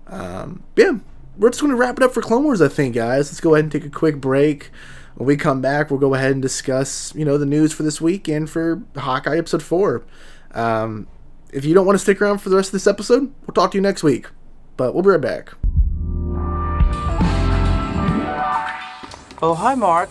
Um, yeah, we're just going to wrap it up for Clone Wars, I think, guys. Let's go ahead and take a quick break. When we come back, we'll go ahead and discuss, you know, the news for this week and for Hawkeye episode four. Um, if you don't want to stick around for the rest of this episode, we'll talk to you next week. But we'll be right back. Oh, hi, Mark.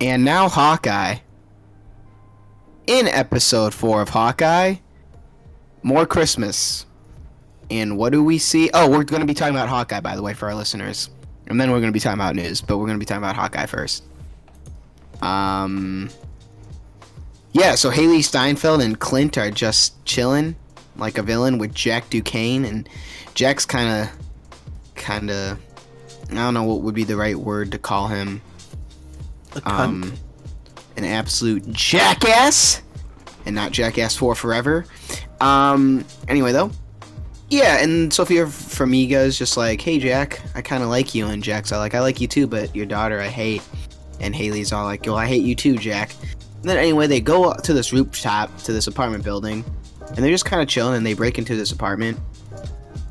And now Hawkeye. In episode 4 of Hawkeye, more Christmas. And what do we see? Oh, we're going to be talking about Hawkeye, by the way, for our listeners. And then we're going to be talking about news, but we're going to be talking about Hawkeye first. Um, yeah, so Hailee Steinfeld and Clint are just chilling like a villain with Jack Duquesne, and Jack's kind of, kind of, I don't know what would be the right word to call him. Um, an absolute jackass, and not Jackass for Forever. Um, anyway, though, yeah, and Sophia Farmiga is just like, "Hey, Jack, I kind of like you," and Jack's all like, "I like you too, but your daughter I hate." And Hailee's all like, "Well, I hate you too, Jack." And then anyway, they go to this rooftop to this apartment building, and they're just kind of chilling. And they break into this apartment,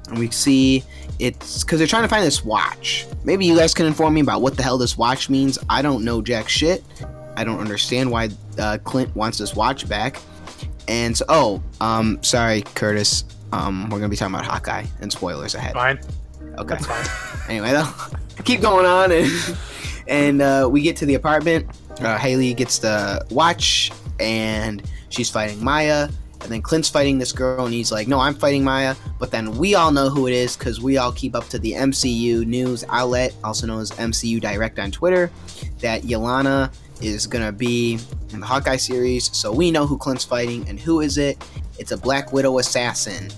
and we see it's because they're trying to find this watch. Maybe you guys can inform me about what the hell this watch means. I don't know jack shit. I don't understand why uh, Clint wants this watch back. And so, oh, um, sorry, Curtis. Um, we're gonna be talking about Hawkeye and spoilers ahead. Fine. Okay. That's fine. *laughs* Anyway, though, *laughs* keep going on, and *laughs* and uh, we get to the apartment. Uh, Hailee gets the watch, and she's fighting Maya. And then Clint's fighting this girl, and he's like, "No, I'm fighting Maya." But then we all know who it is because we all keep up to the MCU news outlet, also known as MCU Direct on Twitter, that Yelena is gonna be in the Hawkeye series. So we know who Clint's fighting, and who is it? It's a Black Widow assassin.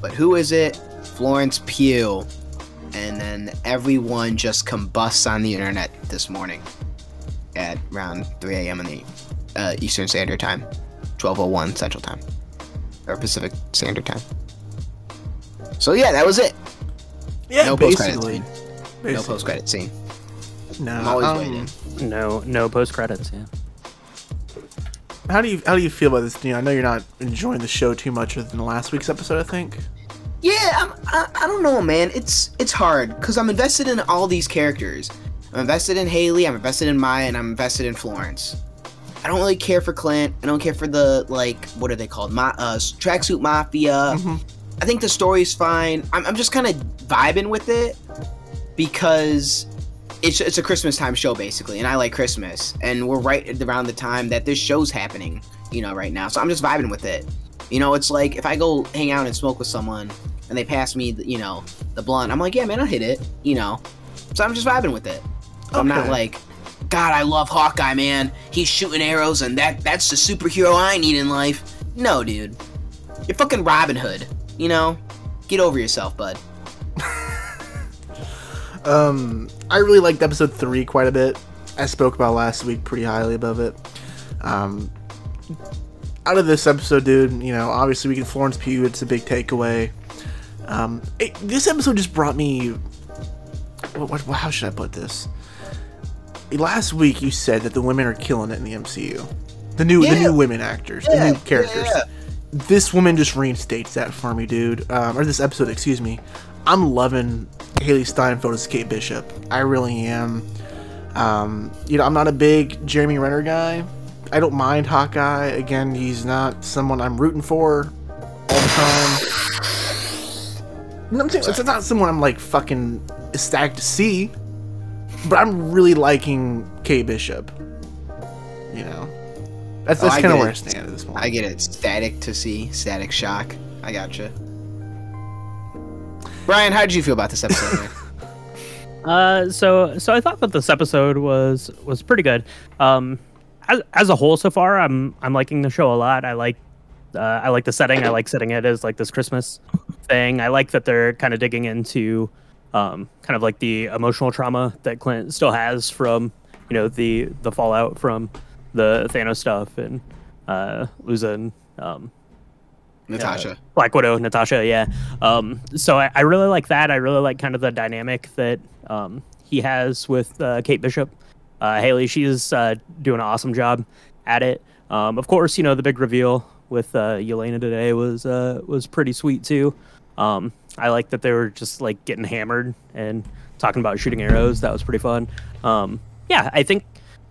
But who is it? Florence Pugh and then everyone just combusts on the internet this morning at around 3 a.m. in the uh, Eastern Standard Time, 12:01 Central Time, or Pacific Standard Time. So yeah, that was it. Yeah, no post-credit basically. scene. No post credit scene. No, I'm always um, waiting. No, no post credits. Yeah. How do you how do you feel about this? Dean? I know you're not enjoying the show too much than last week's episode. I think. Yeah, I'm, I, I don't know, man. It's it's hard because I'm invested in all these characters. I'm invested in Hailee. I'm invested in Maya, and I'm invested in Florence. I don't really care for Clint. I don't care for the like what are they called? Ma- uh, tracksuit mafia. I think the story's fine. I'm, I'm just kind of vibing with it because it's it's a Christmas time show basically, and I like Christmas, and we're right around the time that this show's happening, you know, right now. So I'm just vibing with it. You know, it's like if I go hang out and smoke with someone, and they pass me, the, you know, the blunt, I'm like, yeah, man, I'll hit it, you know. So I'm just vibing with it. I'm not like, God, I love Hawkeye, man. He's shooting arrows, and that that's the superhero I need in life. No, dude, you're fucking Robin Hood. You know, get over yourself, bud. *laughs* Um, I really liked episode three quite a bit. I spoke about last week pretty highly above it. Um, out of this episode, dude, you know, obviously we get Florence Pugh. It's a big takeaway. Um, it, this episode just brought me. What, what, how should I put this? Last week you said that the women are killing it in the MCU. The new, the new women actors, the new characters. yeah. This woman just reinstates that for me, dude. Um, or this episode, excuse me. I'm loving Hailee Steinfeld as Kate Bishop. I really am. Um, you know, I'm not a big Jeremy Renner guy. I don't mind Hawkeye. Again, he's not someone I'm rooting for all the time. What I'm saying? It's not someone I'm like fucking ecstatic to see. But I'm really liking Kate Bishop. You know, that's Oh, that's I kind of get where I stand at this point. I get it. Static to see, static shock. I gotcha. Brian, how did you feel about this episode? *laughs* Uh, so so I thought that this episode was was pretty good. Um, as, as a whole so far, I'm I'm liking the show a lot. I like uh, I like the setting. I like setting it as like this Christmas thing. I like that they're kind of digging into um, kind of like the emotional trauma that Clint still has from you know the the fallout from the Thanos stuff and uh, losing um, Natasha. Black Widow, Natasha, yeah. Um, so I, I really like that. I really like kind of the dynamic that um, he has with uh, Kate Bishop uh, Hailee, she's uh, doing an awesome job at it. Um, of course, you know the big reveal with uh, Yelena today was uh, was pretty sweet too. Um, I like that they were just like getting hammered and talking about shooting arrows. That was pretty fun. Um, yeah, I think,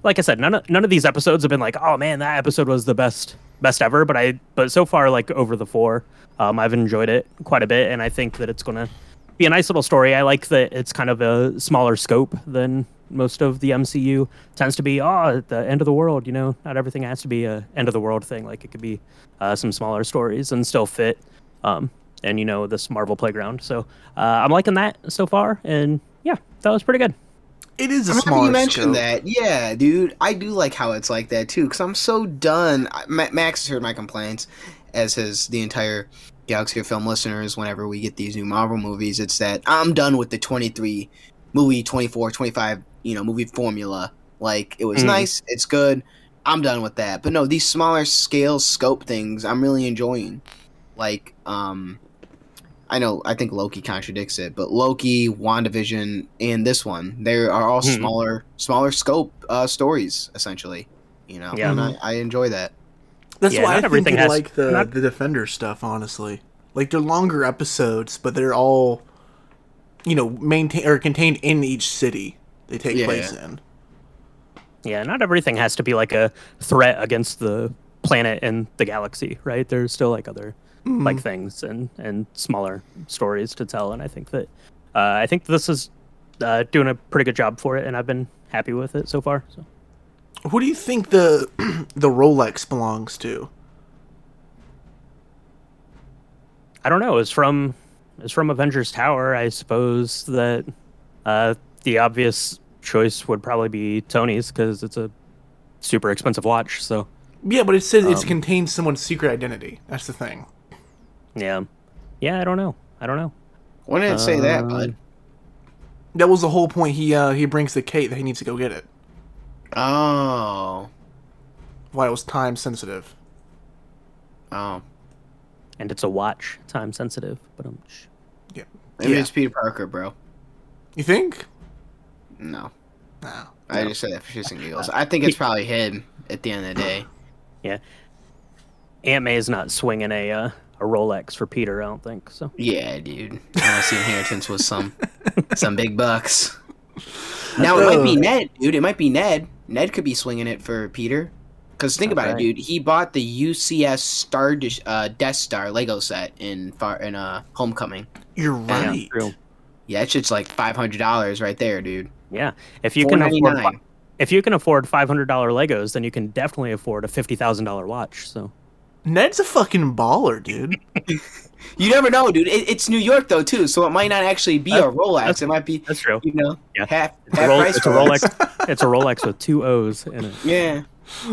like I said, none of none of these episodes have been like, oh man, that episode was the best best ever. But I but so far, like over the four, um, I've enjoyed it quite a bit, and I think that it's gonna be a nice little story. I like that it's kind of a smaller scope than most of the MCU tends to be. Oh, at the end of the world, you know, not everything has to be a end of the world thing. Like it could be uh, some smaller stories and still fit. Um, and you know this Marvel playground. So uh, I'm liking that so far, and yeah, that was pretty good. It is a I'm happy smaller you mentioned scope. that. Yeah, dude. I do like how it's like that too, because I'm so done. I- Max has heard my complaints, as has the entire Galaxy of Film listeners. Whenever we get these new Marvel movies, it's that I'm done with the 23 movie, 24, 25, you know, movie formula. Like it was Mhm. nice, it's good. I'm done with that. But no, these smaller scale scope things, I'm really enjoying. Like, um, I know I think Loki contradicts it, but Loki, WandaVision, and this one, they are all Hmm. smaller, smaller scope uh, stories essentially. You know, Yeah. and I, I enjoy that. That's Yeah, why I not think everything has- like the not- the Defender stuff. Honestly, like they're longer episodes, but they're all, you know, maintain or contained in each city they take Yeah. place in. Yeah, not everything has to be like a threat against the planet and the galaxy, right? There's still like other like things and and smaller stories to tell, and I think that uh, I think this is uh, doing a pretty good job for it, and I've been happy with it so far. So. Who do you think the *clears throat* the Rolex belongs to? I don't know. It's from it's from Avengers Tower. I suppose that uh, the obvious choice would probably be Tony's because it's a super expensive watch. So Yeah, but it says it Um, contains someone's secret identity. That's the thing. Yeah, yeah. I don't know. I don't know. Why didn't it say that, Uh, bud? That was the whole point. He uh, he brings the Kate that he needs to go get it. Oh, Why it was time sensitive. oh. And it's a watch, time sensitive. But um, sh- Yeah. Maybe Yeah. it's Peter Parker, bro. You think? No, No. I just said that for shits and giggles. I think it's *laughs* probably him at the end of the day. Yeah. Aunt May is not swinging a uh, a Rolex for Peter. I don't think so. Yeah, dude. Unless the inheritance was some *laughs* some big bucks. Now it might be Ned, dude. It might be Ned. Ned could be swinging it for Peter. Because think about Alright. it, dude. He bought the UCS Star Dish, uh, Death Star Lego set in far in uh Homecoming. You're Yeah, right. true. Yeah, that shit's like five hundred dollars right there, dude. Yeah, if you can afford if you can afford five hundred dollar Legos, then you can definitely afford a fifty thousand dollar watch. So Ned's a fucking baller, dude. *laughs* You never know, dude. It, it's New York though too, so it might not actually be a Rolex. It might be, that's true. you know, Yeah. half, It's a, half Role- price it's a Rolex. *laughs* it's a Rolex with two O's in it. Yeah.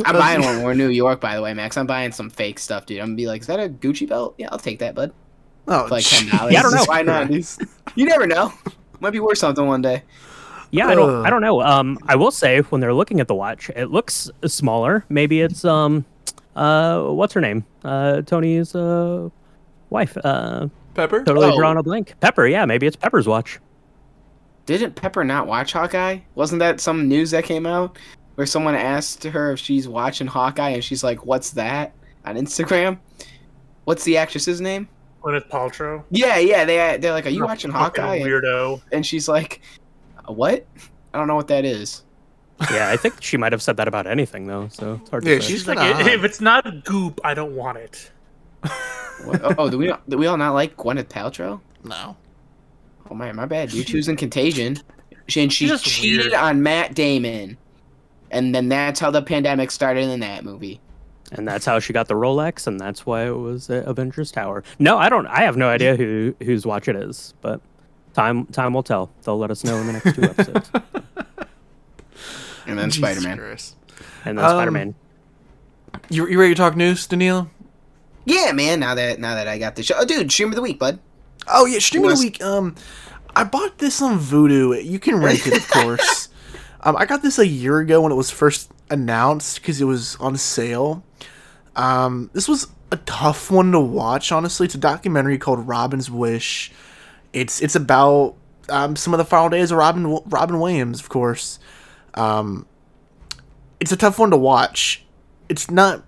I'm buying one more in New York, by the way, Max. I'm buying some fake stuff, dude. I'm gonna be like, is that a Gucci belt? Yeah, I'll take that, bud. Oh, For like ten dollars. Yeah, I don't know. Why not? You never know. Might be worth something one day. Yeah, I don't. I don't know. Um, I will say when they're looking at the watch, it looks smaller. Maybe it's um, uh, what's her name? Uh, Tony's uh, wife. Uh, Pepper. totally Oh. drawn a blank. Pepper. Yeah, maybe it's Pepper's watch. Didn't Pepper not watch Hawkeye? Wasn't that some news that came out where someone asked her if she's watching Hawkeye and she's like, "What's that?" on Instagram? What's the actress's name? Gwyneth Paltrow. Yeah, yeah. They they're like, "Are you watching Hawkeye?" Weirdo. and she's like, "What? I don't know what that is." Yeah, I think she might have said that about anything though. So it's hard to Yeah, say. she's She's like, kinda "I- odd. if it's not goop, I don't want it. What- oh, oh do we do we all not like Gwyneth Paltrow? No. Oh my, my bad. You choosing Contagion, She- and she just cheated weird. on Matt Damon, and then that's how the pandemic started in that movie. and that's how she got the Rolex, and that's why it was at Avengers Tower. No, I don't. I have no idea who whose watch it is, but time time will tell. They'll let us know in the next two episodes. *laughs* And then Spider Man. And then Um, Spider Man. You, you ready to talk news, Danilo? Yeah, man. Now that now that I got the show, oh, dude, stream of the week, bud. Oh yeah, stream of the week. Um, I bought this on Vudu. You can rent it, of *laughs* course. Um, I got this a year ago when it was first announced because it was on sale. Um, this was a tough one to watch. Honestly, it's a documentary called Robin's Wish. It's it's about um, some of the final days of Robin Robin Williams, of course. Um, it's a tough one to watch. It's not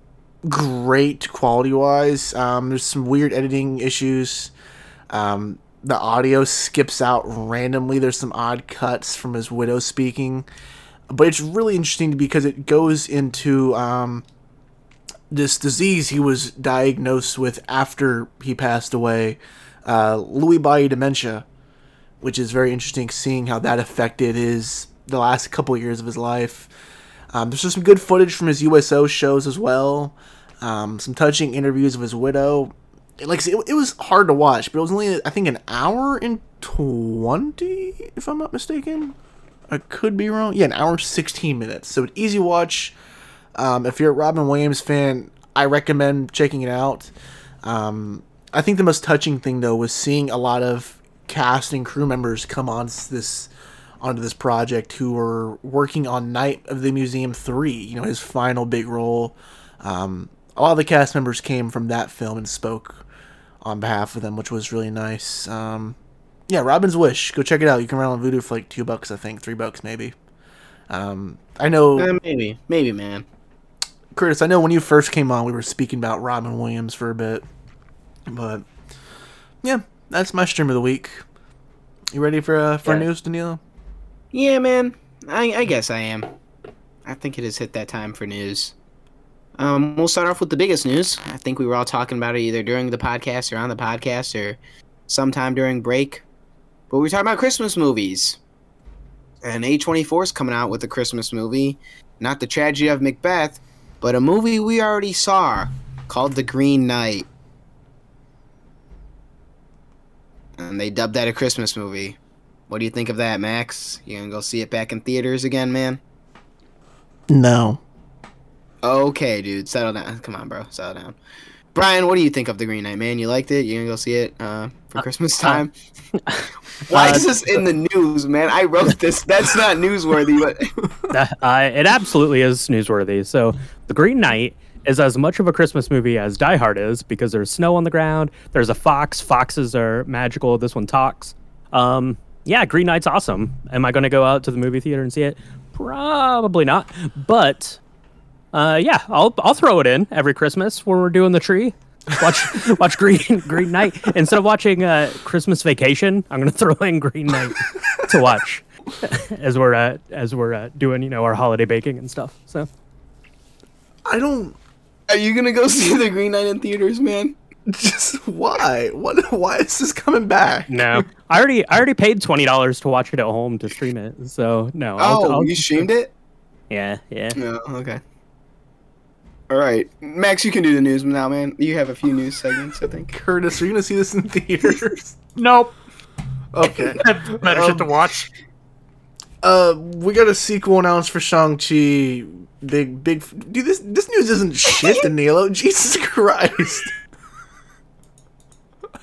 great quality wise. Um, there's some weird editing issues. Um, the audio skips out randomly. There's some odd cuts from his widow speaking, but it's really interesting because it goes into um, this disease he was diagnosed with after he passed away, uh, Lewy body dementia, which is very interesting. Seeing how that affected his the last couple years of his life. Um, there's just some good footage from his USO shows as well. Um, some touching interviews of his widow. Like it, it was hard to watch, but it was only I think an hour and twenty, if I'm not mistaken. I could be wrong. Yeah, an hour sixteen minutes. So an easy watch. Um, if you're a Robin Williams fan, I recommend checking it out. Um, I think the most touching thing though was seeing a lot of cast and crew members come on this onto this project who were working on Night of the Museum 3, you know, his final big role. Um, a lot of the cast members came from that film and spoke on behalf of them, which was really nice. Um, yeah, Robin's Wish. Go check it out. You can rent on Vudu for like two bucks, I think, three bucks maybe. Um, I know, Uh, maybe, maybe, man. Curtis. I know when you first came on, we were speaking about Robin Williams for a bit, but yeah, that's my stream of the week. You ready for uh, for Yeah. news, Danilo? Yeah, man. I, I guess I am. I think it has hit that time for news. Um, we'll start off with the biggest news. I think we were all talking about it either during the podcast or on the podcast or sometime during break. But we were talking about Christmas movies. And A24 is coming out with a Christmas movie. Not the tragedy of Macbeth, but a movie we already saw called The Green Knight. And they dubbed that a Christmas movie. What do you think of that, Max? You gonna go see it back in theaters again, man? No. Okay, dude, settle down. Come on, bro, settle down. Brian, what do you think of the Green Knight, man? You liked it? You gonna go see it uh, for Christmas time? *laughs* Why uh, is this in the news, man? I wrote *laughs* this. That's not newsworthy, but *laughs* uh, it absolutely is newsworthy. So, The Green Knight is as much of a Christmas movie as Die Hard is because there's snow on the ground. There's a fox. Foxes are magical. This one talks. Um, yeah, Green Knight's awesome. Am I going to go out to the movie theater and see it? Probably not. But uh, yeah, I'll I'll throw it in every Christmas when we're doing the tree. Watch *laughs* watch Green Green Knight instead of watching uh, Christmas Vacation. I'm gonna *laughs* throw in Green Knight to watch *laughs* as we're uh, as we're uh, doing you know our holiday baking and stuff. So I don't. are you gonna go see the Green Knight in theaters, man? *laughs* Just why? What? Why is this coming back? no, I already I already paid twenty dollars to watch it at home to stream it. So no. I'll- Oh, I'll- you streamed it? yeah, yeah. No, okay. All right, Max, you can do the news now, man. You have a few news segments, I think. Curtis, are you gonna see this in theaters? *laughs* Nope. okay. *laughs* Better shit to watch. Uh, we got a sequel announced for Shang Chi. Big, big. Dude, this this news isn't shit, Danilo. Jesus Christ.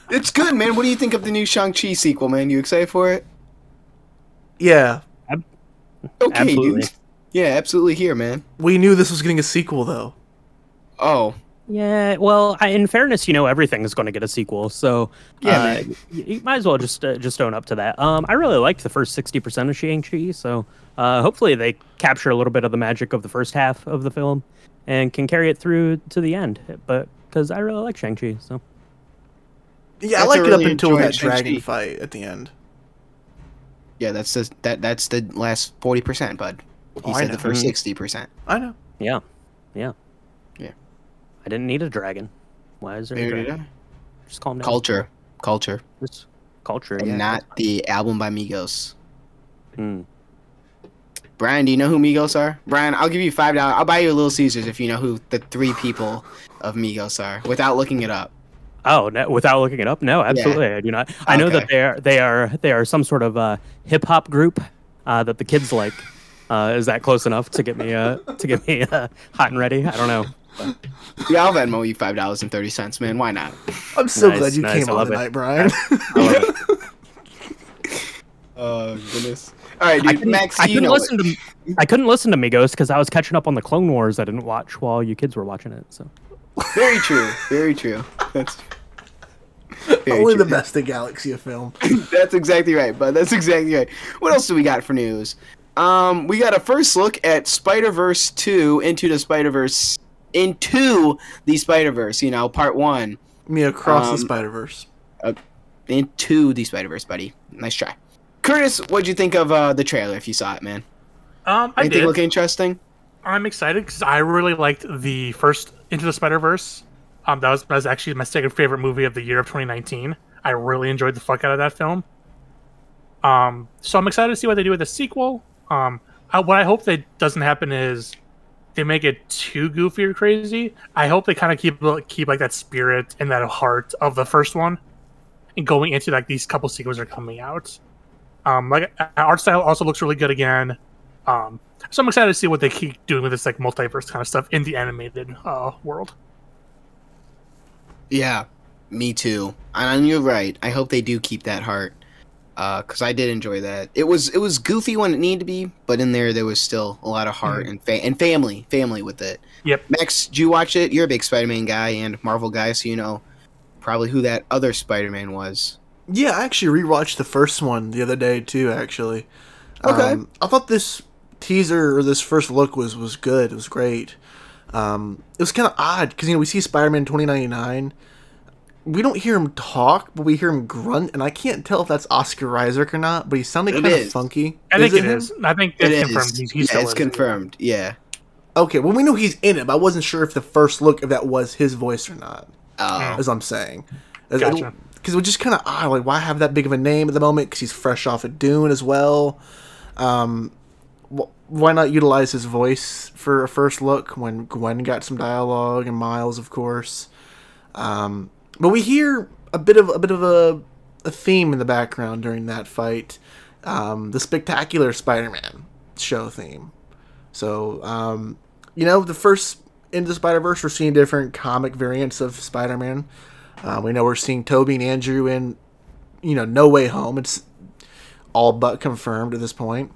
It's good, man. What do you think of the new Shang-Chi sequel, man? You excited for it? Yeah, Okay, Absolutely. dude. Yeah, absolutely here, man. we knew this was getting a sequel though. Oh, Yeah, well, I, in fairness, you know everything is going to get a sequel, so Yeah, uh, man. y- you might as well just uh, just own up to that. Um, I really liked the first sixty percent of Shang Chi, so uh, hopefully they capture a little bit of the magic of the first half of the film and can carry it through to the end. But because I really like Shang Chi, so Yeah, I That's like a it up until that dragon Shang-Chi. fight at the end. yeah. That's the that that's the last forty percent, bud. He Oh, said the first Mhm. sixty percent. I know. yeah, yeah, Yeah. I didn't need a dragon. Why is there a dragon? Just calm down. Culture, culture, Just culture, and yeah. not the album by Migos. Hmm. Brian, do you know who Migos are? Brian, I'll give you five dollars. I'll buy you a Little Caesars if you know who the three people of Migos are without looking it up. Oh, no, without looking it up, no, absolutely, I do not. I know that they are they are they are some sort of uh, hip hop group uh, that the kids like. Uh, is that close enough to get me uh, to get me uh, hot and ready? I don't know. Yeah, I'll Venmo you five dollars and thirty cents, man. Why not? I'm so Nice, glad you nice, came I on love it. tonight, Brian. I love it. *laughs* Oh goodness. All right, I dude. couldn't, Max, I you couldn't know listen to I couldn't listen to Migos because I was catching up on the Clone Wars I didn't watch while you kids were watching it. So. Very true. Very true. That's very *laughs* Only the best of Galaxy of film. *laughs* That's exactly right, but That's exactly right. What else do we got for news? Um, we got a first look at Spider Verse two into the Spider Verse into the Spider Verse. You know, part one I mean, across Um, the Spider Verse. into the Spider Verse, buddy. Nice try. Curtis, what'd you think of uh, the trailer? If you saw it, man, Um, I anything did. look interesting? I'm excited because I really liked the first Into the Spider Verse. Um, that was, that was actually my second favorite movie of the year of 2019. I really enjoyed the fuck out of that film. Um, so I'm excited to see what they do with the sequel. Um, I, what I hope that doesn't happen is they make it too goofy or crazy. I hope they kind of keep keep like that spirit and that heart of the first one, and going into like these couple sequels are coming out. Um, like uh, art style also looks really good again. Um, so I'm excited to see what they keep doing with this like multiverse kind of stuff in the animated uh, world. Yeah, me too. And you're right. I hope they do keep that heart, because I did enjoy that. It was it was goofy when it needed to be, but in there there was still a lot of heart and fa- and family, family with it. Yep. Max, did you watch it? You're a big Spider-Man guy and Marvel guy, so you know probably who that other Spider-Man was. Yeah, I actually rewatched the first one the other day too. Actually, Okay. Um, I thought this teaser or this first look was was good. It was great. Um, it was kind of odd because you know we see Spider-Man 2099. We don't hear him talk, but we hear him grunt, and I can't tell if that's Oscar Isaac or not. But he sounded kind of funky. I think it him? I think It it's is. confirmed. He's, he's yeah, still it's is. confirmed. Yeah. Okay, well we know he's in it, but I wasn't sure if the first look if that was his voice or not. Oh. As I'm saying, Gotcha. Because it was just kind of odd. Like, why have that big of a name at the moment? Because he's fresh off of Dune as well. Um, wh- why not utilize his voice for a first look when Gwen got some dialogue and Miles, of course. Um, but we hear a bit of a bit of a, a theme in the background during that fight. Um, the spectacular Spider-Man show theme. So, um, you know, the first into the Spider Verse, we're seeing different comic variants of Spider Man. Uh, we know we're seeing Tobey and Andrew in, you know, No Way Home. It's all but confirmed at this point.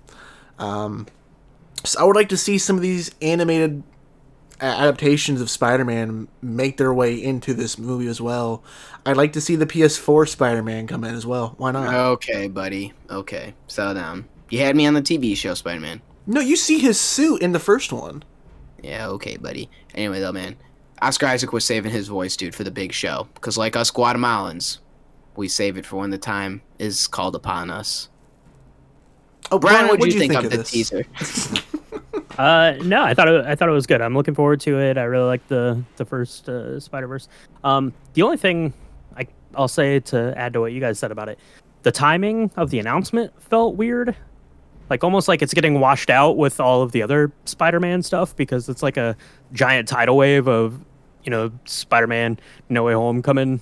Um, so I would like to see some of these animated adaptations of Spider-Man make their way into this movie as well. I'd like to see the PS4 Spider-Man come in as well. Why not? Okay, buddy. Okay, settle down. You had me on the TV show, Spider-Man. no, you see his suit in the first one. Yeah, okay, buddy. Anyway, though, man, Oscar Isaac was saving his voice, dude, for the big show. Because, like us Guatemalans, we save it for when the time is called upon us. Oh, Brian, what do what'd you, think, of, the this? teaser? *laughs* Uh, no, I thought it, I thought it was good. I'm looking forward to it. I really like the the first uh, Spider Verse. Um, the only thing I I'll say to add to what you guys said about it, the timing of the announcement felt weird, like almost like it's getting washed out with all of the other Spider-Man stuff because it's like a giant tidal wave of you know Spider-Man No Way Home coming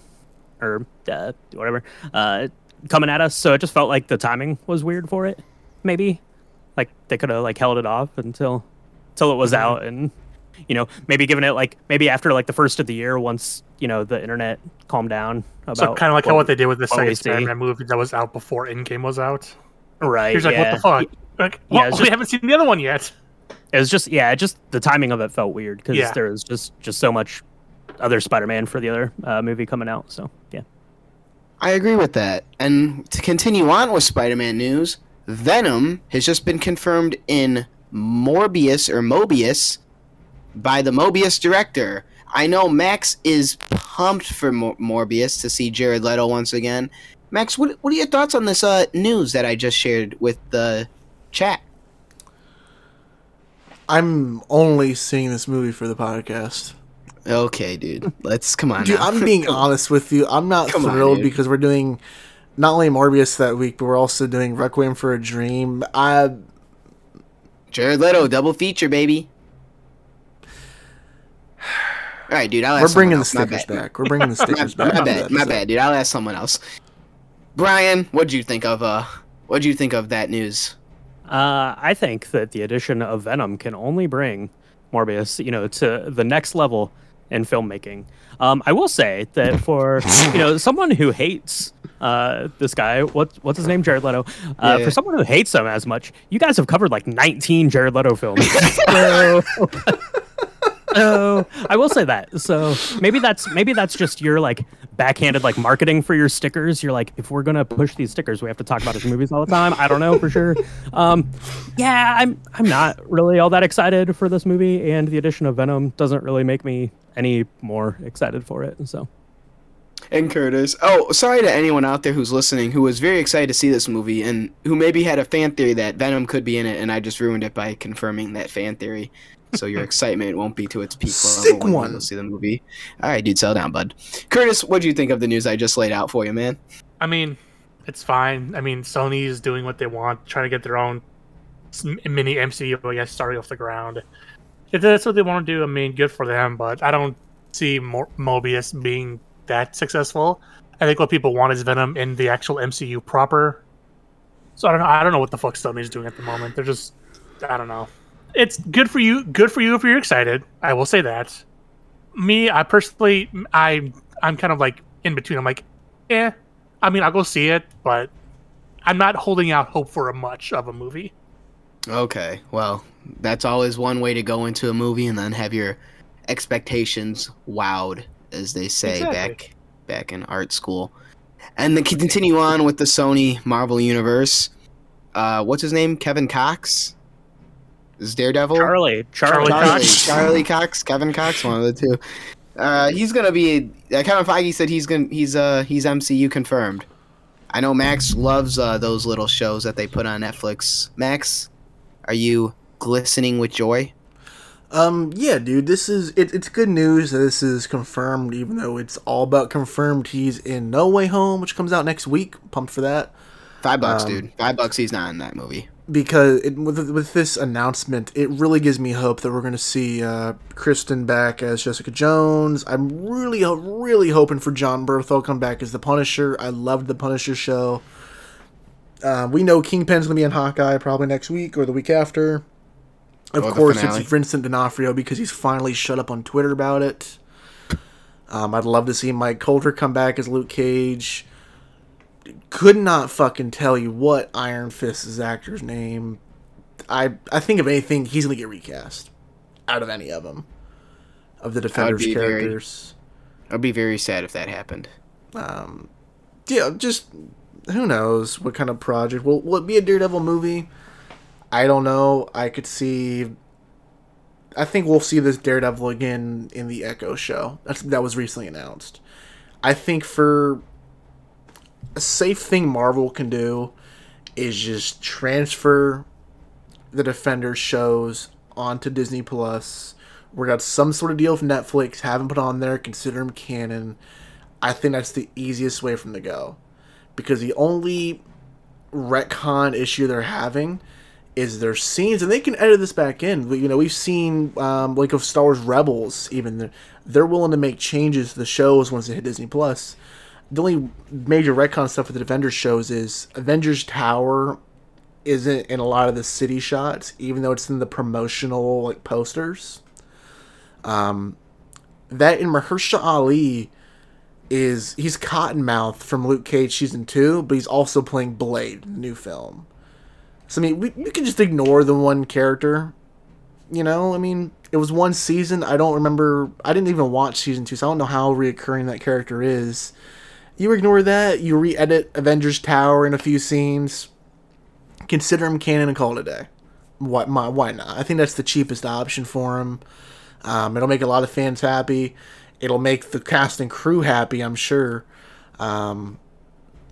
or uh, whatever uh, coming at us. So it just felt like the timing was weird for it, maybe like they could have like held it off until until it was Mm-hmm. out and you know maybe given it like maybe after like the first of the year once you know the internet calmed down about So kind of like how what they did with the what we second see. Spider-Man movie that was out before Endgame was out. right He's like, yeah. what the fuck? Like, Yeah, well, it's we haven't seen the other one yet. it was just yeah just the timing of it felt weird because Yeah. there was just just so much other spider-man for the other uh, movie coming out so yeah I agree with that. And to continue on with Spider-Man news, Venom has just been confirmed in Morbius or Mobius by the Mobius director. I know Max is pumped for Mor- Morbius to see Jared Leto once again. Max, what what are your thoughts on this uh, news that I just shared with the chat? I'm only seeing this movie for the podcast. Okay, dude. Let's come on. Dude, now. I'm being *laughs* honest with you. I'm not Come thrilled dude. because we're doing not only Morbius that week, but we're also doing Requiem for a Dream. I Jared Leto double feature, baby. All right, dude. I'll ask we're bringing the else. My stickers back. We're bringing the *laughs* stickers my, back. my bad, my bad, dude. I'll ask someone else. Brian, what'd you think of uh what'd you think of that news? uh, i think that the addition of venom can only bring morbius you know to the next level in filmmaking um, i will say that for you know *laughs* someone who hates uh, this guy what, what's his name jared leto uh, Yeah. for someone who hates him as much you guys have covered like 19 jared leto films *laughs* so so I will say that. So maybe that's maybe that's just your like backhanded like marketing for your stickers. You're like, if we're gonna push these stickers, we have to talk about his movies all the time. I don't know for sure. Um, yeah, I'm I'm not really all that excited for this movie, and the addition of Venom doesn't really make me any more excited for it. So And Curtis. Oh, sorry to anyone out there who's listening who was very excited to see this movie and who maybe had a fan theory that Venom could be in it, and I just ruined it by confirming that fan theory. So your *laughs* excitement won't be to its peak Sick level when one. you go see the movie. All right, dude, settle down, bud. Curtis, what do you think of the news I just laid out for you, man? I mean, it's fine. I mean, Sony is doing what they want, trying to get their own mini MCU, I guess, starting off the ground. If that's what they want to do, I mean, good for them. But I don't see Mor- Mobius being that successful. I think what people want is Venom in the actual MCU proper. So I don't know. I don't know what the fuck Sony's doing at the moment. They're just, I don't know. It's good for you. Good for you if you're excited. I will say that. Me, I personally, I, I'm kind of like in between. I'm like, eh. I mean, I'll go see it, but I'm not holding out hope for a much of a movie. Okay, well, that's always one way to go into a movie and then have your expectations wowed, as they say Exactly. back back in art school. And then continue on with the Sony Marvel universe. Uh, what's his name? Kevin Cox. Is Daredevil? Charlie, Charlie, Charlie Charlie, Cox. *laughs* Charlie Cox, Kevin Cox, one of the two. Uh, he's gonna be. Uh, Kevin Feige said he's gonna. He's uh he's MCU confirmed. I know Max loves uh, those little shows that they put on Netflix. Max, are you glistening with joy? Um, yeah, dude, this is it, it's good news that this is confirmed, even though it's all about confirmed. He's in No Way Home, which comes out next week. Pumped for that Five bucks, Um, dude. Five bucks. He's not in that movie. because it, with with this announcement, it really gives me hope that we're going to see uh, Krysten back as Jessica Jones. I'm really, really hoping for Jon Bernthal come back as the Punisher. I loved the Punisher show. Uh, we know Kingpin's going to be in Hawkeye probably next week or the week after. Of the course, it's Vincent D'Onofrio because he's finally shut up on Twitter about it. Um, I'd love to see Mike Colter come back as Luke Cage. Could not fucking tell you what Iron Fist's actor's name. I I think if anything, he's gonna get recast out of any of them of the Defenders be very- characters. I'd be very sad if that happened. Um, yeah, just who knows what kind of project will will it be a Daredevil movie? I don't know. I could see. I think we'll see this Daredevil again in the Echo show. That's that was recently announced. I think for a safe thing Marvel can do is just transfer the Defenders shows onto Disney Plus. We got some sort of deal with Netflix, have them put on there, consider them canon. I think that's the easiest way from the go. Because the only retcon issue they're having is their scenes, and they can edit this back in. You know, we've seen, um, like, of Star Wars Rebels, even, they're, they're willing to make changes to the shows once they hit Disney Plus. The only major retcon stuff with the Avengers shows is Avengers Tower isn't in a lot of the city shots, even though it's in the promotional, like, posters. Um, that in Mahershala Ali is he's Cottonmouth from Luke Cage season two, but he's also playing Blade, the new film. So I mean, we, we can just ignore the one character. You know, I mean, it was one season. I don't remember. I didn't even watch season two, so I don't know how reoccurring that character is. You ignore that. You re-edit Avengers Tower in a few scenes. Consider him canon and call it a day. Why? My, why not? I think that's the cheapest option for him. Um, it'll make a lot of fans happy. It'll make the cast and crew happy, I'm sure. Um,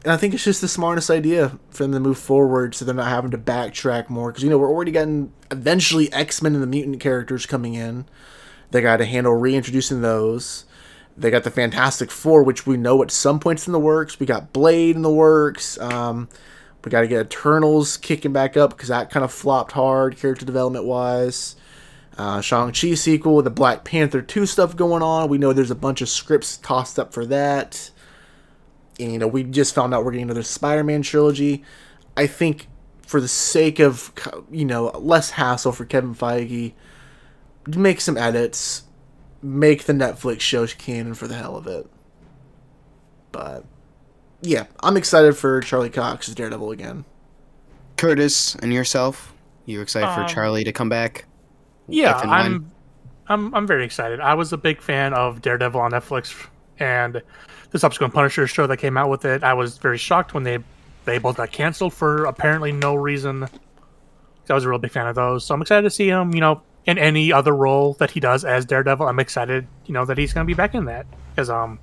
and I think it's just the smartest idea for them to move forward so they're not having to backtrack more. Because, you know, we're already getting eventually X Men and the mutant characters coming in. They got to handle reintroducing those. They got the Fantastic Four, which we know at some points in the works. We got Blade in the works. Um, we got to get Eternals kicking back up because that kind of flopped hard, character development wise uh, Shang-Chi sequel, the Black Panther 2 stuff going on. We know there's a bunch of scripts tossed up for that. And, you know, we just found out we're getting another Spider-Man trilogy. I think for the sake of, you know, less hassle for Kevin Feige, make some edits, make the Netflix show canon for the hell of it. But, yeah, I'm excited for Charlie Cox as Daredevil again. Curtis and yourself, you excited for Um, Charlie to come back? Yeah, If and when? I'm. I'm I'm very excited. I was a big fan of Daredevil on Netflix and the subsequent Punisher show that came out with it. I was very shocked when they they both got canceled for apparently no reason. I was a real big fan of those, so I'm excited to see him. You know, in any other role that he does as Daredevil, I'm excited. You know that he's going to be back in that because um,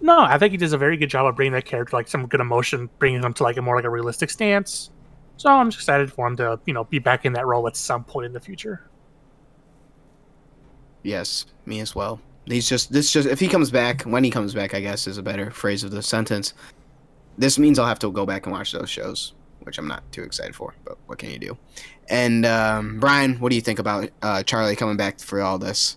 no, I think he does a very good job of bringing that character like some good emotion, bringing him to like a more like a realistic stance. So I'm just excited for him to you know be back in that role at some point in the future. Yes, me as well. He's just this just if he comes back when he comes back, I guess is a better phrase of the sentence. This means I'll have to go back and watch those shows, which I'm not too excited for. But what can you do? And um, Brian, what do you think about uh, Charlie coming back for all this?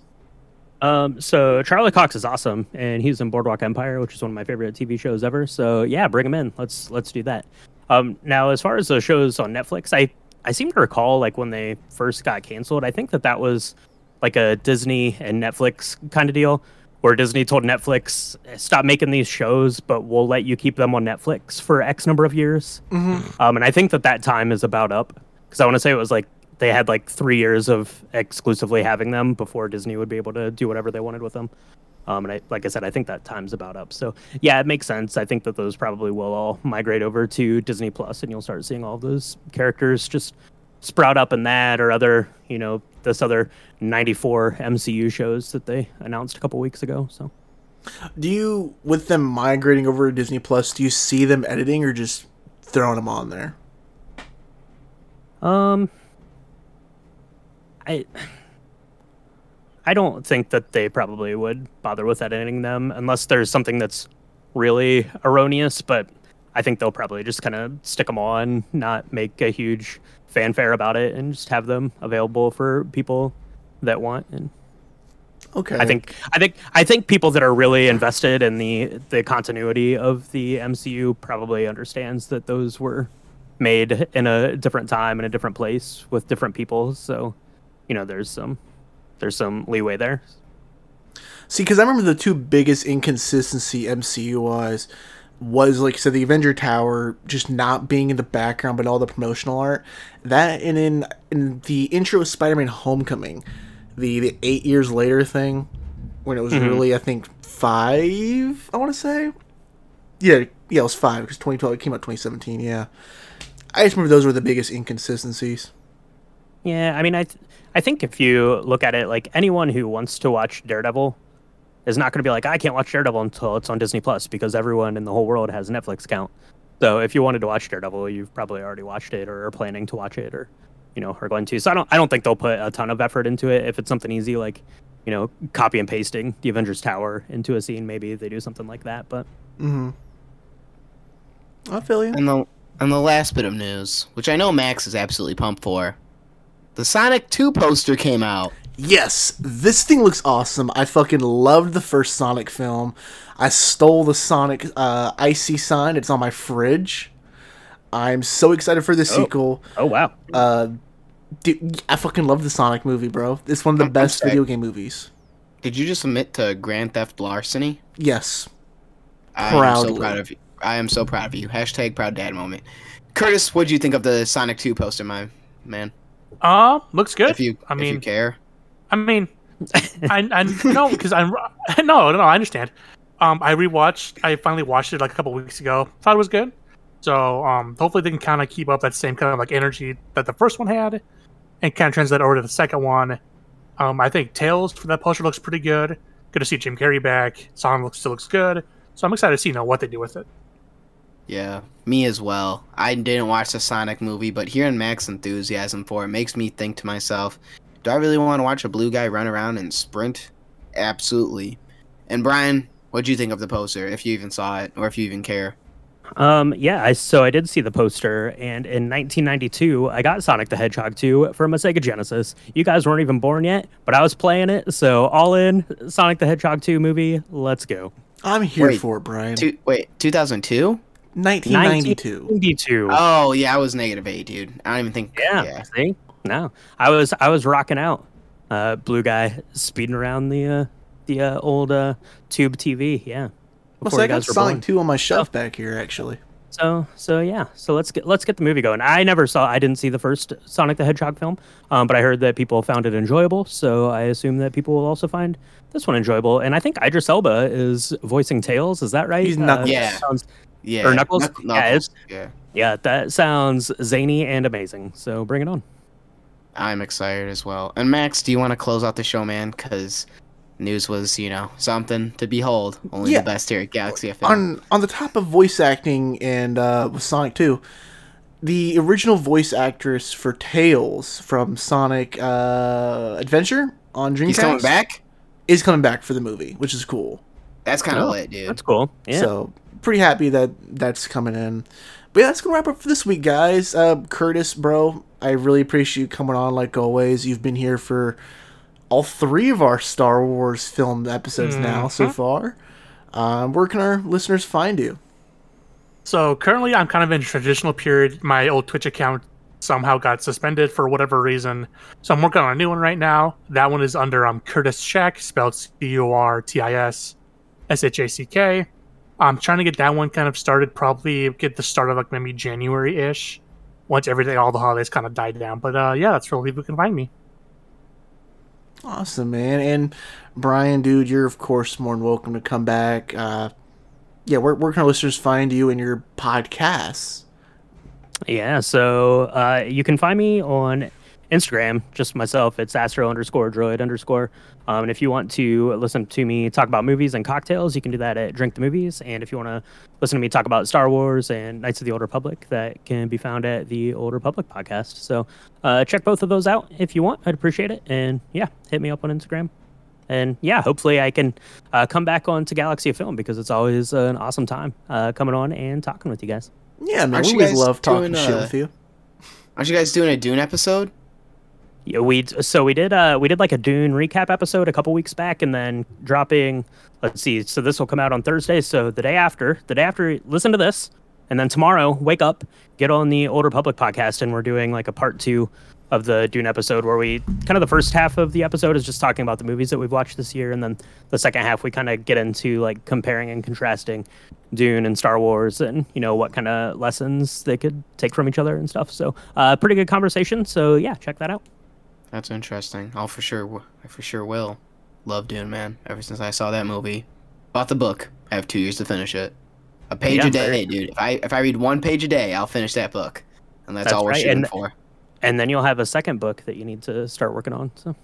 Um, so Charlie Cox is awesome, and he's in Boardwalk Empire, which is one of my favorite TV shows ever. So yeah, bring him in. Let's let's do that. Um, now, as far as the shows on Netflix, I I seem to recall like when they first got canceled. I think that that was like a Disney and Netflix kind of deal, where Disney told Netflix stop making these shows, but we'll let you keep them on Netflix for X number of years. Mm-hmm. Um, and I think that that time is about up because I want to say it was like they had like three years of exclusively having them before Disney would be able to do whatever they wanted with them. Um, and I, like I said, I think that time's about up. So yeah, it makes sense. I think that those probably will all migrate over to Disney Plus, and you'll start seeing all those characters just sprout up in that or other, you know, this other 94 MCU shows that they announced a couple weeks ago. So Do you, with them migrating over to Disney Plus, do you see them editing or just throwing them on there? Um, I I don't think that they probably would bother with editing them unless there's something that's really erroneous. But I think they'll probably just kind of stick them on, not make a huge fanfare about it, and just have them available for people that want. And Okay. I think I think I think people that are really invested in the the continuity of the MCU probably understands that those were made in a different time in a different place with different people. So, you know, there's some there's some leeway there. See, because I remember the two biggest inconsistency MCU wise was like so the Avenger Tower just not being in the background but all the promotional art. That and in in the intro of Spider-Man Homecoming, the the eight years later thing, when it was mm-hmm. really I think five. I want to say, yeah, yeah, it was five because 2012 it came out 2017. Yeah, I just remember those were the biggest inconsistencies. Yeah, I mean, I th- I think if you look at it, like anyone who wants to watch Daredevil is not going to be like, I can't watch Daredevil until it's on Disney Plus because everyone in the whole world has a Netflix account. So if you wanted to watch Daredevil, you've probably already watched it or are planning to watch it or you know are going to. So I don't I don't think they'll put a ton of effort into it. If it's something easy like you know copy and pasting the Avengers Tower into a scene, maybe they do something like that. But Mm-hmm. I feel you. And the and the last bit of news, which I know Max is absolutely pumped for, the Sonic 2 poster came out. Yes, this thing looks awesome. I fucking loved the first Sonic film. I stole the Sonic uh, icy sign. It's on my fridge. I'm so excited for the sequel. oh wow, Uh, dude, I fucking love the Sonic movie, bro. It's one of the I'm- I'm best sorry. video game movies. Did you just admit to Grand Theft Larceny? Yes. I am so proud of you. I am so proud of you. Hashtag proud dad moment. Curtis, what do you think of the Sonic 2 poster, my man? Uh, looks good. If you I if you mean, care. I mean, I, I *laughs* no, because I'm no, no, I understand. Um, I rewatched. I finally watched it like a couple weeks ago. Thought it was good. So um, hopefully they can kind of keep up that same kind of like energy that the first one had, and kind of translate over to the second one. Um, I think Tails for that poster looks pretty good. Good to see Jim Carrey back. Song looks still looks good. So I'm excited to see you know what they do with it. Yeah, me as well. I didn't watch the Sonic movie, but hearing Mac's enthusiasm for it makes me think to myself, do I really want to watch a blue guy run around and sprint? Absolutely. And Brian, what do you think of the poster, if you even saw it, or if you even care? Um, yeah, I, so I did see the poster, and in 1992, I got Sonic the Hedgehog 2 from a Sega Genesis. You guys weren't even born yet, but I was playing it, so all in Sonic the Hedgehog 2 movie. Let's go. I'm here Wait, for it, Brian. Two, wait, 2002? 1992. 1992. Oh, yeah, I was negative eight, dude. I don't even think. yeah, yeah. see, no, I was I was rocking out. Uh, blue guy speeding around the uh, the uh, old uh, tube TV. Yeah. Well, so I got Sonic 2 on my shelf back here, actually. So so yeah, so let's get let's get the movie going. I never saw I didn't see the first Sonic the Hedgehog film, um, but I heard that people found it enjoyable. So I assume that people will also find this one enjoyable. And I think Idris Elba is voicing Tails. Is that right? He's Knuckles. Yeah. Sounds, Yeah. Or Knuckles? Knuck- Yeah, Yeah. yeah, that sounds zany and amazing. So bring it on. I'm excited as well. And Max, do you want to close out the show, man? Because news was, you know, something to behold. Only Yeah. the best here at Galaxy FM. on on the top of voice acting and uh, with Sonic 2, the original voice actress for Tails from Sonic uh, Adventure on Dreamcast He's coming back. is coming back for the movie, which is cool. That's kind of Oh, lit, dude. That's cool. Yeah. So pretty happy that that's coming in. But yeah, that's gonna wrap up for this week, guys. Uh, Curtis, bro, I really appreciate you coming on like always. You've been here for all three of our Star Wars film episodes now so far. Um, where can our listeners find you? So currently, I'm kind of in a transitional period. My old Twitch account somehow got suspended for whatever reason, so I'm working on a new one right now. That one is under um Curtis Shack, spelled C U R T I S S H A C K. I'm trying to get that one kind of started. Probably get the start of like maybe January ish, once everything, all the holidays kind of died down. But uh, yeah, that's where people can find me. Awesome, man. And Brian, dude, you're of course more than welcome to come back. Uh, yeah, where, where can our listeners find you and your podcasts? Yeah, so uh, you can find me on Instagram, just myself. It's astro underscore droid underscore. Um, and if you want to listen to me talk about movies and cocktails, you can do that at Drink the Movies. And if you want to listen to me talk about Star Wars and Knights of the Old Republic, that can be found at the Old Republic podcast. So uh, check both of those out if you want. I'd appreciate it. And yeah, hit me up on Instagram. And yeah, hopefully I can uh, come back on to Galaxy of Film because it's always an awesome time uh, coming on and talking with you guys. Yeah, man, we always love talking doing, shit uh, with you. Aren't you guys doing a Dune episode? Yeah, we so we did uh we did like a Dune recap episode a couple weeks back, and then dropping. Let's see. So this will come out on Thursday. So the day after, the day after, listen to this, and then tomorrow, wake up, get on the Old Republic podcast, and we're doing like a part two of the Dune episode where we kind of the first half of the episode is just talking about the movies that we've watched this year, and then the second half we kind of get into like comparing and contrasting Dune and Star Wars, and you know what kind of lessons they could take from each other and stuff. So uh, pretty good conversation. So yeah, check that out. That's interesting. I'll for sure, I for sure will. Love Dune, man. Ever since I saw that movie, bought the book. I have two years to finish it. A page Yeah, a day, very- dude. If I if I read one page a day, I'll finish that book, and that's, That's all we're right, shooting and- for. and then you'll have a second book that you need to start working on. So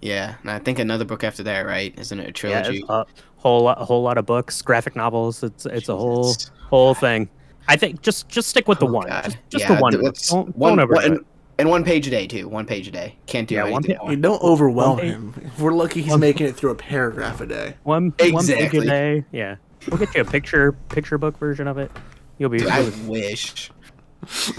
Yeah, and I think another book after that, right? Isn't it a yeah, trilogy? it's a whole lot, a whole lot of books, graphic novels. It's it's a whole whole thing. I think just just stick with the Oh, one, God. just, just Yeah, the one. th- book. it's Don't, one, don't overdo one-. And one page a day too. One page a day. Can't do Yeah, one anything pa- more. Don't overwhelm page- him. We're lucky he's making it through a paragraph a day. One one page Exactly. a day. Yeah, we'll get you a picture picture book version of it. You'll be. Dude, I you'll wish. *laughs*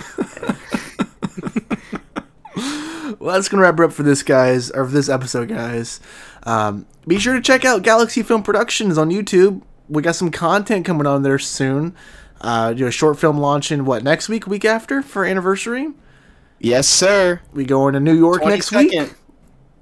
Well, that's gonna wrap it up for this guys or for this episode, guys. Um, be sure to check out Galaxy Film Productions on YouTube. We got some content coming on there soon. Uh, do a short film launching what next week, week after for anniversary. Yes, sir. We going to New York next week.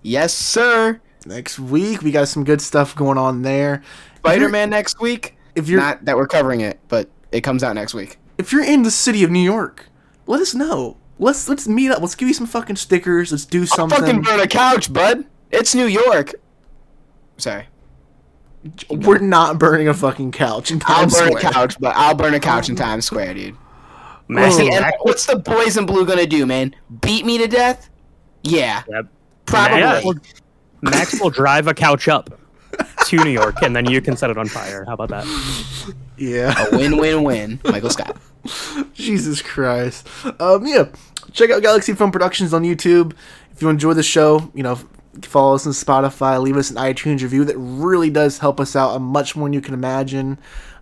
Yes, sir. Next week, we got some good stuff going on there. Spider Man next week. If you're Not that we're covering it, but it comes out next week. if you're in the city of New York, let us know. Let's let's meet up. Let's give you some fucking stickers. Let's do something. Fucking burn a couch, bud. It's New York. Sorry. We're not burning a fucking couch in I'll burn Square. a couch, but I'll burn a couch in Times Square, dude. Max, See, Oh. what's the boys in blue gonna do, man? Beat me to death? Yeah, Yep. probably. Max will, Max will drive a couch up to New York, and then you can set it on fire. How about that? Yeah. A win-win-win. Michael Scott. *laughs* Jesus Christ. Um, yeah. Check out Galaxy Film Productions on YouTube. If you enjoy the show, you know, follow us on Spotify, leave us an iTunes review. That really does help us out uh, much more than you can imagine.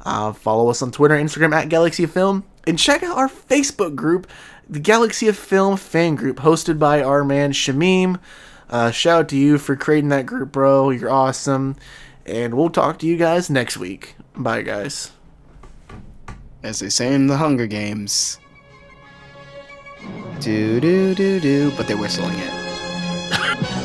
Uh, follow us on Twitter Instagram at Galaxy of Film. And check out our Facebook group, the Galaxy of Film fan group, hosted by our man Shamim. Uh, shout out to you for creating that group, bro. You're awesome. And we'll talk to you guys next week. Bye, guys. As they say in the Hunger Games. Do do do do, but they're whistling it. *laughs*